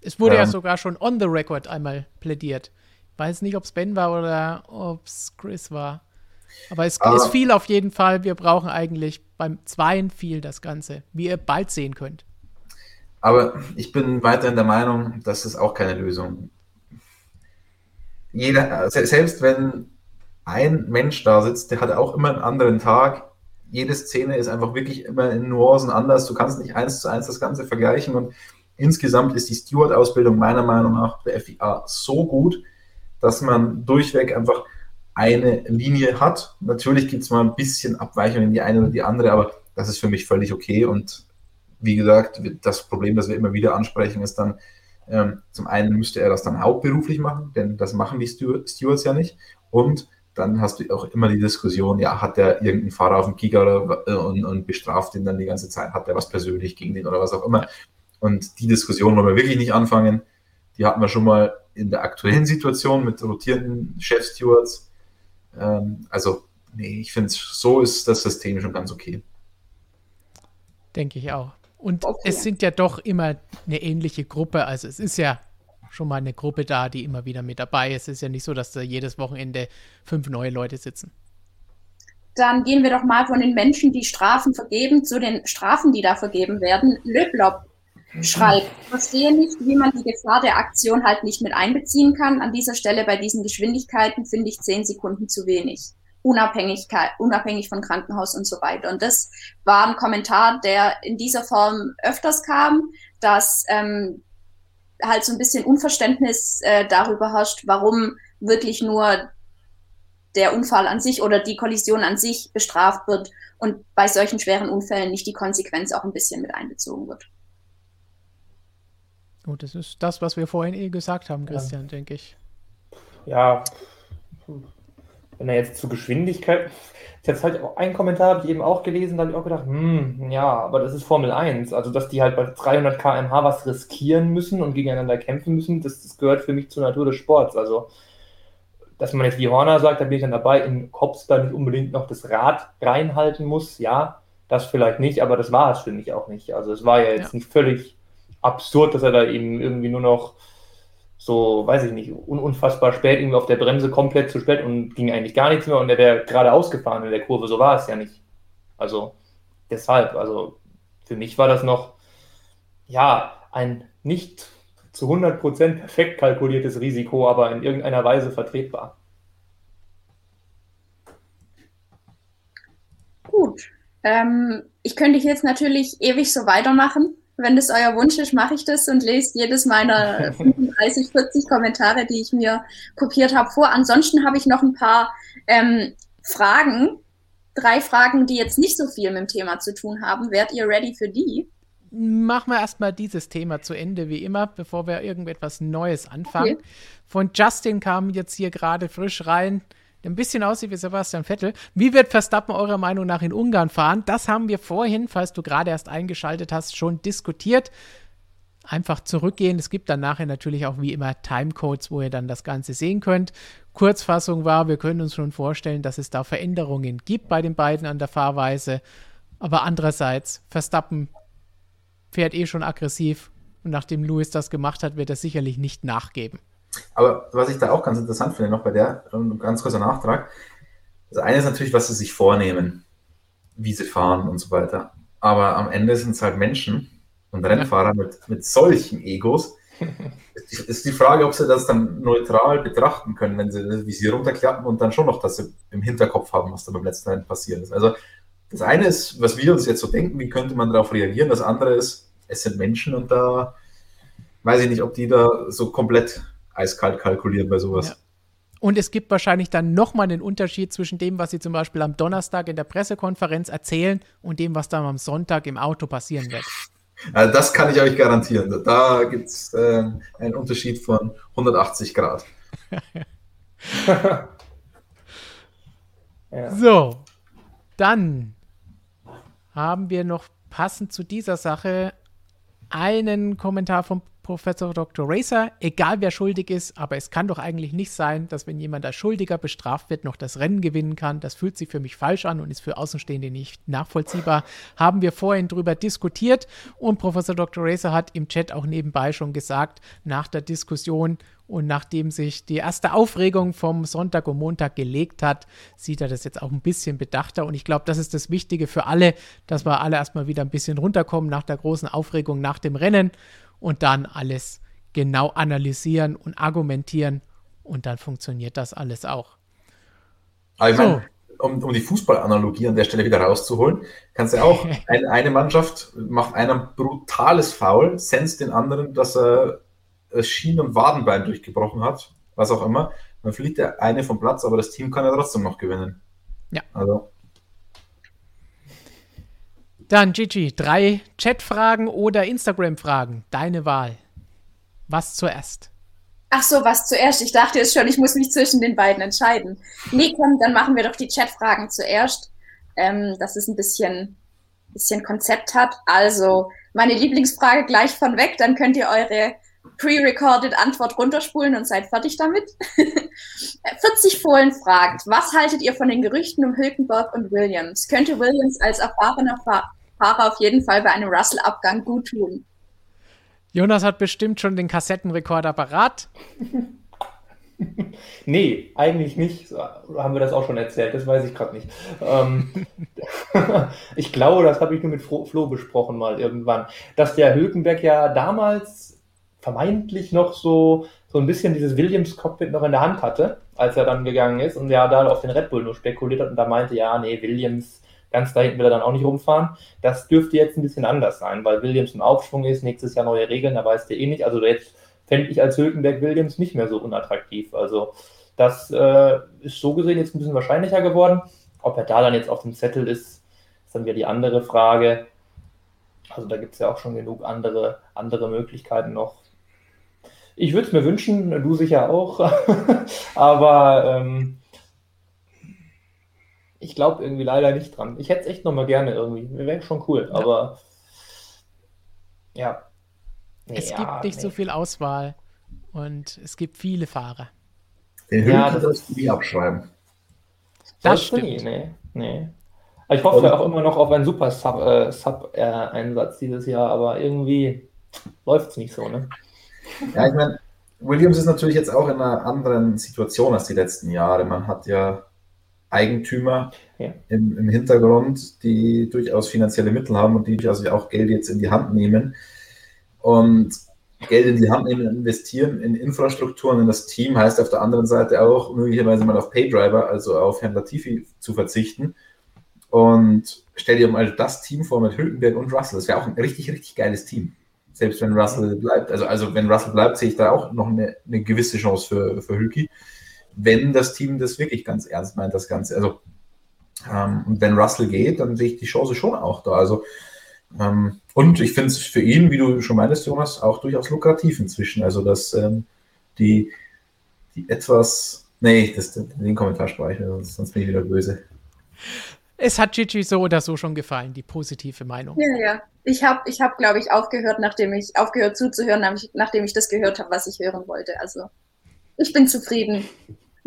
Es wurde ähm, ja sogar schon on the record einmal plädiert. Ich weiß nicht, ob es Ben war oder ob es Chris war. Aber es, aber, es fiel auf jeden Fall. Wir brauchen eigentlich beim Zweien viel das Ganze, wie ihr bald sehen könnt. Aber ich bin weiterhin der Meinung, das ist auch keine Lösung. Jeder, selbst wenn ein Mensch da sitzt, der hat auch immer einen anderen Tag. Jede Szene ist einfach wirklich immer in Nuancen anders. Du kannst nicht eins zu eins das Ganze vergleichen. Und insgesamt ist die Steward-Ausbildung meiner Meinung nach der FIA so gut, dass man durchweg einfach eine Linie hat. Natürlich gibt es mal ein bisschen Abweichung in die eine oder die andere, aber das ist für mich völlig okay. Und wie gesagt, das Problem, das wir immer wieder ansprechen, ist dann, ähm, zum einen müsste er das dann hauptberuflich machen, denn das machen die Stewards ja nicht. Und dann hast du auch immer die Diskussion, ja, hat der irgendeinen Fahrer auf dem oder, äh, und, und, bestraft ihn dann die ganze Zeit, hat der was persönlich gegen den oder was auch immer. Und die Diskussion wollen wir wirklich nicht anfangen. Die hatten wir schon mal in der aktuellen Situation mit rotierenden Chef-Stewards ähm, also, nee, ich finde, so ist das System schon ganz okay. Denke ich auch. Und okay. es sind ja doch immer eine ähnliche Gruppe. Also es ist ja schon mal eine Gruppe da, die immer wieder mit dabei ist. Es ist ja nicht so, dass da jedes Wochenende fünf neue Leute sitzen. Dann gehen wir doch mal von den Menschen, die Strafen vergeben, zu den Strafen, die da vergeben werden. Löblob schreibt, ich verstehe nicht, wie man die Gefahr der Aktion halt nicht mit einbeziehen kann. An dieser Stelle bei diesen Geschwindigkeiten finde ich zehn Sekunden zu wenig. Unabhängigkeit, unabhängig von Krankenhaus und so weiter. Und das war ein Kommentar, der in dieser Form öfters kam, dass ähm, halt so ein bisschen Unverständnis äh, darüber herrscht, warum wirklich nur der Unfall an sich oder die Kollision an sich bestraft wird und bei solchen schweren Unfällen nicht die Konsequenz auch ein bisschen mit einbezogen wird. Gut, das ist das, was wir vorhin eh gesagt haben, Christian, ja. denke ich. Ja, wenn er jetzt zur Geschwindigkeit. Jetzt halt auch ein Kommentar, habe ich eben auch gelesen, da habe ich auch gedacht, hm, ja, aber das ist Formel 1. Also, dass die halt bei 300 km/h was riskieren müssen und gegeneinander kämpfen müssen, das, das gehört für mich zur Natur des Sports. Also, dass man jetzt wie Horner sagt, da bin ich dann dabei, in Kops da nicht unbedingt noch das Rad reinhalten muss, ja, das vielleicht nicht, aber das war es für mich auch nicht. Also, es war ja jetzt ja. nicht völlig absurd, dass er da eben irgendwie nur noch so, weiß ich nicht, un unfassbar spät, irgendwie auf der Bremse komplett zu spät und ging eigentlich gar nichts mehr und der wäre gerade ausgefahren in der Kurve. So war es ja nicht. Also deshalb, also für mich war das noch, ja, ein nicht zu 100% perfekt kalkuliertes Risiko, aber in irgendeiner Weise vertretbar. Gut. Ähm, ich könnte jetzt natürlich ewig so weitermachen. Wenn das euer Wunsch ist, mache ich das und lese jedes meiner 35, 40 Kommentare, die ich mir kopiert habe, vor. Ansonsten habe ich noch ein paar ähm, Fragen. Drei Fragen, die jetzt nicht so viel mit dem Thema zu tun haben. Wärt ihr ready für die? Machen wir erstmal dieses Thema zu Ende, wie immer, bevor wir irgendetwas Neues anfangen. Okay. Von Justin kam jetzt hier gerade frisch rein ein bisschen aussieht wie Sebastian Vettel. Wie wird Verstappen eurer Meinung nach in Ungarn fahren? Das haben wir vorhin, falls du gerade erst eingeschaltet hast, schon diskutiert. Einfach zurückgehen. Es gibt dann nachher natürlich auch wie immer Timecodes, wo ihr dann das Ganze sehen könnt. Kurzfassung war, wir können uns schon vorstellen, dass es da Veränderungen gibt bei den beiden an der Fahrweise. Aber andererseits, Verstappen fährt eh schon aggressiv und nachdem Lewis das gemacht hat, wird er sicherlich nicht nachgeben. Aber was ich da auch ganz interessant finde, noch bei der, ähm, ganz kurzer Nachtrag. Das eine ist natürlich, was sie sich vornehmen, wie sie fahren und so weiter. Aber am Ende sind es halt Menschen und Rennfahrer mit, mit solchen Egos. ist die Frage, ob sie das dann neutral betrachten können, wenn sie, wie sie runterklappen und dann schon noch das im Hinterkopf haben, was da beim letzten Rennen passiert ist. Also das eine ist, was wir uns jetzt so denken, wie könnte man darauf reagieren. Das andere ist, es sind Menschen und da weiß ich nicht, ob die da so komplett eiskalt kalkulieren bei sowas. Ja. Und es gibt wahrscheinlich dann nochmal einen Unterschied zwischen dem, was sie zum Beispiel am Donnerstag in der Pressekonferenz erzählen und dem, was dann am Sonntag im Auto passieren wird. Also das kann ich euch garantieren. Da gibt es äh, einen Unterschied von 180 Grad. ja. So, dann haben wir noch passend zu dieser Sache einen Kommentar vom Professor Dr. Racer, egal wer schuldig ist, aber es kann doch eigentlich nicht sein, dass wenn jemand als Schuldiger bestraft wird, noch das Rennen gewinnen kann. Das fühlt sich für mich falsch an und ist für Außenstehende nicht nachvollziehbar. Haben wir vorhin drüber diskutiert und Professor Dr. Racer hat im Chat auch nebenbei schon gesagt, nach der Diskussion und nachdem sich die erste Aufregung vom Sonntag und Montag gelegt hat, sieht er das jetzt auch ein bisschen bedachter. Und ich glaube, das ist das Wichtige für alle, dass wir alle erstmal wieder ein bisschen runterkommen nach der großen Aufregung nach dem Rennen und dann alles genau analysieren und argumentieren und dann funktioniert das alles auch. Aber ich so. meine, um, um die Fußballanalogie an der Stelle wieder rauszuholen, kannst du auch, ein, eine Mannschaft macht einem brutales Foul, senzt den anderen, dass er das Schien- und Wadenbein durchgebrochen hat, was auch immer. Dann fliegt der eine vom Platz, aber das Team kann ja trotzdem noch gewinnen. Ja. Also. Dann, Gigi, drei Chatfragen oder Instagram-Fragen. Deine Wahl. Was zuerst? Ach so, was zuerst? Ich dachte jetzt schon, ich muss mich zwischen den beiden entscheiden. Nee, komm, dann machen wir doch die Chatfragen zuerst, ähm, dass es ein bisschen, bisschen Konzept hat. Also, meine Lieblingsfrage gleich von weg, dann könnt ihr eure pre-recorded Antwort runterspulen und seid fertig damit. 40 Fohlen fragt, was haltet ihr von den Gerüchten um Hülkenberg und Williams? Könnte Williams als erfahrener Fahrer auf jeden Fall bei einem Russell-Abgang gut tun. Jonas hat bestimmt schon den Kassettenrekorder parat. nee, eigentlich nicht. So, haben wir das auch schon erzählt? Das weiß ich gerade nicht. Ähm, ich glaube, das habe ich nur mit Flo besprochen mal irgendwann, dass der Hülkenberg ja damals vermeintlich noch so, so ein bisschen dieses Williams-Cockpit noch in der Hand hatte, als er dann gegangen ist und ja da auf den Red Bull nur spekuliert hat und da meinte, ja, nee, Williams Ganz da hinten will er dann auch nicht rumfahren. Das dürfte jetzt ein bisschen anders sein, weil Williams im Aufschwung ist, nächstes Jahr neue Regeln, da weißt du eh nicht. Also jetzt fände ich als Hülkenberg Williams nicht mehr so unattraktiv. Also das äh, ist so gesehen jetzt ein bisschen wahrscheinlicher geworden. Ob er da dann jetzt auf dem Zettel ist, ist dann wieder die andere Frage. Also da gibt es ja auch schon genug andere, andere Möglichkeiten noch. Ich würde es mir wünschen, du sicher auch. Aber ähm, ich glaube irgendwie leider nicht dran. Ich hätte es echt nochmal gerne irgendwie. Wäre schon cool, ja. aber ja. Nee, es ja, gibt nicht nee. so viel Auswahl und es gibt viele Fahrer. Den Höhen ja, das du nie abschreiben. Das, stimmt. Nie, nee, nee. Ich hoffe und, auch immer noch auf einen super Sub-Einsatz äh, Sub, äh, dieses Jahr, aber irgendwie läuft es nicht so, ne? Ja, ich meine, Williams ist natürlich jetzt auch in einer anderen Situation als die letzten Jahre. Man hat ja Eigentümer ja. Im, Im, Hintergrund, die durchaus finanzielle Mittel haben und die durchaus auch Geld jetzt in die Hand nehmen. Und Geld in die Hand nehmen und investieren in Infrastrukturen, in das Team, heißt auf der anderen Seite auch möglicherweise mal auf Paydriver, also auf Händler Tifi zu verzichten. Und stell dir mal das Team vor mit Hülkenberg und Russell. Das wäre auch ein richtig, richtig geiles Team. Selbst wenn Russell bleibt. Also, also wenn Russell bleibt, sehe ich da auch noch eine, eine gewisse Chance für, für Hülki, wenn das Team das wirklich ganz ernst meint, das Ganze. Also, ähm, und wenn Russell geht, dann sehe ich die Chance schon auch da. Also, ähm, und ich finde es für ihn, wie du schon meintest, Jonas, auch durchaus lukrativ inzwischen. Also, dass ähm, die, die etwas. Nee, das, den Kommentar spare ich mir, sonst, sonst bin ich wieder böse. Es hat Gigi so oder so schon gefallen, die positive Meinung. Ja, ja. Ich habe, ich hab, glaube ich, aufgehört, nachdem ich aufgehört zuzuhören, nachdem ich das gehört habe, was ich hören wollte. Also, ich bin zufrieden.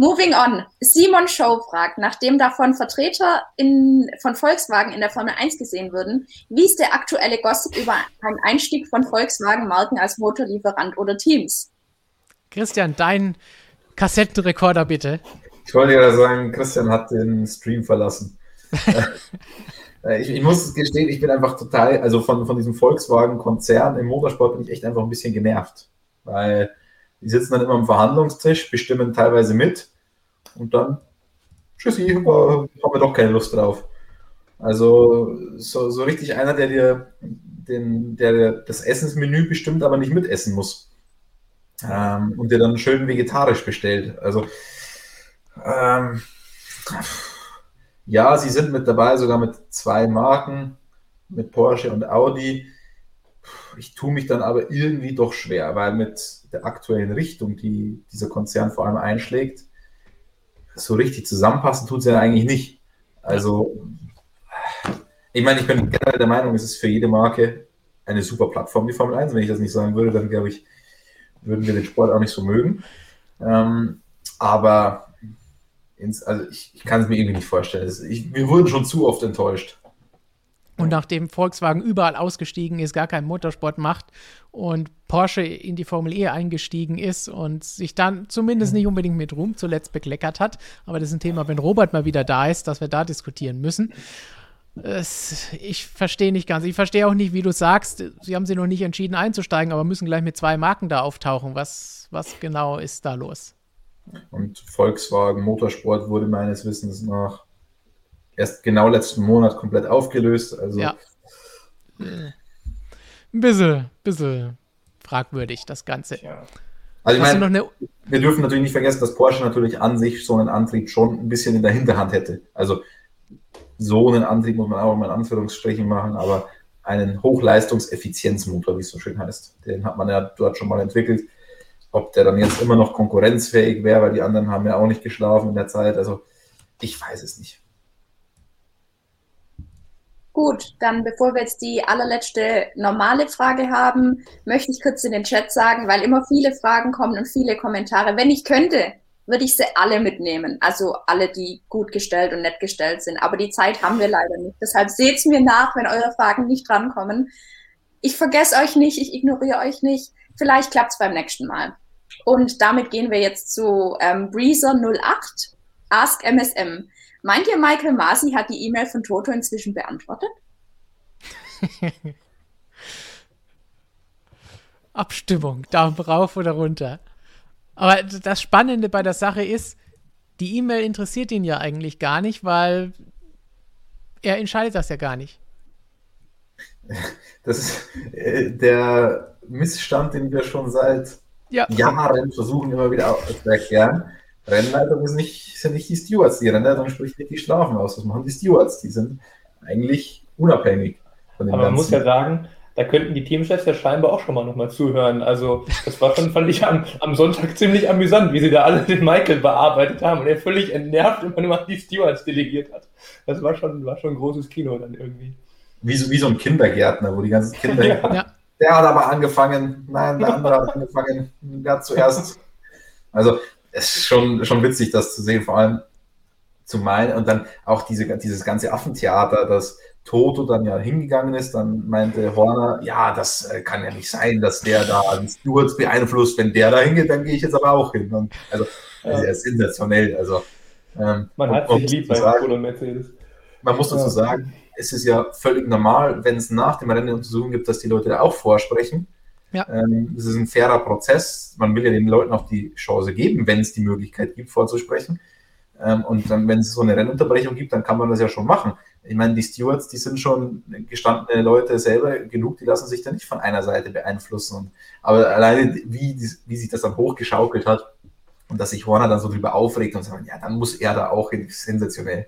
Moving on. Simon Show fragt, nachdem davon Vertreter in, von Volkswagen in der Formel 1 gesehen würden, wie ist der aktuelle Gossip über einen Einstieg von Volkswagen-Marken als Motorlieferant oder Teams? Christian, dein Kassettenrekorder bitte. Ich wollte ja sagen, Christian hat den Stream verlassen. ich, ich, muss gestehen, ich bin einfach total, also von, von diesem Volkswagen-Konzern im Motorsport bin ich echt einfach ein bisschen genervt, weil die sitzen dann immer am Verhandlungstisch, bestimmen teilweise mit und dann, tschüssi, haben wir doch keine Lust drauf. Also so, so richtig einer, der dir den, der das Essensmenü bestimmt, aber nicht mitessen muss. Ähm, und dir dann schön vegetarisch bestellt. Also ähm, ja, sie sind mit dabei, sogar mit zwei Marken, mit Porsche und Audi. Ich tue mich dann aber irgendwie doch schwer, weil mit der aktuellen Richtung, die dieser Konzern vor allem einschlägt, so richtig zusammenpassen tut es ja eigentlich nicht. Also, ich meine, ich bin generell der Meinung, es ist für jede Marke eine super Plattform, die Formel 1. Wenn ich das nicht sagen würde, dann glaube ich, würden wir den Sport auch nicht so mögen. Ähm, aber ins, also ich, ich kann es mir irgendwie nicht vorstellen. Ich, wir wurden schon zu oft enttäuscht. Und nachdem Volkswagen überall ausgestiegen ist, gar keinen Motorsport macht und Porsche in die Formel E eingestiegen ist und sich dann zumindest nicht unbedingt mit Ruhm zuletzt bekleckert hat. Aber das ist ein Thema, wenn Robert mal wieder da ist, dass wir da diskutieren müssen. Es, ich verstehe nicht ganz. Ich verstehe auch nicht, wie du sagst, sie haben sich noch nicht entschieden einzusteigen, aber müssen gleich mit zwei Marken da auftauchen. Was, was genau ist da los? Und Volkswagen Motorsport wurde meines Wissens nach erst genau letzten Monat komplett aufgelöst. Also ja. Ein bisschen, bisschen fragwürdig, das Ganze. Ja. Also ich meine, wir dürfen natürlich nicht vergessen, dass Porsche natürlich an sich so einen Antrieb schon ein bisschen in der Hinterhand hätte. Also so einen Antrieb muss man auch mal in Anführungsstrichen machen, aber einen Hochleistungseffizienzmotor, wie es so schön heißt, den hat man ja dort schon mal entwickelt. Ob der dann jetzt immer noch konkurrenzfähig wäre, weil die anderen haben ja auch nicht geschlafen in der Zeit. Also ich weiß es nicht. Gut, dann bevor wir jetzt die allerletzte normale Frage haben, möchte ich kurz in den Chat sagen, weil immer viele Fragen kommen und viele Kommentare. Wenn ich könnte, würde ich sie alle mitnehmen. Also alle, die gut gestellt und nett gestellt sind. Aber die Zeit haben wir leider nicht. Deshalb seht es mir nach, wenn eure Fragen nicht drankommen. Ich vergesse euch nicht, ich ignoriere euch nicht. Vielleicht klappt es beim nächsten Mal. Und damit gehen wir jetzt zu ähm, Breezer08, Ask MSM. Meint ihr, Michael Masi hat die E-Mail von Toto inzwischen beantwortet? Abstimmung, Daumen rauf oder runter. Aber das Spannende bei der Sache ist, die E-Mail interessiert ihn ja eigentlich gar nicht, weil er entscheidet das ja gar nicht. Das ist äh, der Missstand, den wir schon seit ja. Jahren versuchen immer wieder zu erklären. Rennleitung ist nicht, sind nicht die Stewards. Die Rennleitung spricht nicht die Strafen aus. Das machen die Stewards. Die sind eigentlich unabhängig von den Aber man muss ja sagen, da könnten die Teamchefs ja scheinbar auch schon mal nochmal zuhören. Also, das war schon, fand ich am, am, Sonntag ziemlich amüsant, wie sie da alle den Michael bearbeitet haben und er völlig entnervt immer nur die Stewards delegiert hat. Das war schon, war schon ein großes Kino dann irgendwie. Wie so, wie so ein Kindergärtner, wo die ganzen Kinder. ja. Der hat aber angefangen, nein, der andere hat angefangen, der hat zuerst. Also, es ist schon, schon witzig, das zu sehen, vor allem zu meinen und dann auch diese, dieses ganze Affentheater, dass Toto dann ja hingegangen ist, dann meinte Horner, ja, das äh, kann ja nicht sein, dass der da den Stewards beeinflusst. Wenn der da hingeht, dann gehe ich jetzt aber auch hin. Und, also, ja. also, er ist sensationell. Also, ähm, man hat sich lieb bei sagen, und Mercedes. Man muss dazu sagen, es ist ja völlig normal, wenn es nach dem Rennen Untersuchungen gibt, dass die Leute da auch vorsprechen. Ja. Ähm, ist ein fairer Prozess. Man will ja den Leuten auch die Chance geben, wenn es die Möglichkeit gibt, vorzusprechen. Ähm, und dann, wenn es so eine Rennunterbrechung gibt, dann kann man das ja schon machen. Ich meine, die Stewards, die sind schon gestandene Leute selber genug, die lassen sich da nicht von einer Seite beeinflussen. Und, aber alleine, wie, wie sich das dann hochgeschaukelt hat und dass sich Horner dann so drüber aufregt und sagt, ja, dann muss er da auch hin, sensationell.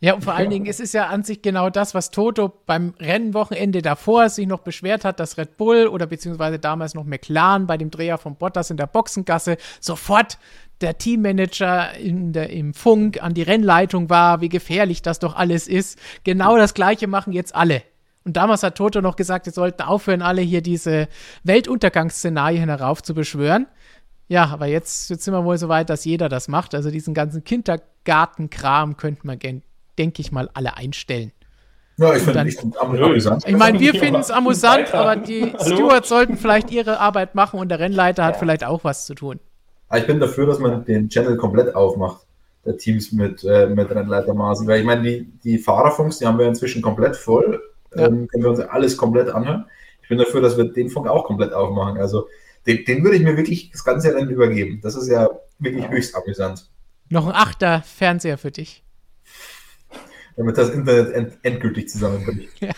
Ja, und vor allen Dingen ist es ja an sich genau das, was Toto beim Rennwochenende davor sich noch beschwert hat, dass Red Bull oder beziehungsweise damals noch McLaren bei dem Dreher von Bottas in der Boxengasse sofort der Teammanager in der, im Funk an die Rennleitung war, wie gefährlich das doch alles ist. Genau das Gleiche machen jetzt alle. Und damals hat Toto noch gesagt, wir sollten aufhören, alle hier diese Weltuntergangsszenarien herauf zu beschwören. Ja, aber jetzt, jetzt sind wir wohl so weit, dass jeder das macht. Also diesen ganzen Kindergartenkram könnte man denke ich mal, alle einstellen. Ja, ich finde es amüsant. Ich meine, wir finden es amüsant, aber die Stewards sollten vielleicht ihre Arbeit machen und der Rennleiter hat vielleicht auch was zu tun. Ich bin dafür, dass man den Channel komplett aufmacht, der Teams mit, äh, mit Rennleitermaßen. Weil ich meine, die, die Fahrerfunks, die haben wir inzwischen komplett voll. Ja. Ähm, können wir uns alles komplett anhören. Ich bin dafür, dass wir den Funk auch komplett aufmachen. Also den, den würde ich mir wirklich das ganze Rennen übergeben. Das ist ja wirklich ja. höchst amüsant. Noch ein achter Fernseher für dich damit das Internet end endgültig zusammenbricht.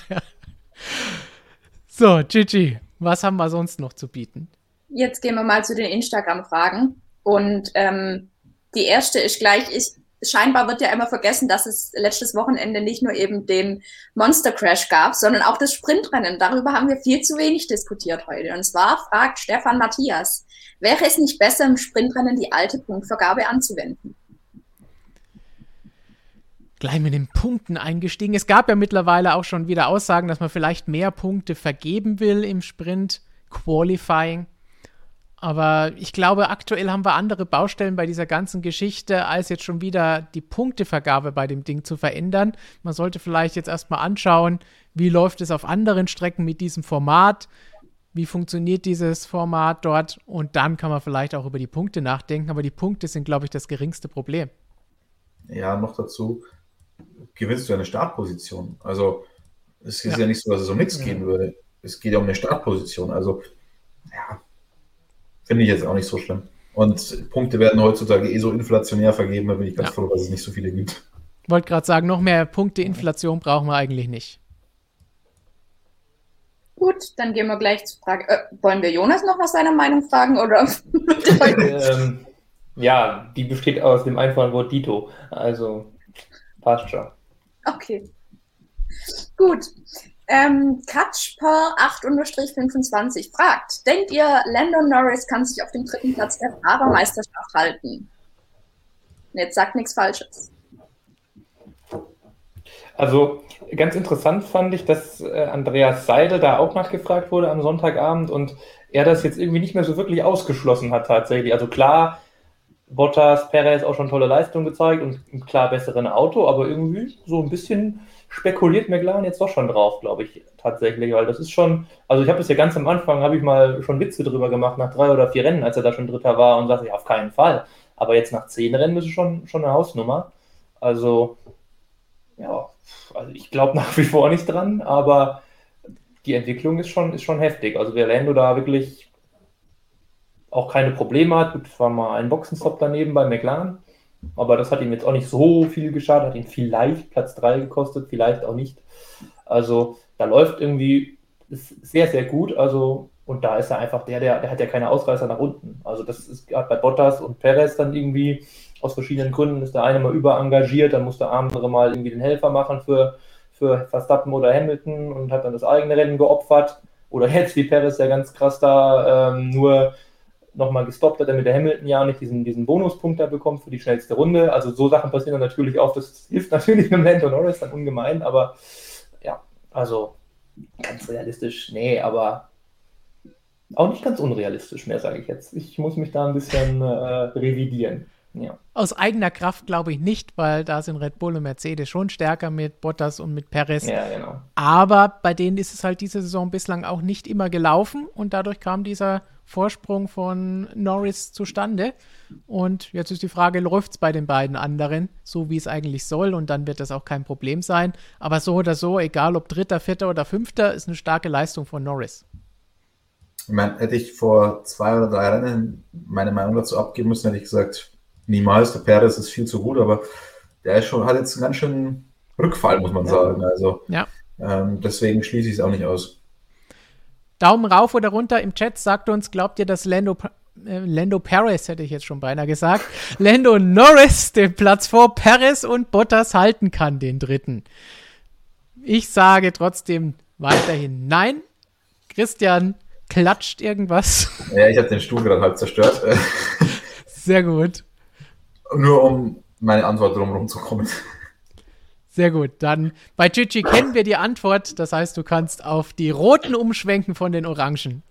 So, Gigi, was haben wir sonst noch zu bieten? Jetzt gehen wir mal zu den Instagram-Fragen. Und ähm, die erste ist gleich, ich, scheinbar wird ja immer vergessen, dass es letztes Wochenende nicht nur eben den Monster Crash gab, sondern auch das Sprintrennen. Darüber haben wir viel zu wenig diskutiert heute. Und zwar fragt Stefan Matthias, wäre es nicht besser, im Sprintrennen die alte Punktvergabe anzuwenden? Gleich mit den Punkten eingestiegen. Es gab ja mittlerweile auch schon wieder Aussagen, dass man vielleicht mehr Punkte vergeben will im Sprint Qualifying. Aber ich glaube, aktuell haben wir andere Baustellen bei dieser ganzen Geschichte, als jetzt schon wieder die Punktevergabe bei dem Ding zu verändern. Man sollte vielleicht jetzt erstmal anschauen, wie läuft es auf anderen Strecken mit diesem Format, wie funktioniert dieses Format dort und dann kann man vielleicht auch über die Punkte nachdenken. Aber die Punkte sind, glaube ich, das geringste Problem. Ja, noch dazu, gewinnst du eine Startposition. Also es ist ja, ja nicht so, dass es um nichts gehen würde. Es geht ja um eine Startposition. Also ja, finde ich jetzt auch nicht so schlimm. Und Punkte werden heutzutage eh so inflationär vergeben, da bin ich ganz ja. froh, dass es nicht so viele gibt. Wollte gerade sagen, noch mehr Punkte Inflation brauchen wir eigentlich nicht. Gut, dann gehen wir gleich zur Frage. Äh, wollen wir Jonas noch nach seiner Meinung fragen? Oder? ähm, ja, die besteht aus dem einfachen Wort Dito. Also Passt schon. Okay. Gut. Ähm, Katschper 8-25 fragt, denkt ihr, Landon Norris kann sich auf dem dritten Platz der Fahrermeisterschaft halten? Jetzt sagt nichts Falsches. Also ganz interessant fand ich, dass äh, Andreas Seidel da auch nachgefragt wurde am Sonntagabend und er das jetzt irgendwie nicht mehr so wirklich ausgeschlossen hat tatsächlich. Also klar, Bottas, Perez auch schon tolle Leistungen gezeigt und ein klar besseren Auto, aber irgendwie so ein bisschen spekuliert McLaren jetzt doch schon drauf, glaube ich, tatsächlich, weil das ist schon, also ich habe es ja ganz am Anfang, habe ich mal schon Witze drüber gemacht, nach drei oder vier Rennen, als er da schon Dritter war und sagte, ja, auf keinen Fall. Aber jetzt nach zehn Rennen ist es schon, schon eine Hausnummer. Also, ja, also ich glaube nach wie vor nicht dran, aber die Entwicklung ist schon, ist schon heftig. Also wer Lando da wirklich auch keine Probleme hat. Gut, war mal ein Boxenstopp daneben bei McLaren, aber das hat ihm jetzt auch nicht so viel geschadet, hat ihn vielleicht Platz 3 gekostet, vielleicht auch nicht. Also da läuft irgendwie sehr, sehr gut. Also, und da ist er einfach der, der, der hat ja keine Ausreißer nach unten. Also das ist gerade bei Bottas und Perez dann irgendwie aus verschiedenen Gründen ist der eine mal überengagiert, dann muss der andere mal irgendwie den Helfer machen für, für Verstappen oder Hamilton und hat dann das eigene Rennen geopfert. Oder jetzt wie Perez, der ganz krass da ähm, nur nochmal gestoppt hat, damit der Hamilton ja nicht diesen, diesen Bonuspunkt da bekommt für die schnellste Runde. Also so Sachen passieren dann natürlich auch. Das hilft natürlich mit Lando Norris dann ungemein, aber ja, also ganz realistisch, nee, aber auch nicht ganz unrealistisch mehr, sage ich jetzt. Ich muss mich da ein bisschen äh, revidieren. Ja. Aus eigener Kraft glaube ich nicht, weil da sind Red Bull und Mercedes schon stärker mit Bottas und mit Perez. Ja, genau. Aber bei denen ist es halt diese Saison bislang auch nicht immer gelaufen und dadurch kam dieser Vorsprung von Norris zustande. Und jetzt ist die Frage, läuft es bei den beiden anderen so, wie es eigentlich soll? Und dann wird das auch kein Problem sein. Aber so oder so, egal ob Dritter, Vierter oder Fünfter, ist eine starke Leistung von Norris. Ich meine, hätte ich vor zwei oder drei Rennen meine Meinung dazu abgeben müssen, hätte ich gesagt, niemals, der Perez ist viel zu gut, aber der ist schon, hat jetzt einen ganz schönen Rückfall, muss man sagen. Also ja. ähm, deswegen schließe ich es auch nicht aus. Daumen rauf oder runter im Chat sagt uns, glaubt ihr, dass Lando, äh, Lando Perez, hätte ich jetzt schon beinahe gesagt, Lando Norris den Platz vor Perez und Bottas halten kann, den dritten? Ich sage trotzdem weiterhin nein. Christian klatscht irgendwas. Ja, ich habe den Stuhl gerade halb zerstört. Sehr gut. Nur um meine Antwort drumherum zu kommen. Sehr gut. Dann bei Gigi kennen wir die Antwort. Das heißt, du kannst auf die roten umschwenken von den orangen.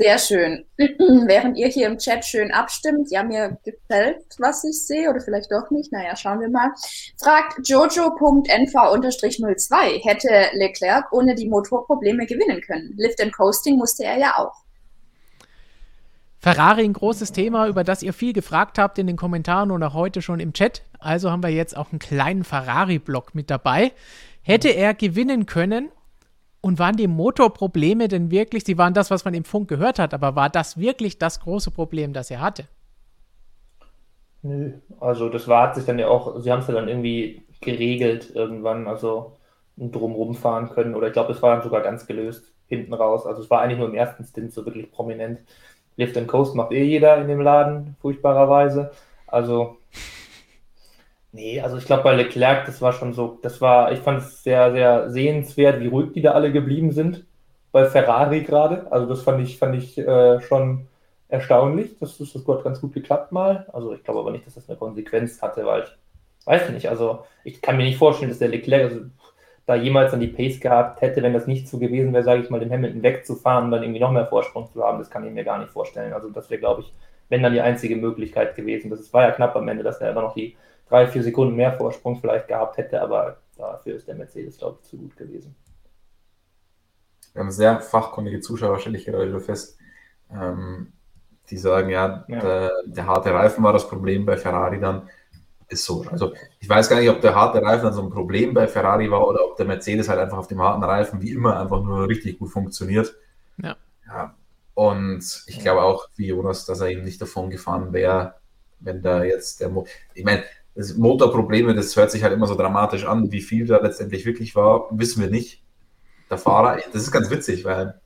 Sehr schön. Während ihr hier im Chat schön abstimmt, ja, mir gefällt, was ich sehe, oder vielleicht doch nicht, naja, schauen wir mal. Fragt jojo.nv-02, hätte Leclerc ohne die Motorprobleme gewinnen können? Lift and Coasting musste er ja auch. Ferrari ein großes Thema, über das ihr viel gefragt habt in den Kommentaren und auch heute schon im Chat. Also haben wir jetzt auch einen kleinen Ferrari-Block mit dabei. Hätte er gewinnen können? Und waren die Motorprobleme denn wirklich, sie waren das, was man im Funk gehört hat, aber war das wirklich das große Problem, das er hatte? Nö, also das war, hat sich dann ja auch, sie haben es ja dann irgendwie geregelt irgendwann, also drumrum fahren können. Oder ich glaube, es war dann sogar ganz gelöst hinten raus. Also es war eigentlich nur im ersten Stint so wirklich prominent. Lift and Coast macht eh jeder in dem Laden, furchtbarerweise. Also, nee, also ich glaube bei Leclerc, das war schon so, das war, ich fand es sehr, sehr sehenswert, wie ruhig die da alle geblieben sind. Bei Ferrari gerade. Also das fand ich, fand ich äh, schon erstaunlich. Das, das, das hat ganz gut geklappt mal. Also ich glaube aber nicht, dass das eine Konsequenz hatte, weil ich weiß nicht, also ich kann mir nicht vorstellen, dass der Leclerc, also da jemals dann die Pace gehabt hätte, wenn das nicht so gewesen wäre, sage ich mal, den Hamilton wegzufahren und dann irgendwie noch mehr Vorsprung zu haben, das kann ich mir gar nicht vorstellen. Also das wäre, glaube ich, wenn dann die einzige Möglichkeit gewesen. Das war ja knapp am Ende, dass er dann noch die drei, vier Sekunden mehr Vorsprung vielleicht gehabt hätte, aber dafür ist der Mercedes, glaube ich, zu gut gewesen. Wir haben sehr fachkundige Zuschauer, stelle ich gerade fest. Ähm, die sagen, ja, ja. Der, der, harte Reifen war das Problem bei Ferrari dann ist so. Also ich weiß gar nicht, ob der harte Reifen dann so ein Problem bei Ferrari war oder ob der Mercedes halt einfach auf dem harten Reifen wie immer einfach nur richtig gut funktioniert. Ja. ja. Und ich glaube auch, wie Jonas, dass er eben nicht davon gefahren wäre, wenn da jetzt der Mo Ich meine, das Motorprobleme, das hört sich halt immer so dramatisch an. Wie viel da letztendlich wirklich war, wissen wir nicht. Der Fahrer, das ist ganz witzig, weil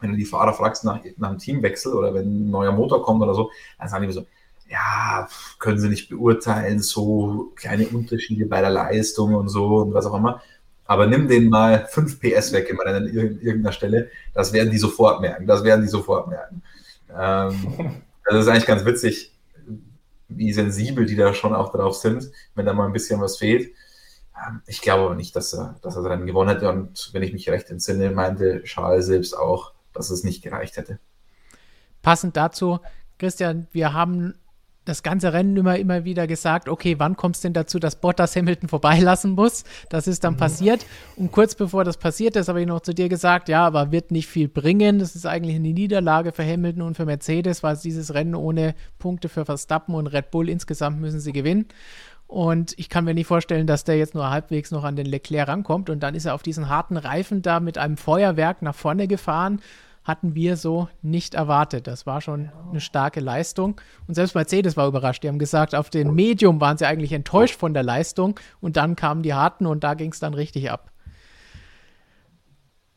wenn du die Fahrer fragst nach, nach einem Teamwechsel oder wenn ein neuer Motor kommt oder so, dann sagen die so, ja, können sie nicht beurteilen, so kleine Unterschiede bei der Leistung und so und was auch immer. Aber nimm den mal 5 PS weg immer an irgendeiner Stelle, das werden die sofort merken, das werden die sofort merken. Ähm, das ist eigentlich ganz witzig, wie sensibel die da schon auch drauf sind, wenn da mal ein bisschen was fehlt. Ähm, ich glaube aber nicht, dass er, dass er Rennen gewonnen hätte und wenn ich mich recht entsinne, meinte Charles selbst auch, dass es nicht gereicht hätte. Passend dazu, Christian, wir haben das ganze Rennen immer, immer wieder gesagt, okay, wann kommt es denn dazu, dass Bottas Hamilton vorbeilassen muss? Das ist dann mhm. passiert. Und kurz bevor das passiert ist, habe ich noch zu dir gesagt, ja, aber wird nicht viel bringen. Das ist eigentlich eine Niederlage für Hamilton und für Mercedes, weil dieses Rennen ohne Punkte für Verstappen und Red Bull insgesamt müssen sie gewinnen. Und ich kann mir nicht vorstellen, dass der jetzt nur halbwegs noch an den Leclerc rankommt. Und dann ist er auf diesen harten Reifen da mit einem Feuerwerk nach vorne gefahren hatten wir so nicht erwartet. Das war schon eine starke Leistung. Und selbst Mercedes war überrascht. Die haben gesagt, auf dem Medium waren sie eigentlich enttäuscht von der Leistung. Und dann kamen die harten und da ging es dann richtig ab.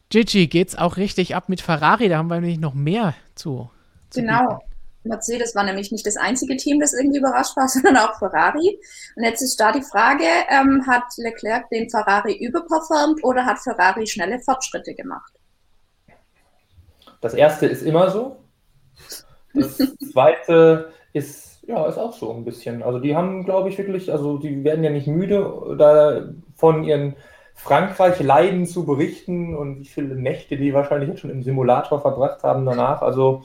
Gigi, geht's auch richtig ab mit Ferrari? Da haben wir nämlich noch mehr zu. zu genau. Bieten. Mercedes war nämlich nicht das einzige Team, das irgendwie überrascht war, sondern auch Ferrari. Und jetzt ist da die Frage, ähm, hat Leclerc den Ferrari überperformt oder hat Ferrari schnelle Fortschritte gemacht? Das erste ist immer so. Das zweite ist, ja, ist auch so ein bisschen. Also die haben, glaube ich, wirklich, also die werden ja nicht müde, da von ihren Frankreich-Leiden zu berichten und wie viele Nächte die wahrscheinlich jetzt schon im Simulator verbracht haben danach. Also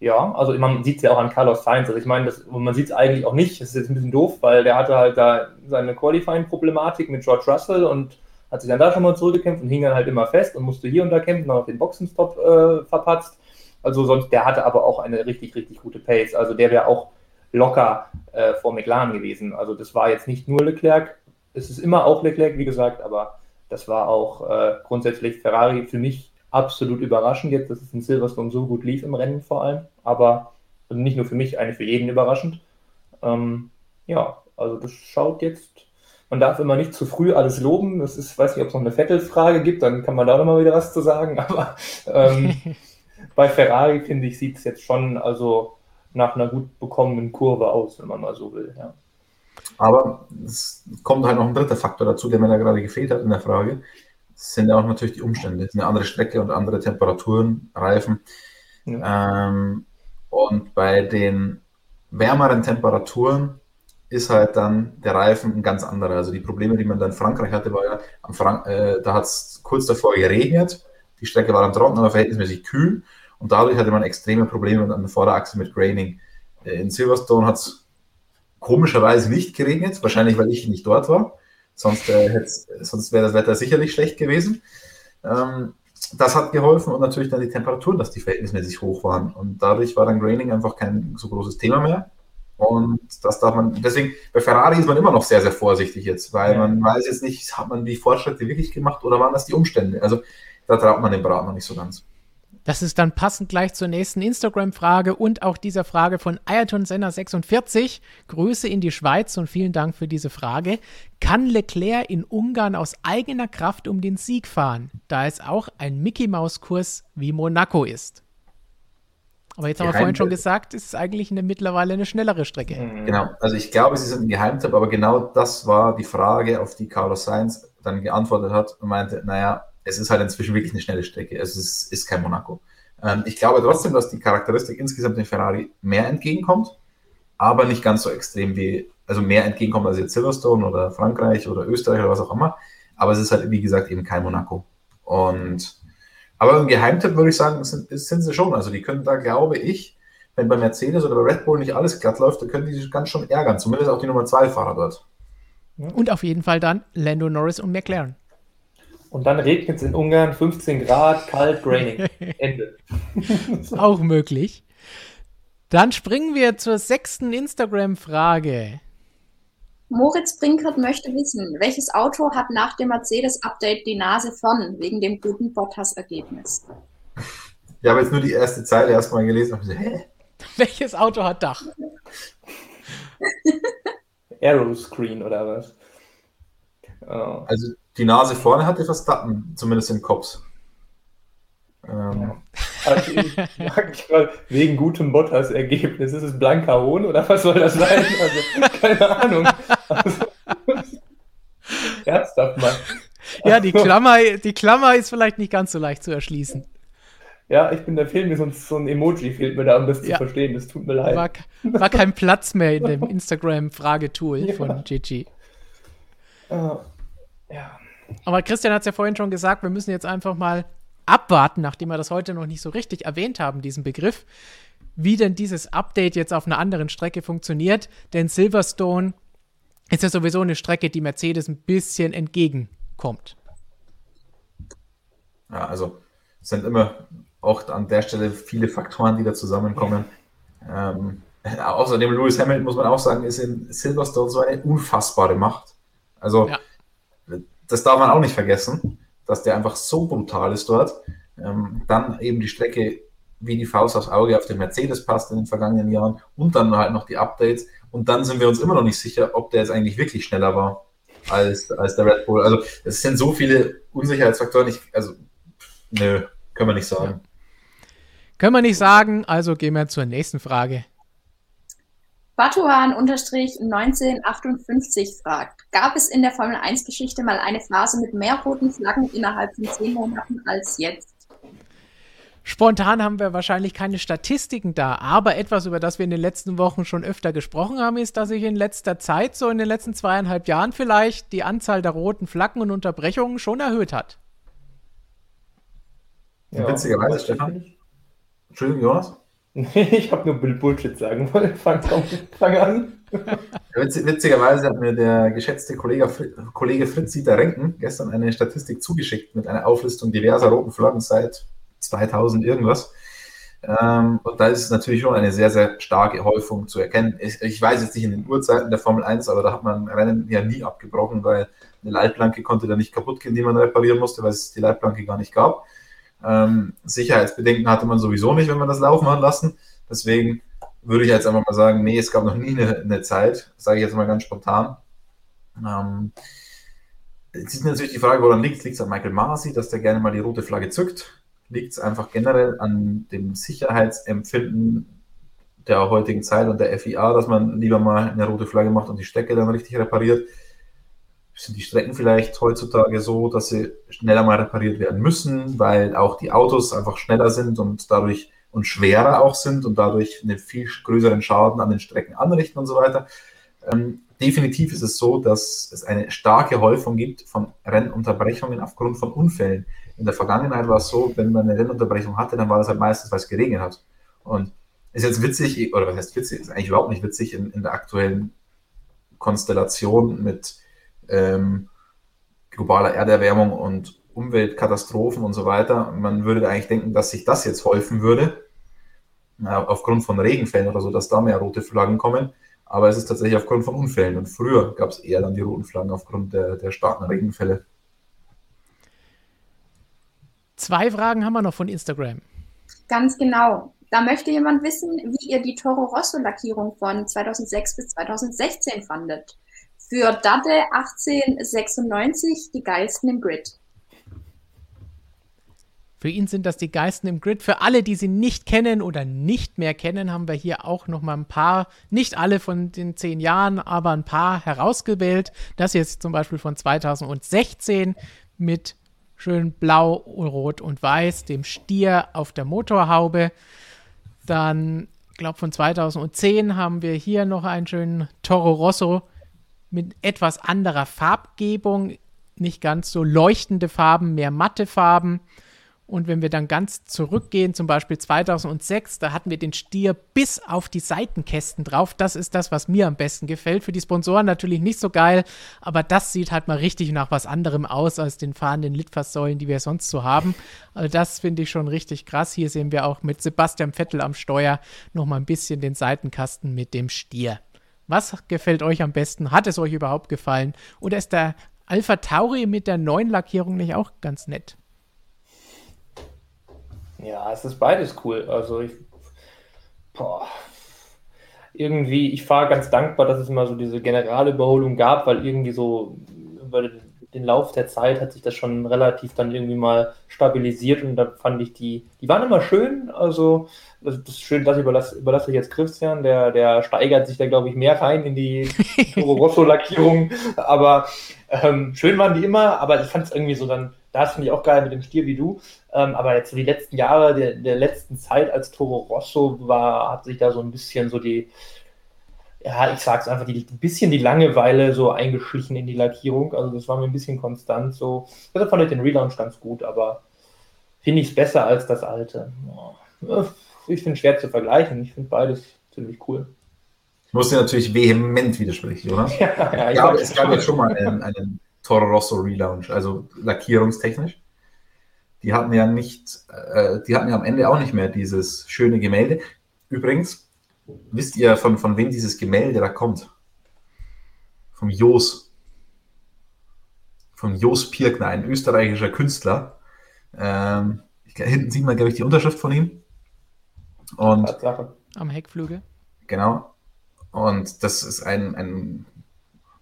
Ja, also man sieht es ja auch an Carlos Sainz. Also ich meine, das, man sieht es eigentlich auch nicht. Das ist jetzt ein bisschen doof, weil der hatte halt da seine Qualifying-Problematik mit George Russell und hat sich dann da schon mal zurückgekämpft und hing dann halt immer fest und musste hier und da kämpfen, dann noch den Boxenstopp äh, verpatzt. Also sonst, der hatte aber auch eine richtig, richtig gute Pace. Also der wäre auch locker äh, vor McLaren gewesen. Also das war jetzt nicht nur Leclerc, es ist immer auch Leclerc, wie gesagt, aber das war auch äh, grundsätzlich Ferrari für mich absolut überraschend jetzt, dass es in Silverstone so gut lief im Rennen vor allem, aber also nicht nur für mich, eine für jeden überraschend. Ähm, ja, also das schaut jetzt, man darf immer nicht zu früh alles loben. Das ist, weiß nicht, ob es noch eine Vettel-Frage gibt, dann kann man da nochmal wieder was zu sagen, aber ähm, bei Ferrari, finde ich, sieht es jetzt schon also nach einer gut bekommenen Kurve aus, wenn man mal so will. Ja. Aber es kommt halt noch ein dritter Faktor dazu, der mir da gerade gefehlt hat in der Frage sind ja auch natürlich die Umstände. Es ist eine andere Strecke und andere Temperaturen, Reifen. Ja. Ähm, und bei den wärmeren Temperaturen ist halt dann der Reifen ein ganz anderer. Also die Probleme, die man dann in Frankreich hatte, war ja, Frank äh, da hat es kurz davor geregnet, die Strecke war dann trocken, aber verhältnismäßig kühl und dadurch hatte man extreme Probleme an der Vorderachse mit Graining. Äh, in Silverstone hat es komischerweise nicht geregnet, wahrscheinlich weil ich nicht dort war. Sonst, äh, sonst wäre das Wetter sicherlich schlecht gewesen. Ähm, das hat geholfen und natürlich dann die Temperaturen, dass die verhältnismäßig hoch waren. Und dadurch war dann Graining einfach kein so großes Thema mehr. Und das darf man, deswegen, bei Ferrari ist man immer noch sehr, sehr vorsichtig jetzt, weil ja. man weiß jetzt nicht, hat man die Fortschritte wirklich gemacht oder waren das die Umstände? Also da traut man den Brat noch nicht so ganz. Das ist dann passend gleich zur nächsten Instagram-Frage und auch dieser Frage von Ayrton Senna 46. Grüße in die Schweiz und vielen Dank für diese Frage. Kann Leclerc in Ungarn aus eigener Kraft um den Sieg fahren, da es auch ein Mickey-Maus-Kurs wie Monaco ist? Aber jetzt haben wir vorhin schon gesagt, es ist eigentlich eine, mittlerweile eine schnellere Strecke. Mhm. Genau, also ich glaube, es ist ein Geheimtipp, aber genau das war die Frage, auf die Carlos Sainz dann geantwortet hat und meinte, naja, es ist halt inzwischen wirklich eine schnelle Strecke. Es ist, ist kein Monaco. Ähm, ich glaube trotzdem, dass die Charakteristik insgesamt den Ferrari mehr entgegenkommt, aber nicht ganz so extrem wie, also mehr entgegenkommt als jetzt Silverstone oder Frankreich oder Österreich oder was auch immer. Aber es ist halt, wie gesagt, eben kein Monaco. Und, aber im Geheimtipp würde ich sagen, sind, sind sie schon. Also die können da, glaube ich, wenn bei Mercedes oder bei Red Bull nicht alles glatt läuft, dann können die sich ganz schon ärgern. Zumindest auch die Nummer 2 Fahrer dort. Und auf jeden Fall dann Lando Norris und McLaren. Und dann regnet es in Ungarn 15 Grad, kalt, graining. Ende. Auch möglich. Dann springen wir zur sechsten Instagram-Frage. Moritz Brinkert möchte wissen, welches Auto hat nach dem Mercedes-Update die Nase vorn, wegen dem guten Bottas-Ergebnis? Ich habe jetzt nur die erste Zeile erstmal gelesen und gesagt, hä? Welches Auto hat Dach? Aeroscreen oder was? Oh. Also die Nase vorne hatte Verstappen, zumindest im Kopf. Ähm. Also ich mich mal, wegen gutem Bottas-Ergebnis, ist es blanker Hohn oder was soll das sein? Also, keine Ahnung. Ernsthaft mal. Ja, die Klammer, die Klammer ist vielleicht nicht ganz so leicht zu erschließen. Ja, ich bin, da fehlt mir so, so ein Emoji, fehlt mir da, um das ja. zu verstehen. Das tut mir leid. War, war kein Platz mehr in dem Instagram-Fragetool ja. von Gigi. Uh, ja. Aber Christian hat es ja vorhin schon gesagt, wir müssen jetzt einfach mal abwarten, nachdem wir das heute noch nicht so richtig erwähnt haben, diesen Begriff, wie denn dieses Update jetzt auf einer anderen Strecke funktioniert. Denn Silverstone ist ja sowieso eine Strecke, die Mercedes ein bisschen entgegenkommt. Ja, also es sind immer auch an der Stelle viele Faktoren, die da zusammenkommen. Ähm, außerdem Lewis Hamilton, muss man auch sagen, ist in Silverstone so eine unfassbare Macht. Also ja das darf man auch nicht vergessen, dass der einfach so brutal ist dort. Ähm, dann eben die Strecke wie die Faust aufs Auge auf den Mercedes passt in den vergangenen Jahren und dann halt noch die Updates. Und dann sind wir uns immer noch nicht sicher, ob der jetzt eigentlich wirklich schneller war als, als der Red Bull. Also es sind so viele Unsicherheitsfaktoren. Ich, also, nö, können wir nicht sagen. Können wir nicht sagen, also gehen wir zur nächsten Frage. Batuhan-1958 fragt, gab es in der Formel 1-Geschichte mal eine Phase mit mehr roten Flaggen innerhalb von zehn Monaten als jetzt? Spontan haben wir wahrscheinlich keine Statistiken da, aber etwas, über das wir in den letzten Wochen schon öfter gesprochen haben, ist, dass sich in letzter Zeit, so in den letzten zweieinhalb Jahren vielleicht, die Anzahl der roten Flaggen und Unterbrechungen schon erhöht hat. Ja, witzigerweise, Stefan. Entschuldigung, Jonas? ich habe nur Bullshit sagen wollen. Fang, fang an. Witz, witzigerweise hat mir der geschätzte Kollege, Kollege Fritz-Dieter Renken gestern eine Statistik zugeschickt mit einer Auflistung diverser roten Flaggen seit 2000 irgendwas. Ähm, und da ist natürlich schon eine sehr, sehr starke Häufung zu erkennen. Ich, ich, weiß jetzt nicht in den Uhrzeiten der Formel 1, aber da hat man Rennen ja nie abgebrochen, weil eine Leitplanke konnte da nicht kaputt gehen, die man reparieren musste, weil es die Leitplanke gar nicht gab. Ähm, Sicherheitsbedenken hatte man sowieso nicht, wenn man das laufen hat lassen. Deswegen würde ich jetzt einfach mal sagen, nee, es gab noch nie eine, eine Zeit, sage ich jetzt mal ganz spontan. Ähm, jetzt ist natürlich die Frage, woran liegt es? Liegt es an Michael Masi, dass der gerne mal die rote Flagge zückt? Liegt es einfach generell an dem Sicherheitsempfinden der heutigen Zeit und der FIA, dass man lieber mal eine rote Flagge macht und die Strecke dann richtig repariert? sind die Strecken vielleicht heutzutage so, dass sie schneller mal repariert werden müssen, weil auch die Autos einfach schneller sind und dadurch und schwerer auch sind und dadurch einen viel größeren Schaden an den Strecken anrichten und so weiter. Ähm, definitiv ist es so, dass es eine starke Häufung gibt von Rennunterbrechungen aufgrund von Unfällen. In der Vergangenheit war es so, wenn man eine Rennunterbrechung hatte, dann war das halt meistens, weil es geregnet hat. Und ist jetzt witzig, oder was heißt witzig, ist eigentlich überhaupt nicht witzig in, in der aktuellen Konstellation mit ähm, globaler Erderwärmung und Umweltkatastrophen und so weiter. Man würde eigentlich denken, dass sich das jetzt häufen würde, aufgrund von Regenfällen oder so, dass da mehr rote Flaggen kommen. Aber es ist tatsächlich aufgrund von Unfällen. Und früher gab es eher dann die roten Flaggen aufgrund der, der starken Regenfälle. Zwei Fragen haben wir noch von Instagram. Ganz genau. Da möchte jemand wissen, wie ihr die Toro Rosso Lackierung von 2006 bis 2016 fandet. Für Dade 1896 die geilsten im Grid. Für ihn sind das die Geisten im Grid. Für alle, die sie nicht kennen oder nicht mehr kennen, haben wir hier auch noch mal ein paar, nicht alle von den zehn Jahren, aber ein paar herausgewählt. Das hier ist zum Beispiel von 2016 mit schön blau, rot und weiß, dem Stier auf der Motorhaube. Dann, ich glaube, von 2010 haben wir hier noch einen schönen Toro Rosso mit etwas anderer Farbgebung, nicht ganz so leuchtende Farben, mehr matte Farben. Und wenn wir dann ganz zurückgehen, zum Beispiel 2006, da hatten wir den Stier bis auf die Seitenkästen drauf. Das ist das, was mir am besten gefällt. Für die Sponsoren natürlich nicht so geil, aber das sieht halt mal richtig nach was anderem aus als den fahrenden Litfaßsäulen, die wir sonst so haben. Also das finde ich schon richtig krass. Hier sehen wir auch mit Sebastian Vettel am Steuer nochmal ein bisschen den Seitenkasten mit dem Stier. Was gefällt euch am besten? Hat es euch überhaupt gefallen? Oder ist der Alpha Tauri mit der neuen Lackierung nicht auch ganz nett? Ja, es ist beides cool. Also ich, boah, irgendwie, ich war ganz dankbar, dass es immer so diese Generalüberholung gab, weil irgendwie so über den, den Lauf der Zeit hat sich das schon relativ dann irgendwie mal stabilisiert und da fand ich die, die waren immer schön. Also das ist schön, das überlasse, überlasse ich jetzt Christian, der, der steigert sich da, glaube ich, mehr rein in die Toro Rosso-Lackierung. Aber ähm, schön waren die immer, aber ich fand es irgendwie so dann, das finde ich auch geil mit dem Stil wie du. Ähm, aber jetzt so die letzten Jahre der, der letzten Zeit als Toro Rosso war, hat sich da so ein bisschen so die, ja, ich sag's einfach, die, ein bisschen die Langeweile so eingeschlichen in die Lackierung. Also das war mir ein bisschen konstant so. Deshalb fand ich den Relaunch ganz gut, aber finde ich es besser als das alte. Ja ich finde schwer zu vergleichen. Ich finde beides ziemlich cool. Ich muss dir natürlich vehement widersprechen, oder? ja, ja, ich glaube, es gab ja schon mal einen, einen Toro Rosso Relaunch, also lackierungstechnisch. Die hatten ja nicht, äh, die hatten ja am Ende auch nicht mehr dieses schöne Gemälde. Übrigens, wisst ihr, von, von wem dieses Gemälde da kommt? Vom Jos. Vom Jos Pirkner, ein österreichischer Künstler. Ähm, hinten sieht man, glaube ich, die Unterschrift von ihm. Und Tatsache. Am Heckflügel. Genau. Und das ist ein, ein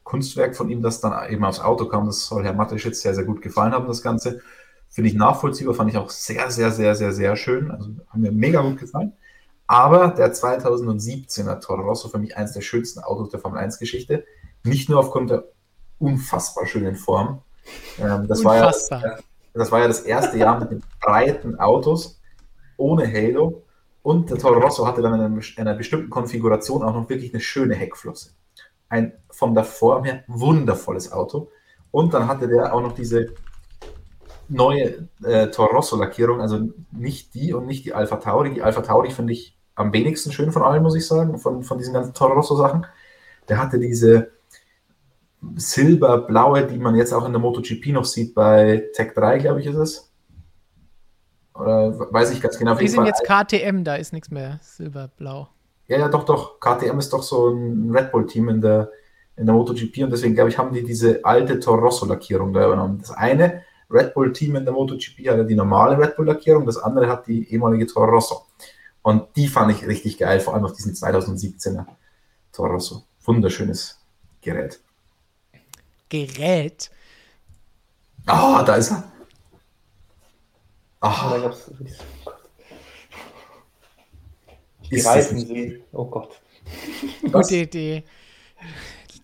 Kunstwerk von ihm, das dann eben aufs Auto kam. Das soll Herr Mateschitz sehr, sehr gut gefallen haben, das Ganze. Finde ich nachvollziehbar, fand ich auch sehr, sehr, sehr, sehr, sehr schön. Also haben mir mega gut gefallen. Aber der 2017er Toro Rosso für mich eines der schönsten Autos der Formel 1 Geschichte. Nicht nur aufgrund der unfassbar schönen Form. Ähm, das, war ja, das war ja das erste Jahr mit den breiten Autos ohne Halo und der Toro Rosso hatte dann in einer bestimmten Konfiguration auch noch wirklich eine schöne Heckflosse. Ein von der Form her wundervolles Auto. Und dann hatte der auch noch diese neue äh, Toro Rosso Lackierung, also nicht die und nicht die Alpha Tauri. Die Alpha Tauri finde ich am wenigsten schön von allen, muss ich sagen, von, von diesen ganzen Toro Rosso Sachen. Der hatte diese silberblaue, die man jetzt auch in der MotoGP noch sieht, bei Tech 3, glaube ich, ist es. Oder weiß ich ganz genau. Die sind jetzt KTM, da ist nichts mehr silberblau. Ja, ja, doch, doch. KTM ist doch so ein Red Bull-Team in der, in der MotoGP und deswegen, glaube ich, haben die diese alte Toro Rosso-Lackierung da übernommen. Das eine Red Bull-Team in der MotoGP hat ja die normale Red Bull-Lackierung, das andere hat die ehemalige Toro Rosso. Und die fand ich richtig geil, vor allem auf diesen 2017er Toro Rosso. Wunderschönes Gerät. Gerät? Ah, oh, da ist er. Ach. Oh. Die Reifensee. Oh Gott. Gute Idee.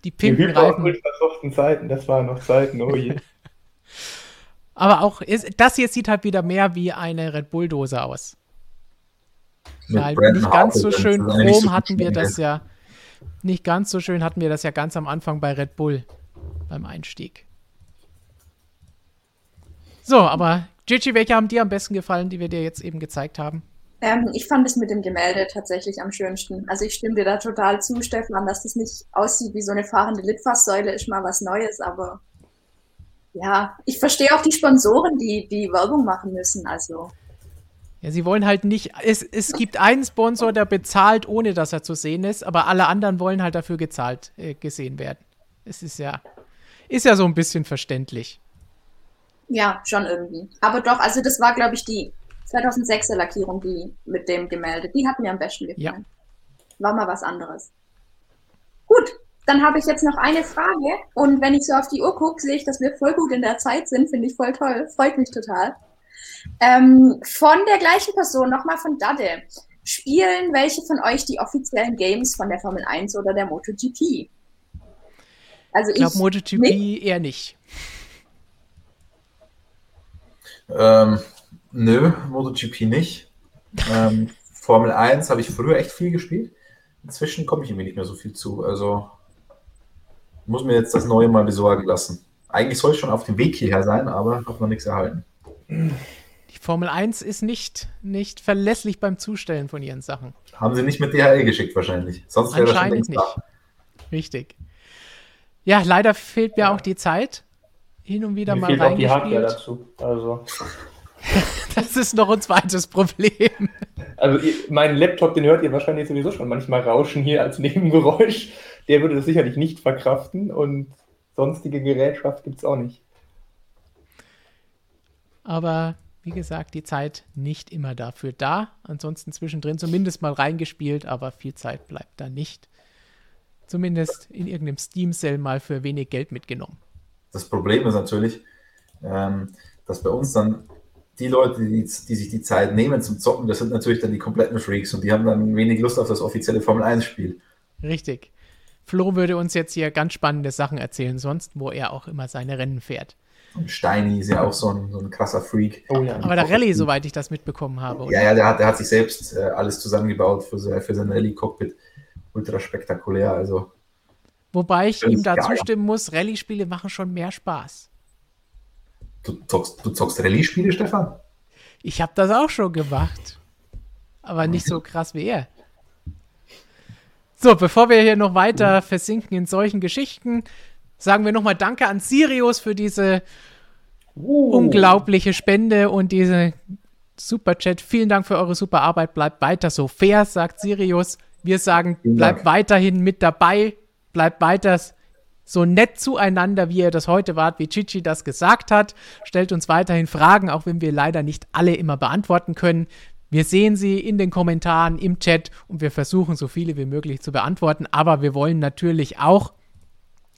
Die pinken Reifen. Zeiten, das waren noch Zeiten, oh je. Aber auch, ist, das hier sieht halt wieder mehr wie eine Red Bull-Dose aus. Weil nicht ganz so schön chrom so hatten wir das ja. Nicht ganz so schön hatten wir das ja ganz am Anfang bei Red Bull beim Einstieg. So, aber Gigi, welche haben dir am besten gefallen, die wir dir jetzt eben gezeigt haben? Ähm, ich fand es mit dem Gemälde tatsächlich am schönsten. Also ich stimme dir da total zu, Stefan, dass das nicht aussieht wie so eine fahrende Litfaßsäule, ist mal was Neues, aber ja, ich verstehe auch die Sponsoren, die die Werbung machen müssen. Also ja, sie wollen halt nicht. Es, es gibt einen Sponsor, der bezahlt, ohne dass er zu sehen ist, aber alle anderen wollen halt dafür gezahlt äh, gesehen werden. Es ist ja, ist ja so ein bisschen verständlich. Ja, schon irgendwie. Aber doch, also das war, glaube ich, die 2006er Lackierung, die mit dem Gemälde. Die hat mir am besten gefallen. Ja. War mal was anderes. Gut, dann habe ich jetzt noch eine Frage. Und wenn ich so auf die Uhr gucke, sehe ich, dass wir voll gut in der Zeit sind. Finde ich voll toll. Freut mich total. Ähm, von der gleichen Person, nochmal von Dade. Spielen welche von euch die offiziellen Games von der Formel 1 oder der MotoGP? Also ich glaube, MotoGP nicht. eher nicht. Ähm, nö, MotoGP nicht. Ähm, Formel 1 habe ich früher echt viel gespielt. Inzwischen komme ich irgendwie nicht mehr so viel zu. Also muss mir jetzt das Neue mal besorgen lassen. Eigentlich soll es schon auf dem Weg hierher sein, aber habe noch nichts erhalten. Die Formel 1 ist nicht, nicht verlässlich beim Zustellen von ihren Sachen. Haben sie nicht mit DHL geschickt wahrscheinlich. Sonst wäre das schon nicht. Da. Richtig. Ja, leider fehlt mir auch die Zeit hin und wieder mir mal fehlt auch die Hardware dazu. Also. das ist noch ein zweites Problem. Also mein Laptop, den hört ihr wahrscheinlich sowieso schon manchmal rauschen hier als Nebengeräusch. Der würde das sicherlich nicht verkraften und sonstige Gerätschaft gibt es auch nicht. Aber wie gesagt, die Zeit nicht immer dafür da. Ansonsten zwischendrin zumindest mal reingespielt, aber viel Zeit bleibt da nicht. Zumindest in irgendeinem Steam-Cell mal für wenig Geld mitgenommen. Das Problem ist natürlich, ähm, dass bei uns dann die Leute, die, die, sich die Zeit nehmen zum Zocken, das sind natürlich dann die kompletten Freaks und die haben dann wenig Lust auf das offizielle Formel 1-Spiel. Richtig. Flo würde uns jetzt hier ganz spannende Sachen erzählen, sonst, wo er auch immer seine Rennen fährt. Und Steini ist ja auch so ein, so ein krasser Freak. Oh, ja. Aber der Rallye, soweit ich das mitbekommen habe. Oder? Ja, ja, der hat, der hat sich selbst äh, alles zusammengebaut für, für sein Rallye-Cockpit. Ultra spektakulär, also Wobei ich ihm da geil. zustimmen muss, Rallye-Spiele machen schon mehr Spaß. Du zockst, du zockst Rallye-Spiele, Stefan? Ich habe das auch schon gemacht. Aber nicht so krass wie er. So, bevor wir hier noch weiter versinken in solchen Geschichten, sagen wir nochmal Danke an Sirius für diese uh. unglaubliche Spende und diese Superchat. Vielen Dank für eure super Arbeit. Bleibt weiter so fair, sagt Sirius. Wir sagen, bleibt weiterhin mit dabei bleibt weiter so nett zueinander, wie ihr das heute wart, wie Chichi das gesagt hat. Stellt uns weiterhin Fragen, auch wenn wir leider nicht alle immer beantworten können. Wir sehen sie in den Kommentaren, im Chat und wir versuchen so viele wie möglich zu beantworten. Aber wir wollen natürlich auch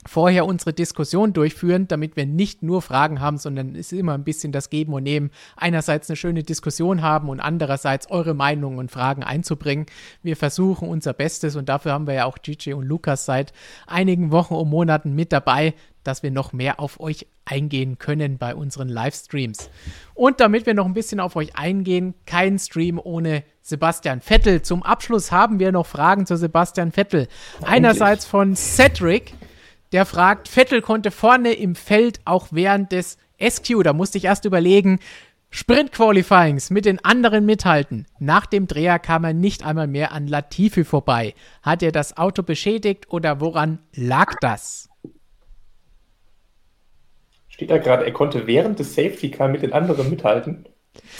vorher unsere Diskussion durchführen, damit wir nicht nur Fragen haben, sondern es ist immer ein bisschen das Geben und Nehmen. Einerseits eine schöne Diskussion haben und andererseits eure Meinungen und Fragen einzubringen. Wir versuchen unser Bestes und dafür haben wir ja auch Gigi und Lukas seit einigen Wochen und Monaten mit dabei, dass wir noch mehr auf euch eingehen können bei unseren Livestreams. Und damit wir noch ein bisschen auf euch eingehen, kein Stream ohne Sebastian Vettel. Zum Abschluss haben wir noch Fragen zu Sebastian Vettel. Einerseits von Cedric der fragt, Vettel konnte vorne im Feld auch während des SQ, da musste ich erst überlegen, Sprint-Qualifyings mit den anderen mithalten. Nach dem Dreher kam er nicht einmal mehr an Latifi vorbei. Hat er das Auto beschädigt oder woran lag das? Steht da gerade, er konnte während des Safety Car mit den anderen mithalten?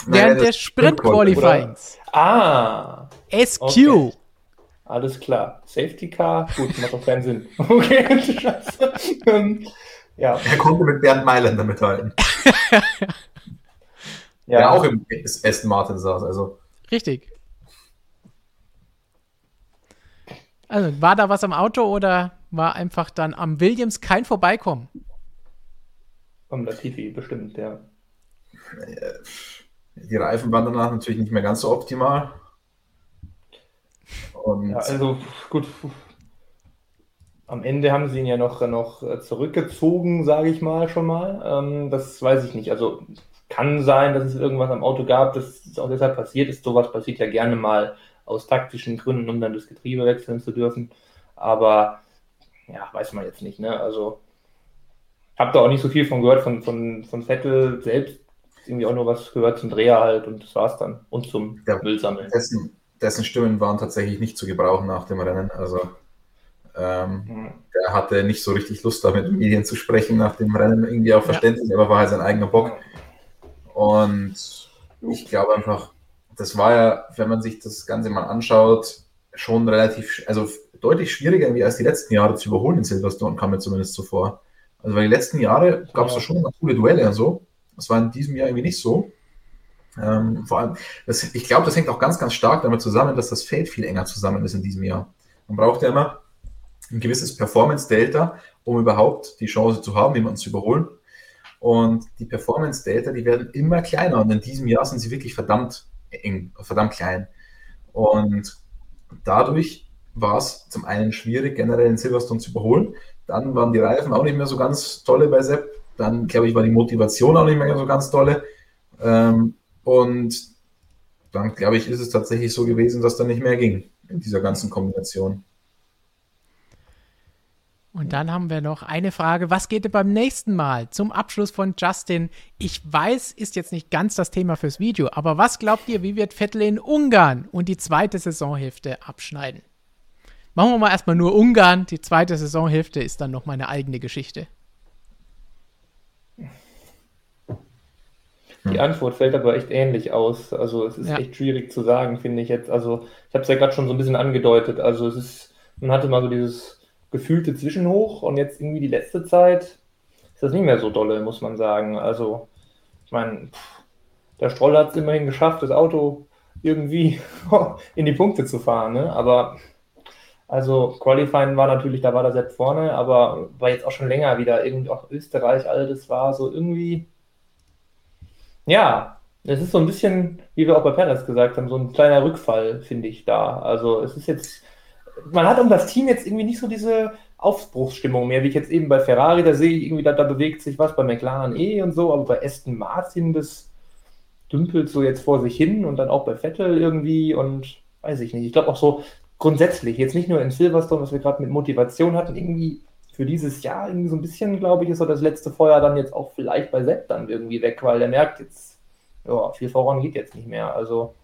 Während des Sprint-Qualifyings. Ah. SQ. Okay. Alles klar. Safety Car, gut, macht doch keinen Sinn. Okay, scheiße. Ähm, ja. Er konnte mit Bernd Mailänder mithalten. ja. Der auch im Aston Martin saß, also. Richtig. Also, war da was am Auto oder war einfach dann am Williams kein Vorbeikommen? Am Latifi, bestimmt, ja. Die Reifen waren danach natürlich nicht mehr ganz so optimal. Ja, also gut, am Ende haben sie ihn ja noch, noch zurückgezogen, sage ich mal schon mal. Ähm, das weiß ich nicht. Also kann sein, dass es irgendwas am Auto gab, das auch deshalb passiert ist. Sowas passiert ja gerne mal aus taktischen Gründen, um dann das Getriebe wechseln zu dürfen. Aber ja, weiß man jetzt nicht. Ne? Also habe da auch nicht so viel von gehört von, von, von Vettel selbst. Irgendwie auch nur was gehört zum Dreher halt und das war's dann. Und zum ja, Müllsammeln. Dessen, dessen Stimmen waren tatsächlich nicht zu gebrauchen nach dem Rennen. Also ähm, mhm. Der hatte nicht so richtig Lust, da mit Medien zu sprechen nach dem Rennen, irgendwie auch verständlich, ja. aber war halt sein eigener Bock. Und ich glaube einfach, das war ja, wenn man sich das Ganze mal anschaut, schon relativ, also deutlich schwieriger irgendwie als die letzten Jahre zu überholen in Silverstone, kam mir zumindest so vor. Also weil die letzten Jahre gab es ja. schon coole Duelle und so. Das war in diesem Jahr irgendwie nicht so. Ähm, vor allem, das, ich glaube, das hängt auch ganz, ganz stark damit zusammen, dass das Feld viel enger zusammen ist in diesem Jahr. Man braucht ja immer ein gewisses Performance-Delta, um überhaupt die Chance zu haben, jemanden zu überholen. Und die Performance-Delta, die werden immer kleiner. Und in diesem Jahr sind sie wirklich verdammt eng, verdammt klein. Und dadurch war es zum einen schwierig, generell in Silverstone zu überholen. Dann waren die Reifen auch nicht mehr so ganz tolle bei Sepp. Dann, glaube ich, war die Motivation auch nicht mehr so ganz tolle. Ähm, und dann, glaube ich, ist es tatsächlich so gewesen, dass da nicht mehr ging in dieser ganzen Kombination. Und dann haben wir noch eine Frage, was geht beim nächsten Mal? Zum Abschluss von Justin. Ich weiß, ist jetzt nicht ganz das Thema fürs Video, aber was glaubt ihr, wie wird Vettel in Ungarn und die zweite Saisonhälfte abschneiden? Machen wir mal erstmal nur Ungarn, die zweite Saisonhälfte ist dann noch meine eigene Geschichte. Die Antwort fällt aber echt ähnlich aus. Also es ist ja. echt schwierig zu sagen, finde ich jetzt. Also ich habe es ja gerade schon so ein bisschen angedeutet. Also es ist, man hatte mal so dieses gefühlte Zwischenhoch und jetzt irgendwie die letzte Zeit ist das nicht mehr so dolle, muss man sagen. Also, ich meine, der Stroll hat es immerhin geschafft, das Auto irgendwie in die Punkte zu fahren, ne? aber also Qualifying war natürlich, da war der Sepp vorne, aber war jetzt auch schon länger wieder irgendwie auch Österreich, all das war so irgendwie, ja, es ist so ein bisschen, wie wir auch bei Perez gesagt haben, so ein kleiner Rückfall, finde ich da. Also es ist jetzt man hat um das Team jetzt irgendwie nicht so diese Aufbruchsstimmung mehr, wie ich jetzt eben bei Ferrari, da sehe ich irgendwie, da, da bewegt sich was, bei McLaren eh und so, aber bei Aston Martin, das dümpelt so jetzt vor sich hin und dann auch bei Vettel irgendwie und weiß ich nicht. Ich glaube auch so grundsätzlich, jetzt nicht nur in Silverstone, was wir gerade mit Motivation hatten, irgendwie für dieses Jahr irgendwie so ein bisschen, glaube ich, ist so das letzte Feuer dann jetzt auch vielleicht bei Sepp dann irgendwie weg, weil der merkt jetzt, ja, viel voran geht jetzt nicht mehr. Also,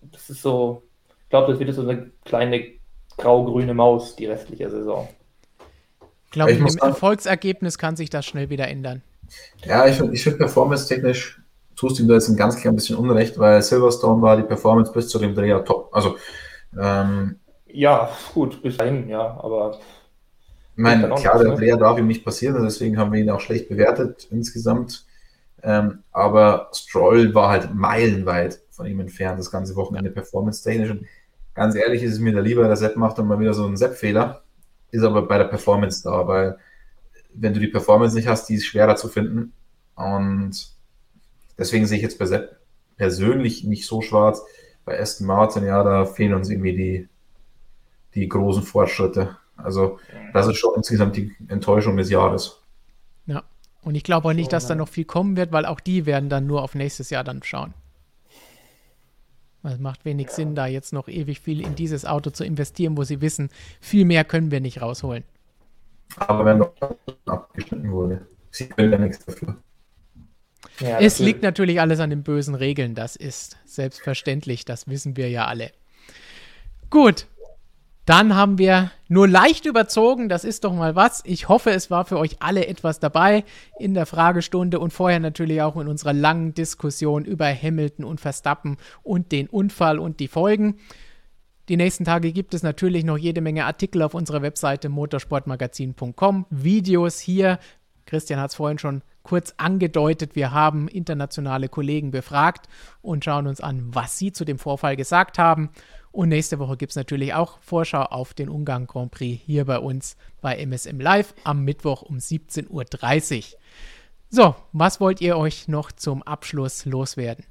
das ist so, ich glaube, das wird so eine kleine grau-grüne Maus die restliche Saison. Ich glaube, im Erfolgsergebnis kann sich das schnell wieder ändern. Ja, ich finde, ich find performance-technisch tust du ihm da jetzt ein ganz klein bisschen Unrecht, weil Silverstone war die Performance bis zu dem Dreher top. Also, ähm, ja, gut, bis dahin, ja, aber. Ich meine, klar, der ne? Dreher darf ihm nicht passieren, deswegen haben wir ihn auch schlecht bewertet insgesamt. Ähm, aber Stroll war halt meilenweit von ihm entfernt, das ganze Wochenende performance-technisch. Und ganz ehrlich ist es mir da lieber, der Sepp macht dann mal wieder so einen Sepp-Fehler, ist aber bei der Performance da, weil wenn du die Performance nicht hast, die ist schwerer zu finden. Und deswegen sehe ich jetzt bei Sepp persönlich nicht so schwarz. Bei Aston Martin, ja, da fehlen uns irgendwie die, die großen Fortschritte. Also, das ist schon insgesamt die Enttäuschung des Jahres. Ja, und ich glaube auch nicht, dass da noch viel kommen wird, weil auch die werden dann nur auf nächstes Jahr dann schauen. Es macht wenig ja. Sinn, da jetzt noch ewig viel in dieses Auto zu investieren, wo sie wissen, viel mehr können wir nicht rausholen. Aber wenn doch abgeschnitten wurde, sie können ja nichts dafür. Ja, es liegt natürlich alles an den bösen Regeln, das ist selbstverständlich, das wissen wir ja alle. Gut, dann haben wir nur leicht überzogen, das ist doch mal was. Ich hoffe, es war für euch alle etwas dabei in der Fragestunde und vorher natürlich auch in unserer langen Diskussion über Hamilton und Verstappen und den Unfall und die Folgen. Die nächsten Tage gibt es natürlich noch jede Menge Artikel auf unserer Webseite motorsportmagazin.com, Videos hier. Christian hat es vorhin schon kurz angedeutet. Wir haben internationale Kollegen befragt und schauen uns an, was sie zu dem Vorfall gesagt haben. Und nächste Woche gibt es natürlich auch Vorschau auf den Ungarn Grand Prix hier bei uns bei MSM Live am Mittwoch um 17.30 Uhr. So, was wollt ihr euch noch zum Abschluss loswerden?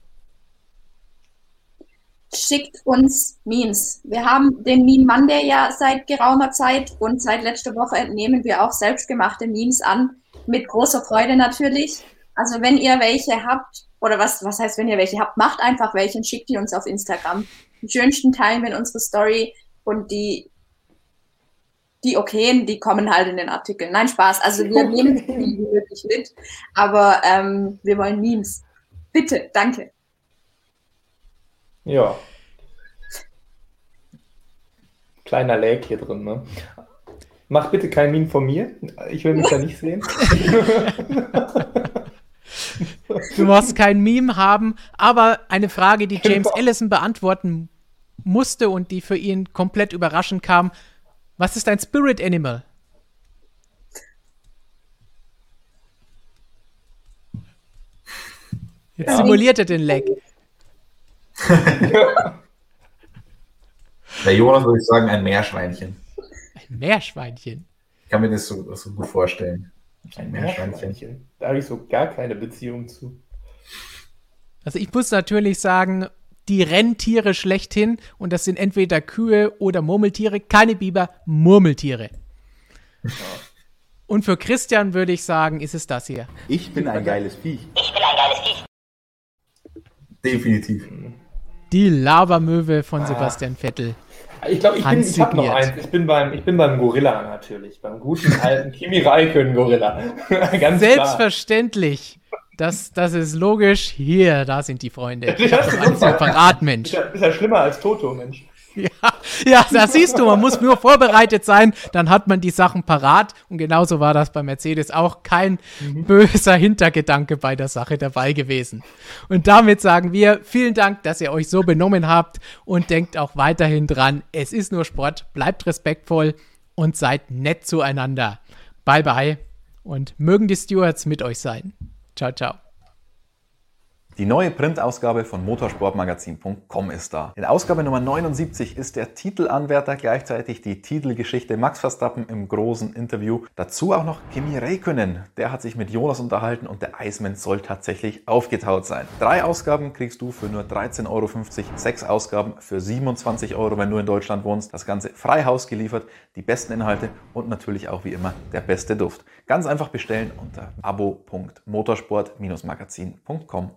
Schickt uns Memes. Wir haben den Meme Monday ja seit geraumer Zeit und seit letzter Woche nehmen wir auch selbstgemachte Memes an. Mit großer Freude natürlich. Also wenn ihr welche habt, oder was, was heißt, wenn ihr welche habt, macht einfach welche und schickt die uns auf Instagram die schönsten teilen wir in unsere Story und die, die okayen, die kommen halt in den Artikel. Nein, Spaß. Also wir nehmen die wirklich mit, aber ähm, wir wollen Memes. Bitte, danke. Ja. Kleiner Lag hier drin, ne? Mach bitte kein Meme von mir. Ich will mich da nicht sehen. Du musst kein Meme haben, aber eine Frage, die James Ellison beantworten musste und die für ihn komplett überraschend kam. Was ist ein Spirit Animal? Jetzt ja. simuliert er den Lag. Der Jonas würde ich sagen, ein Meerschweinchen. Ein Meerschweinchen? Ich kann mir das so, so gut vorstellen. Ein Meerschweinchen. Da habe ich so gar keine Beziehung zu. Also ich muss natürlich sagen, die Renntiere schlechthin und das sind entweder Kühe oder Murmeltiere, keine Biber, Murmeltiere. Ja. Und für Christian würde ich sagen, ist es das hier. Ich bin ein geiles Viech. Ich bin ein geiles Viech. Definitiv. Die Lavamöwe von ah. Sebastian Vettel. Ich glaube, ich, bin, ich habe noch eins. Ich bin, beim, ich bin beim Gorilla natürlich. Beim guten alten Kimi Raikön Gorilla. Ganz Selbstverständlich. Das, das ist logisch. Hier, da sind die Freunde. Ich hab doch alles parat, Mensch. Ist ja, ist ja schlimmer als Toto, Mensch. Ja, ja, da siehst du, man muss nur vorbereitet sein, dann hat man die Sachen parat. Und genauso war das bei Mercedes auch kein mhm. böser Hintergedanke bei der Sache dabei gewesen. Und damit sagen wir vielen Dank, dass ihr euch so benommen habt und denkt auch weiterhin dran, es ist nur Sport, bleibt respektvoll und seid nett zueinander. Bye bye und mögen die Stewards mit euch sein. Ciao, ciao. Die neue Printausgabe von motorsportmagazin.com ist da. In Ausgabe Nummer 79 ist der Titelanwärter gleichzeitig die Titelgeschichte Max Verstappen im großen Interview. Dazu auch noch Kimi Räikkönen. Der hat sich mit Jonas unterhalten und der Iceman soll tatsächlich aufgetaut sein. Drei Ausgaben kriegst du für nur 13,50 Euro. Sechs Ausgaben für 27 Euro, wenn du in Deutschland wohnst. Das Ganze frei Haus geliefert, die besten Inhalte und natürlich auch wie immer der beste Duft. Ganz einfach bestellen unter abo.motorsport-magazin.com.